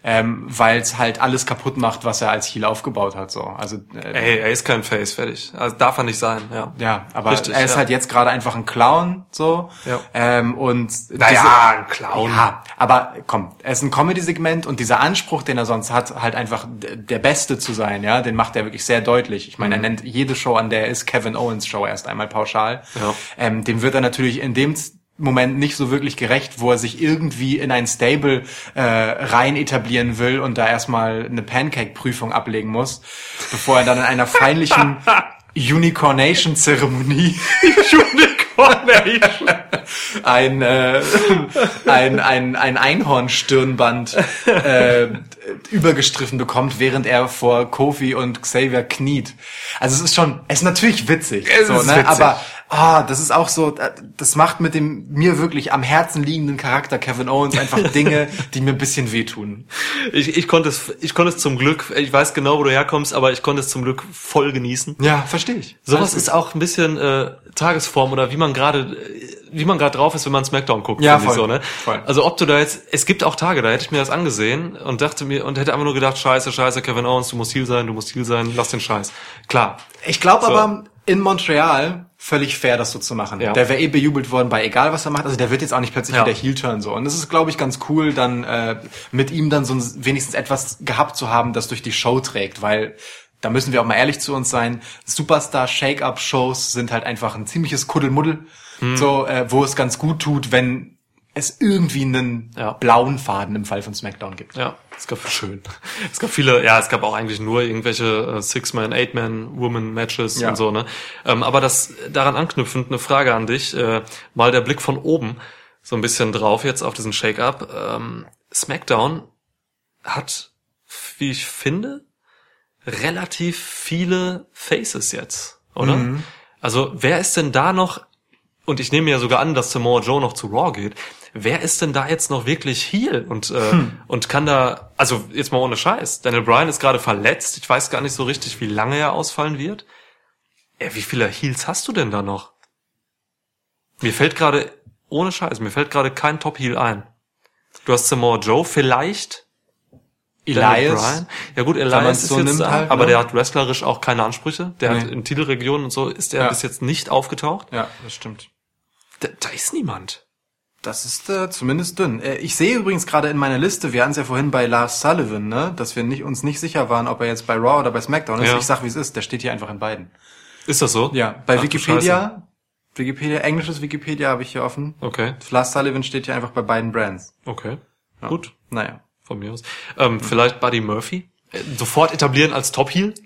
Ähm, weil es halt alles kaputt macht, was er als Heel aufgebaut hat. So, also äh, Ey, er ist kein Face, fertig. Also darf er nicht sein, ja. Ja, aber Richtig, er ist ja. halt jetzt gerade einfach ein Clown, so. Ja. Ähm, und Naja, ein Clown. Ja, aber komm, er ist ein Comedy-Segment und dieser Anspruch, den er sonst hat, halt einfach der Beste zu sein, ja, den macht er wirklich sehr deutlich. Ich Mhm. meine, er nennt jede Show, an der er ist, Kevin Owens Show erst einmal pauschal. Ja. Ähm, dem wird er natürlich in dem Moment nicht so wirklich gerecht, wo er sich irgendwie in ein Stable äh, rein etiblieren will und da erstmal eine Pancake-Prüfung ablegen muss, bevor er dann in einer feinlichen Unicornation-Zeremonie Unicornation. ein, äh, ein, ein, ein Einhornstirnband äh, übergestriffen bekommt, während er vor Kofi und Xavier kniet. Also es ist schon, es ist natürlich witzig, Es so, ist ne? witzig. aber ah, das ist auch so, äh, das macht mit dem mir wirklich am Herzen liegenden Charakter Kevin Owens einfach Dinge, die mir ein bisschen wehtun. Ich, ich konnte es, ich konnte es zum Glück, ich weiß genau, wo du herkommst, aber ich konnte es zum Glück voll genießen. Ja, verstehe ich. Sowas ist auch ein bisschen äh, Tagesform oder wie man gerade, wie man gerade drauf ist, wenn man Smackdown guckt. Ja, voll, so, ne? voll. Also ob du da jetzt, es gibt auch Tage, da hätte ich mir das angesehen und dachte mir und hätte einfach nur gedacht, Scheiße, Scheiße, Kevin Owens, du musst Heal sein, du musst Heal sein, lass den Scheiß. Klar, Ich glaube So. aber in Montreal völlig fair, das so zu machen. Ja. Der wäre eh bejubelt worden bei egal was er macht. Also der wird jetzt auch nicht plötzlich Ja. wieder Heel-Turn so. Und es ist, glaube ich, ganz cool, dann äh, mit ihm dann so ein, wenigstens etwas gehabt zu haben, das durch die Show trägt, weil da müssen wir auch mal ehrlich zu uns sein. Superstar Shake-Up-Shows sind halt einfach ein ziemliches Kuddelmuddel, Hm. so äh, wo es ganz gut tut, wenn es irgendwie einen Ja. blauen Faden im Fall von SmackDown gibt. ja, es gab schön. Es gab viele, ja, es gab auch eigentlich nur irgendwelche äh, Six-Man, Eight-Man, Woman-Matches Ja. und so, ne? Ähm, aber das daran anknüpfend eine Frage an dich, äh, mal der Blick von oben so ein bisschen drauf jetzt auf diesen Shake-Up. Ähm, SmackDown hat, wie ich finde, relativ viele Faces jetzt, oder? Also wer ist denn da noch, und ich nehme ja sogar an, dass Samoa Joe noch zu Raw geht, wer ist denn da jetzt noch wirklich Heel und, äh, und kann da, also jetzt mal ohne Scheiß, Daniel Bryan ist gerade verletzt, ich weiß gar nicht so richtig, wie lange er ausfallen wird. Ey, wie viele Heels hast du denn da noch? Mir fällt gerade, ohne Scheiß, mir fällt gerade kein Top-Heel ein. Du hast Samoa Joe, vielleicht Elias. Ja gut, Elias ist so jetzt nimmt da, halt, aber ne? der hat wrestlerisch auch keine Ansprüche. Der hat Nee. in Titelregionen und so ist er Ja. bis jetzt nicht aufgetaucht. Ja, das stimmt. Da, da ist niemand. Das ist äh, zumindest dünn. Äh, ich sehe übrigens gerade in meiner Liste, wir hatten es ja vorhin bei Lars Sullivan, ne, dass wir nicht, uns nicht sicher waren, ob er jetzt bei Raw oder bei SmackDown ist. Ja. Ich sag, wie es ist. Der steht hier einfach in beiden. Ist das so? Ja, bei Ach, Wikipedia, Wikipedia, englisches Wikipedia habe ich hier offen. Okay, Lars Sullivan steht hier einfach bei beiden Brands. okay. Gut, Naja. Von mir aus. Ähm, Vielleicht Buddy Murphy? Äh, Sofort etablieren als Top-Heel?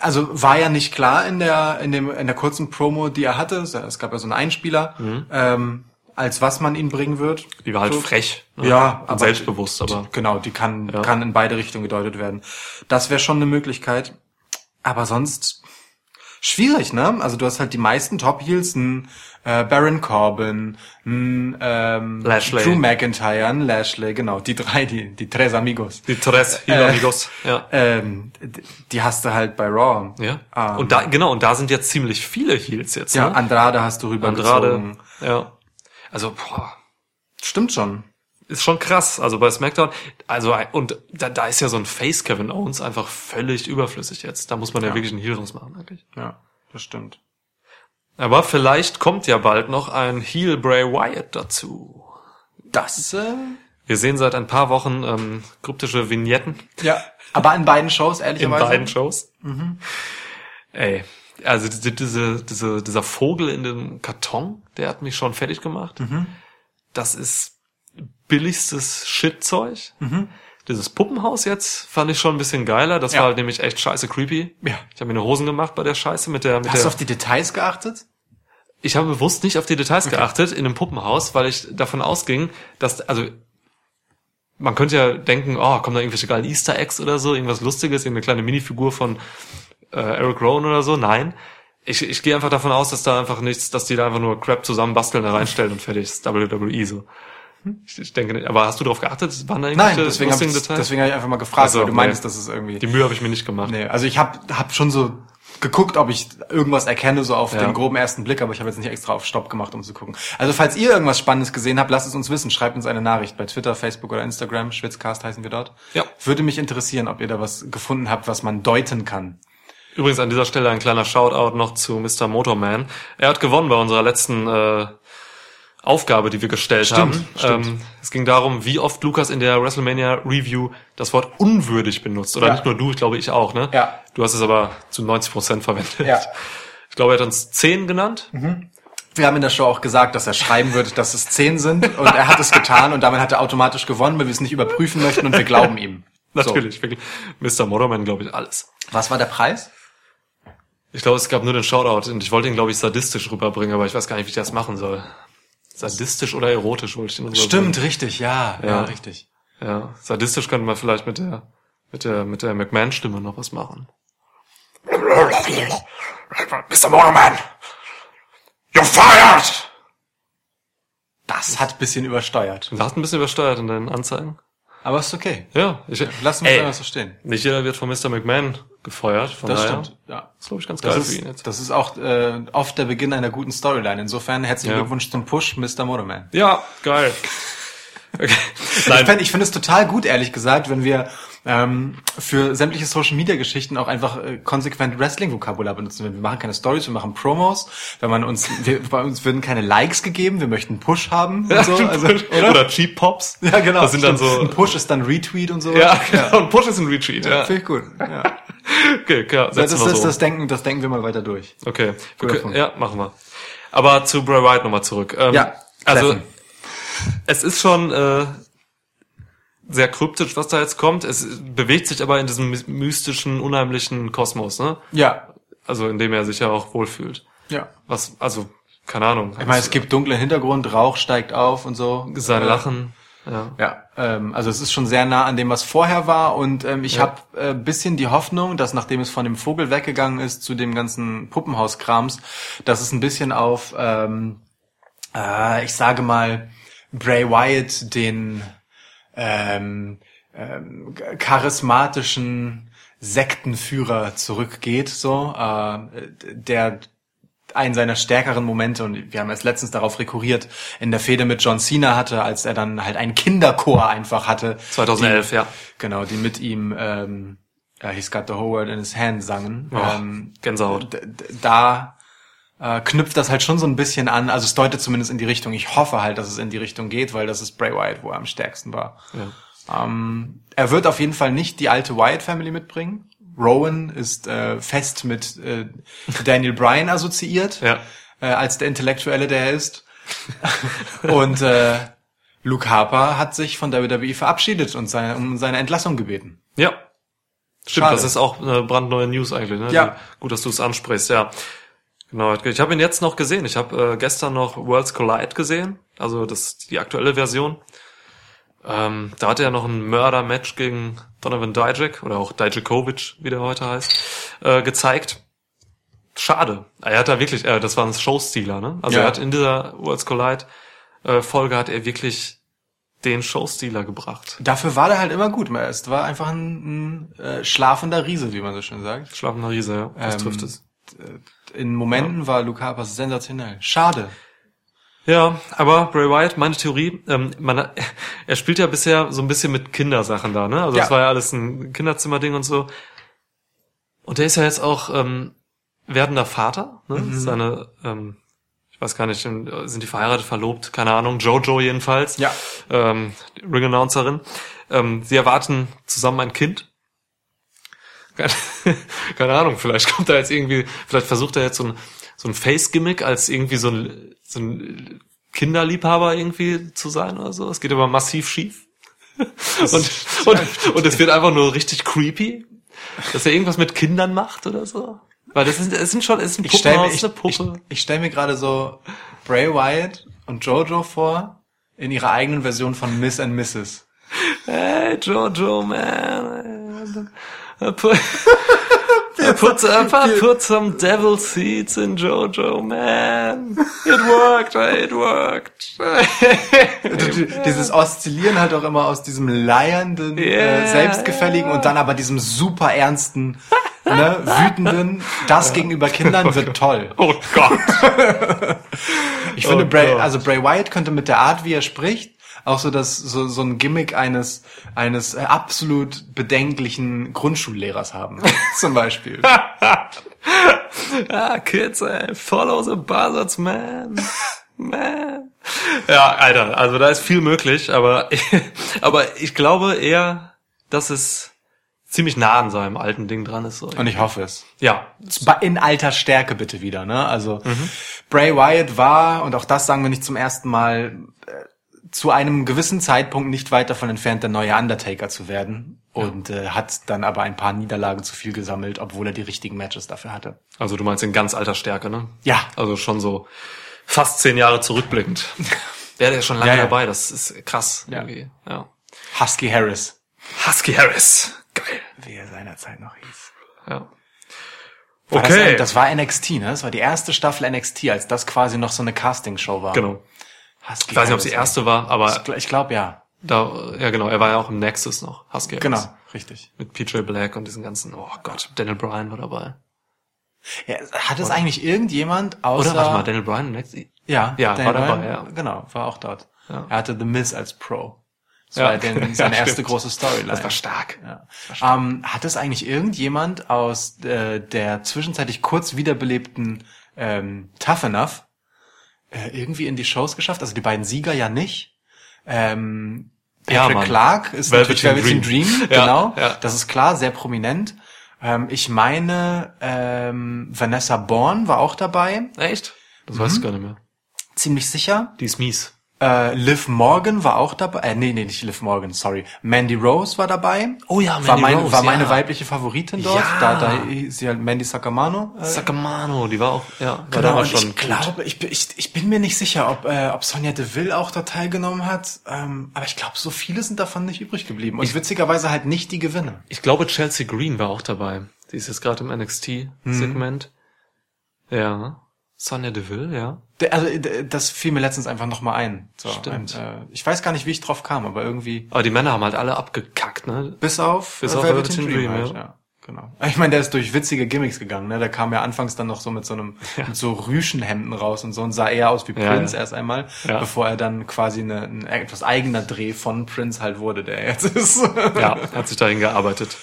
Also war ja nicht klar in der in dem in der kurzen Promo, die er hatte. Es gab ja so einen Einspieler, ähm, als was man ihn bringen wird. Die war halt So. frech. ne? Ja, aber selbstbewusst, aber Genau, die kann Ja. kann in beide Richtungen gedeutet werden. Das wäre schon eine Möglichkeit. Aber sonst schwierig, ne? Also du hast halt die meisten Top Heels, ein äh, Baron Corbin, ein ähm, Lashley. Drew McIntyre, ein Lashley, genau, die drei, die die tres amigos. die Tres Äh, Amigos. Ja. Ähm, die hast du halt bei Raw. Ja. Ähm, und da, genau, und da sind jetzt ziemlich viele Heels jetzt, ja, ne? Andrade hast du rübergezogen. Andrade. Ja. Also, boah, Stimmt schon. ist schon krass. Also bei SmackDown, also und da, da ist ja so ein Face Kevin Owens einfach völlig überflüssig jetzt. Da muss man ja, Ja. wirklich einen Heel draus machen eigentlich. Ja, das stimmt. Aber vielleicht kommt ja bald noch ein Heel Bray Wyatt dazu. Das, äh, Wir sehen seit ein paar Wochen ähm, kryptische Vignetten ja. Aber in beiden Shows, in ehrlicherweise. beiden Shows. Ey, also diese, diese, diese, dieser Vogel in dem Karton, der hat mich schon fertig gemacht. Das ist billigstes Shitzeug. Dieses Puppenhaus jetzt fand ich schon ein bisschen geiler. Das Ja. war halt nämlich echt scheiße creepy. Ja. Ich habe mir eine Hosen gemacht bei der Scheiße mit der, mit Hast du der. auf die Details geachtet? Ich habe bewusst nicht auf die Details geachtet in einem Puppenhaus, weil ich davon ausging, dass, also, man könnte ja denken, oh, kommen da irgendwelche geilen Easter Eggs oder so, irgendwas Lustiges, irgendeine kleine Minifigur von äh, Eric Rowan oder so. Nein. Ich, ich gehe einfach davon aus, dass da einfach nichts, dass die da einfach nur Crap zusammen basteln, da reinstellen und fertig ist WWE so. Ich, denke nicht. Aber hast du darauf geachtet? Waren da Nein, deswegen habe ich, deswegen hab ich einfach mal gefragt, Also, weil du nee. meinst, dass es irgendwie... Die Mühe habe ich mir nicht gemacht. Nee, also ich habe hab schon so geguckt, ob ich irgendwas erkenne, so auf Ja. den groben ersten Blick, aber ich habe jetzt nicht extra auf Stopp gemacht, um zu gucken. Also falls ihr irgendwas Spannendes gesehen habt, lasst es uns wissen. Schreibt uns eine Nachricht bei Twitter, Facebook oder Instagram. Schwitzcast heißen wir dort. Ja. Würde mich interessieren, ob ihr da was gefunden habt, was man deuten kann. Übrigens an dieser Stelle ein kleiner Shoutout noch zu Mr. Motorman. Er hat gewonnen bei unserer letzten äh, Aufgabe, die wir gestellt Stimmt, haben. stimmt. Ähm, es ging darum, wie oft Lukas in der WrestleMania Review das Wort unwürdig benutzt. Oder Ja. nicht nur du, ich glaube ich auch, ne? Ja. Du hast es aber zu 90 Prozent verwendet. Ja. Ich glaube, er hat uns 10 genannt. Wir haben in der Show auch gesagt, dass er schreiben wird, dass es zehn sind und er hat es getan und damit hat er automatisch gewonnen, weil wir es nicht überprüfen möchten und wir glauben ihm. Natürlich, wirklich. Mr. Motorman, glaube ich, alles. So. Was war der Preis? Ich glaube, es gab nur den Shoutout und ich wollte ihn, glaube ich, sadistisch rüberbringen, aber ich weiß gar nicht, wie ich das machen soll. Sadistisch oder erotisch wollte ich ihn rüberbringen. Stimmt, richtig, ja, ja, Ja. richtig. Ja, sadistisch könnte man vielleicht mit der mit der mit der McMahon-Stimme noch was machen. Mr. Motorman, you're fired! Das hat ein bisschen übersteuert. Du hast ein bisschen übersteuert in deinen Anzeigen. Aber ist okay. Ja, ich, es Ey, einfach so stehen. Nicht jeder wird von Mr. McMahon gefeuert. Von Das daher, stimmt. Ja. ist, glaube ich, ganz Das geil für ihn ist, jetzt. das ist auch äh, oft der Beginn einer guten Storyline. Insofern herzlichen Ja. Glückwunsch zum Push, Mr. Motorman. Ja, geil. Okay. Ich Nein, finde ich finde es total gut, ehrlich gesagt, wenn wir ähm, für sämtliche Social Media Geschichten auch einfach äh, konsequent Wrestling-Vokabular benutzen. Wir machen keine Stories, wir machen Promos. Wenn man uns, wir, bei uns würden keine Likes gegeben, wir möchten Push haben und so. Also, oder? oder Cheap Pops. ja, genau. Das sind dann so. Ein Push ist dann Retweet und so. Ja, genau. Und Push ist ein Retreat. Ja. Finde ich gut. Ja. Okay, klar. Das, Setzen das, wir so. das, denken, das denken wir mal weiter durch. Okay. Okay. Ja, machen wir. Aber zu Bray Wyatt nochmal zurück. Ähm, Ja, Also, Steffen. es ist schon äh, sehr kryptisch, was da jetzt kommt. Es bewegt sich aber in diesem my- mystischen, unheimlichen Kosmos, ne? Ja, Also, in dem er sich ja auch wohlfühlt. ja. Was, also, keine Ahnung. Ich meine, es gibt dunklen Hintergrund, Rauch steigt auf und so. sein Äh, Lachen. Ja. Ja, ähm, also es ist schon sehr nah an dem, was vorher war und ähm, ich Ja. habe äh, bisschen die Hoffnung, dass nachdem es von dem Vogel weggegangen ist zu dem ganzen Puppenhauskrams, dass es ein bisschen auf, ähm, äh, ich sage mal, Bray Wyatt den ähm, ähm, charismatischen Sektenführer zurückgeht, so, äh, der einen seiner stärkeren Momente, und wir haben erst letztens darauf rekurriert, in der Fehde mit John Cena hatte, als er dann halt einen Kinderchor einfach hatte. 2011, die, ja. Genau, die mit ihm ähm, uh, He's Got the Whole World in His Hand sangen. Oh, ähm, Gänsehaut. Da äh, knüpft das halt schon so ein bisschen an, also es deutet zumindest in die Richtung. Ich hoffe halt, dass es in die Richtung geht, weil das ist Bray Wyatt, wo er am stärksten war. Ja. Ähm, er wird auf jeden Fall nicht die alte Wyatt Family mitbringen. Rowan ist äh, fest mit äh, Daniel Bryan assoziiert, Ja. äh, als der Intellektuelle, der er ist. und äh, Luke Harper hat sich von WWE verabschiedet und seine, um seine Entlassung gebeten. Ja. Stimmt, Schade. das ist auch eine brandneue News eigentlich. Ne? Ja. Gut, dass du es ansprichst, ja. Genau. Ich habe ihn jetzt noch gesehen. Ich habe äh, gestern noch Worlds Collide gesehen, also das die aktuelle Version. Ähm, da hatte er noch ein Mörder-Match gegen Donovan Dijak oder auch Dijakovic, wie der heute heißt, äh, gezeigt. Schade. Er hat da wirklich, äh, das war ein Showstealer, ne? Also Ja. er hat in dieser Worlds Collide äh, Folge hat er wirklich den Showstealer gebracht. Dafür war er halt immer gut. Es war einfach ein, ein äh, schlafender Riese, wie man so schön sagt. Schlafender Riese, ja. Das Ähm, trifft es. In Momenten war Luke Harper sensationell. Schade. Ja, aber Bray Wyatt, meine Theorie, ähm, man, er spielt ja bisher so ein bisschen mit Kindersachen da, ne? Also Ja. das war ja alles ein Kinderzimmerding und so. Und der ist ja jetzt auch ähm, werdender Vater, ne? Mhm. Seine, ähm, ich weiß gar nicht, sind die verheiratet, verlobt, keine Ahnung, Jojo jedenfalls. Ja. Ähm, Ring-Announcerin. Ähm, sie erwarten zusammen ein Kind. Keine, keine Ahnung, vielleicht kommt er jetzt irgendwie, vielleicht versucht er jetzt so ein, so ein Face-Gimmick als irgendwie so ein, so ein Kinderliebhaber irgendwie zu sein oder so. Es geht aber massiv schief. Und, und, und es wird einfach nur richtig creepy, dass er irgendwas mit Kindern macht oder so. Weil das sind, es sind schon, es ist ein Ich stelle mir, ich, eine ich, Puppe. ich stell mir gerade so Bray Wyatt und Jojo vor in ihrer eigenen Version von Miss and Mrs. Hey, Jojo, man. I put, I put, I put some devil seeds in Jojo, man. It worked, it worked. Dieses Oszillieren halt auch immer aus diesem leiernden, äh, Yeah. selbstgefälligen und dann aber diesem super ernsten, ne, wütenden, das gegenüber Kindern wird toll. oh Gott. Ich finde, Oh Bray, also Bray Wyatt könnte mit der Art, wie er spricht, auch so das, so, so ein Gimmick eines, eines absolut bedenklichen Grundschullehrers haben. Zum Beispiel. Ah, kids, ey, follow the buzzards, man. Man. Ja, Alter, also da ist viel möglich, aber, aber ich glaube eher, dass es ziemlich nah an seinem alten Ding dran ist. So. Und ich hoffe es. Ja, In alter Stärke bitte wieder, ne? Also Mhm. Bray Wyatt war, und auch das sagen wir nicht zum ersten Mal, äh, zu einem gewissen Zeitpunkt nicht weit davon entfernt, der neue Undertaker zu werden. Und äh, hat dann aber ein paar Niederlagen zu viel gesammelt, obwohl er die richtigen Matches dafür hatte. also du meinst in ganz alter Stärke, ne? Ja. Also schon so fast zehn Jahre zurückblickend. Der, der ist schon lange Ja, ja. dabei, das ist krass. Ja. Irgendwie. Ja. Husky Harris, Husky Harris. Geil. wie er seinerzeit noch hieß. Ja. Okay. Das, das war NXT, ne? Das war die erste Staffel NXT, als das quasi noch so eine Castingshow war. Genau. Husky Ich weiß nicht, ob es die Harris. erste war, aber Ich glaube ja. da, ja genau, er war ja auch im Nexus noch. Husky Harris. Genau, richtig. Mit PJ Black und diesen ganzen, oh Gott, Daniel Bryan war dabei. Ja, hat es eigentlich irgendjemand außer... Oder warte mal, Daniel Bryan im Nexus? Ja, Ja, Daniel war dabei, Bryan, ja. Genau, war auch dort. Ja. Er hatte The Miz als Pro. Das Ja. war den, seine Ja, erste große Storyline. Das war stark. Ja. Ähm, hat es eigentlich irgendjemand aus äh, der zwischenzeitlich kurz wiederbelebten ähm, Tough Enough äh, irgendwie in die Shows geschafft? Also die beiden Sieger ja nicht. Ähm, Ja, Patrick Mann. Clark ist Velveteen natürlich Velveteen Dream, Dream. Ja, genau. ja. Das ist klar, sehr prominent. Ähm, ich meine, ähm, Vanessa Bourne war auch dabei, Echt? Das weiß Mhm. ich gar nicht mehr. ziemlich sicher. Die ist mies. Äh, Liv Morgan war auch dabei. Äh, nee, nee, nicht Liv Morgan, sorry. Mandy Rose war dabei. Oh ja, war Mandy meine, Rose, War meine ja. weibliche Favoritin dort. Ja. Da, da sie halt Mandy Sacamano. Äh, Sakamano, die war auch, ja, war Genau, damals und schon ich glaube, ich, bin- ich, ich bin mir nicht sicher, ob, äh, ob Sonja Deville auch da teilgenommen hat. Ähm, aber ich glaube, so viele sind davon nicht übrig geblieben. Und witzigerweise halt nicht die Gewinner. Ich glaube, Chelsea Green war auch dabei. Die ist jetzt gerade im NXT-Segment. Mhm. Ja. Sonja Deville, ja. Der- Also das fiel mir letztens einfach nochmal ein. So, Stimmt. Ein, äh, ich weiß gar nicht, wie ich drauf kam, aber irgendwie Aber die Männer haben halt alle abgekackt, ne? bis auf, Bis äh, auf Velveteen Velveteen Dream, halt, ja. Genau. Ich meine, der ist durch witzige Gimmicks gegangen, ne? Der kam ja anfangs dann noch so mit so einem, mit so Rüschenhemden raus und so und sah eher aus wie Ja, Prince ja. erst einmal, Ja. bevor er dann quasi eine, ein etwas eigener Dreh von Prince halt wurde, der er jetzt ist. Ja, hat sich dahin gearbeitet.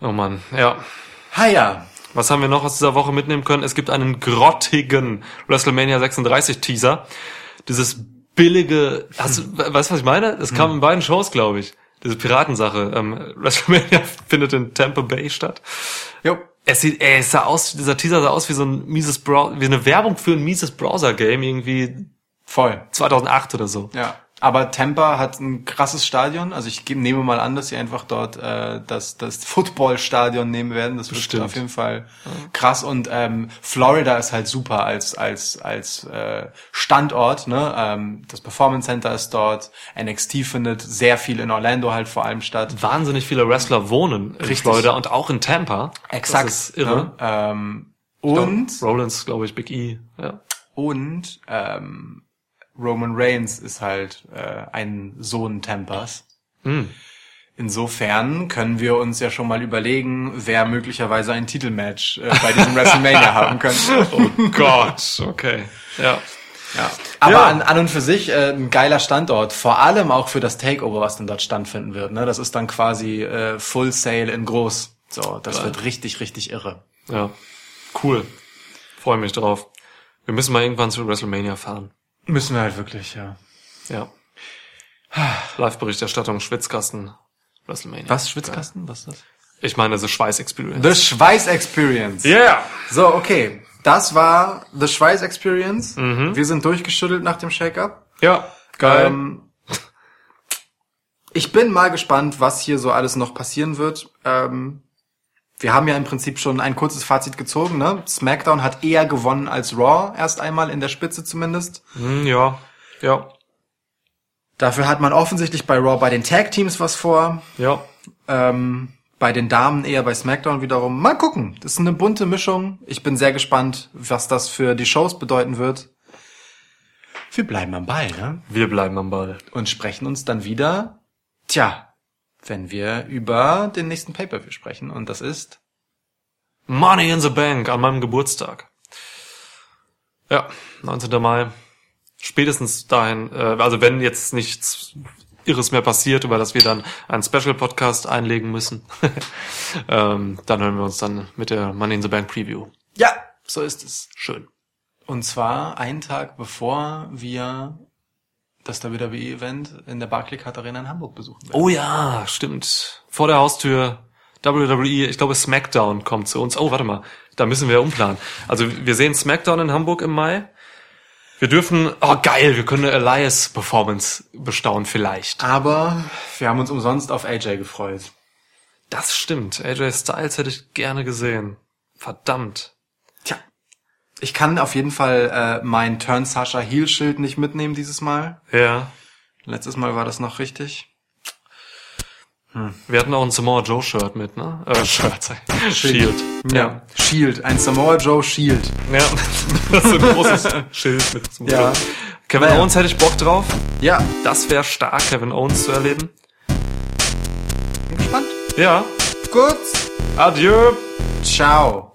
Oh Mann, ja. Haja. Was haben wir noch aus dieser Woche mitnehmen können? Es gibt einen grottigen WrestleMania 36 Teaser. Dieses billige, hast du, we- weißt du, was ich meine? Es kam in beiden Shows, glaube ich. Diese Piratensache. Ähm, WrestleMania findet in Tampa Bay statt. Jo. Es sieht, ey, es sah aus, dieser Teaser sah aus wie so ein mieses Browser, wie eine Werbung für ein mieses Browser-Game, irgendwie Voll. 2008 oder so. Ja. Aber Tampa hat ein krasses Stadion. Also ich nehme mal an, dass sie einfach dort äh, das, das Footballstadion nehmen werden. Das wird Bestimmt. auf jeden Fall krass. Und ähm, Florida ist halt super als als als äh, Standort. Ne? Ähm, das Performance Center ist dort. NXT findet sehr viel in Orlando halt vor allem statt. Wahnsinnig viele Wrestler wohnen in Richtig. Florida und auch in Tampa. Exakt. Das ist irre. Ne? Ähm, und Rollins, glaube ich, Big E. Ja. und ähm, Roman Reigns ist halt äh, ein Sohn Tampas. Hm. Insofern können wir uns ja schon mal überlegen, wer möglicherweise ein Titelmatch äh, bei diesem WrestleMania haben könnte. Oh Gott, okay. Ja. Ja. Aber Ja. An, an und für sich äh, ein geiler Standort, vor allem auch für das Takeover, was dann dort stattfinden wird. Ne? Das ist dann quasi äh, Full Sale in groß. So, das Geil. wird richtig, richtig irre. Ja. Cool. Freue mich drauf. Wir müssen mal irgendwann zu WrestleMania fahren. Müssen wir halt wirklich, ja. Ja. Live-Berichterstattung, Schwitzkasten, WrestleMania. Was, Schwitzkasten? Was ist das? Ich meine, The Schweiß Experience. The Schweiß Experience. Yeah! So, okay. Das war The Schweiß Experience. Wir sind durchgeschüttelt nach dem Shake-Up. Ja, geil. Ähm, ich bin mal gespannt, was hier so alles noch passieren wird. Ähm, wir haben ja im Prinzip schon ein kurzes Fazit gezogen. Ne? SmackDown hat eher gewonnen als Raw, erst einmal in der Spitze zumindest. Hm, ja, ja, Dafür hat man offensichtlich bei Raw bei den Tag-Teams was vor. ja. Ähm, bei den Damen eher bei SmackDown wiederum. Mal gucken. Das ist eine bunte Mischung. Ich bin sehr gespannt, was das für die Shows bedeuten wird. Wir bleiben am Ball, ne? Wir bleiben am Ball. und sprechen uns dann wieder, tja, wenn wir über den nächsten Pay-Per-View sprechen. Und das ist Money in the Bank an meinem Geburtstag. Ja, 19. Mai. Spätestens dahin, äh, also wenn jetzt nichts Irres mehr passiert, über das wir dann einen Special-Podcast einlegen müssen, ähm, dann hören wir uns dann mit der Money in the Bank Preview. ja, so ist es. Schön. Und zwar einen Tag bevor wir das WWE-Event in der Barclaycard Arena in Hamburg besuchen werden. Oh ja, stimmt. Vor der Haustür WWE, ich glaube SmackDown kommt zu uns. Oh, warte mal, da müssen wir umplanen. Also wir sehen SmackDown in Hamburg im Mai. Wir dürfen, oh geil, wir können eine Elias-Performance bestaunen vielleicht. Aber wir haben uns umsonst auf AJ gefreut. Das stimmt. AJ Styles hätte ich gerne gesehen. Verdammt. Ich kann auf jeden Fall äh, mein Turn Sasha Heel Schild nicht mitnehmen dieses Mal. Ja. Letztes Mal war das noch richtig. Wir hatten auch ein Samoa Joe Shirt mit, ne? Äh, Shirt, ich. Shield. Ja. Shield, ein Samoa Joe Shield. Ja. Das ist ein großes Schild mit Samoa Ja. Joe. Kevin Naja. Owens hätte ich Bock drauf. Ja, Das wäre stark, Kevin Owens zu erleben. bin gespannt. Ja. Gut. Adieu. Ciao.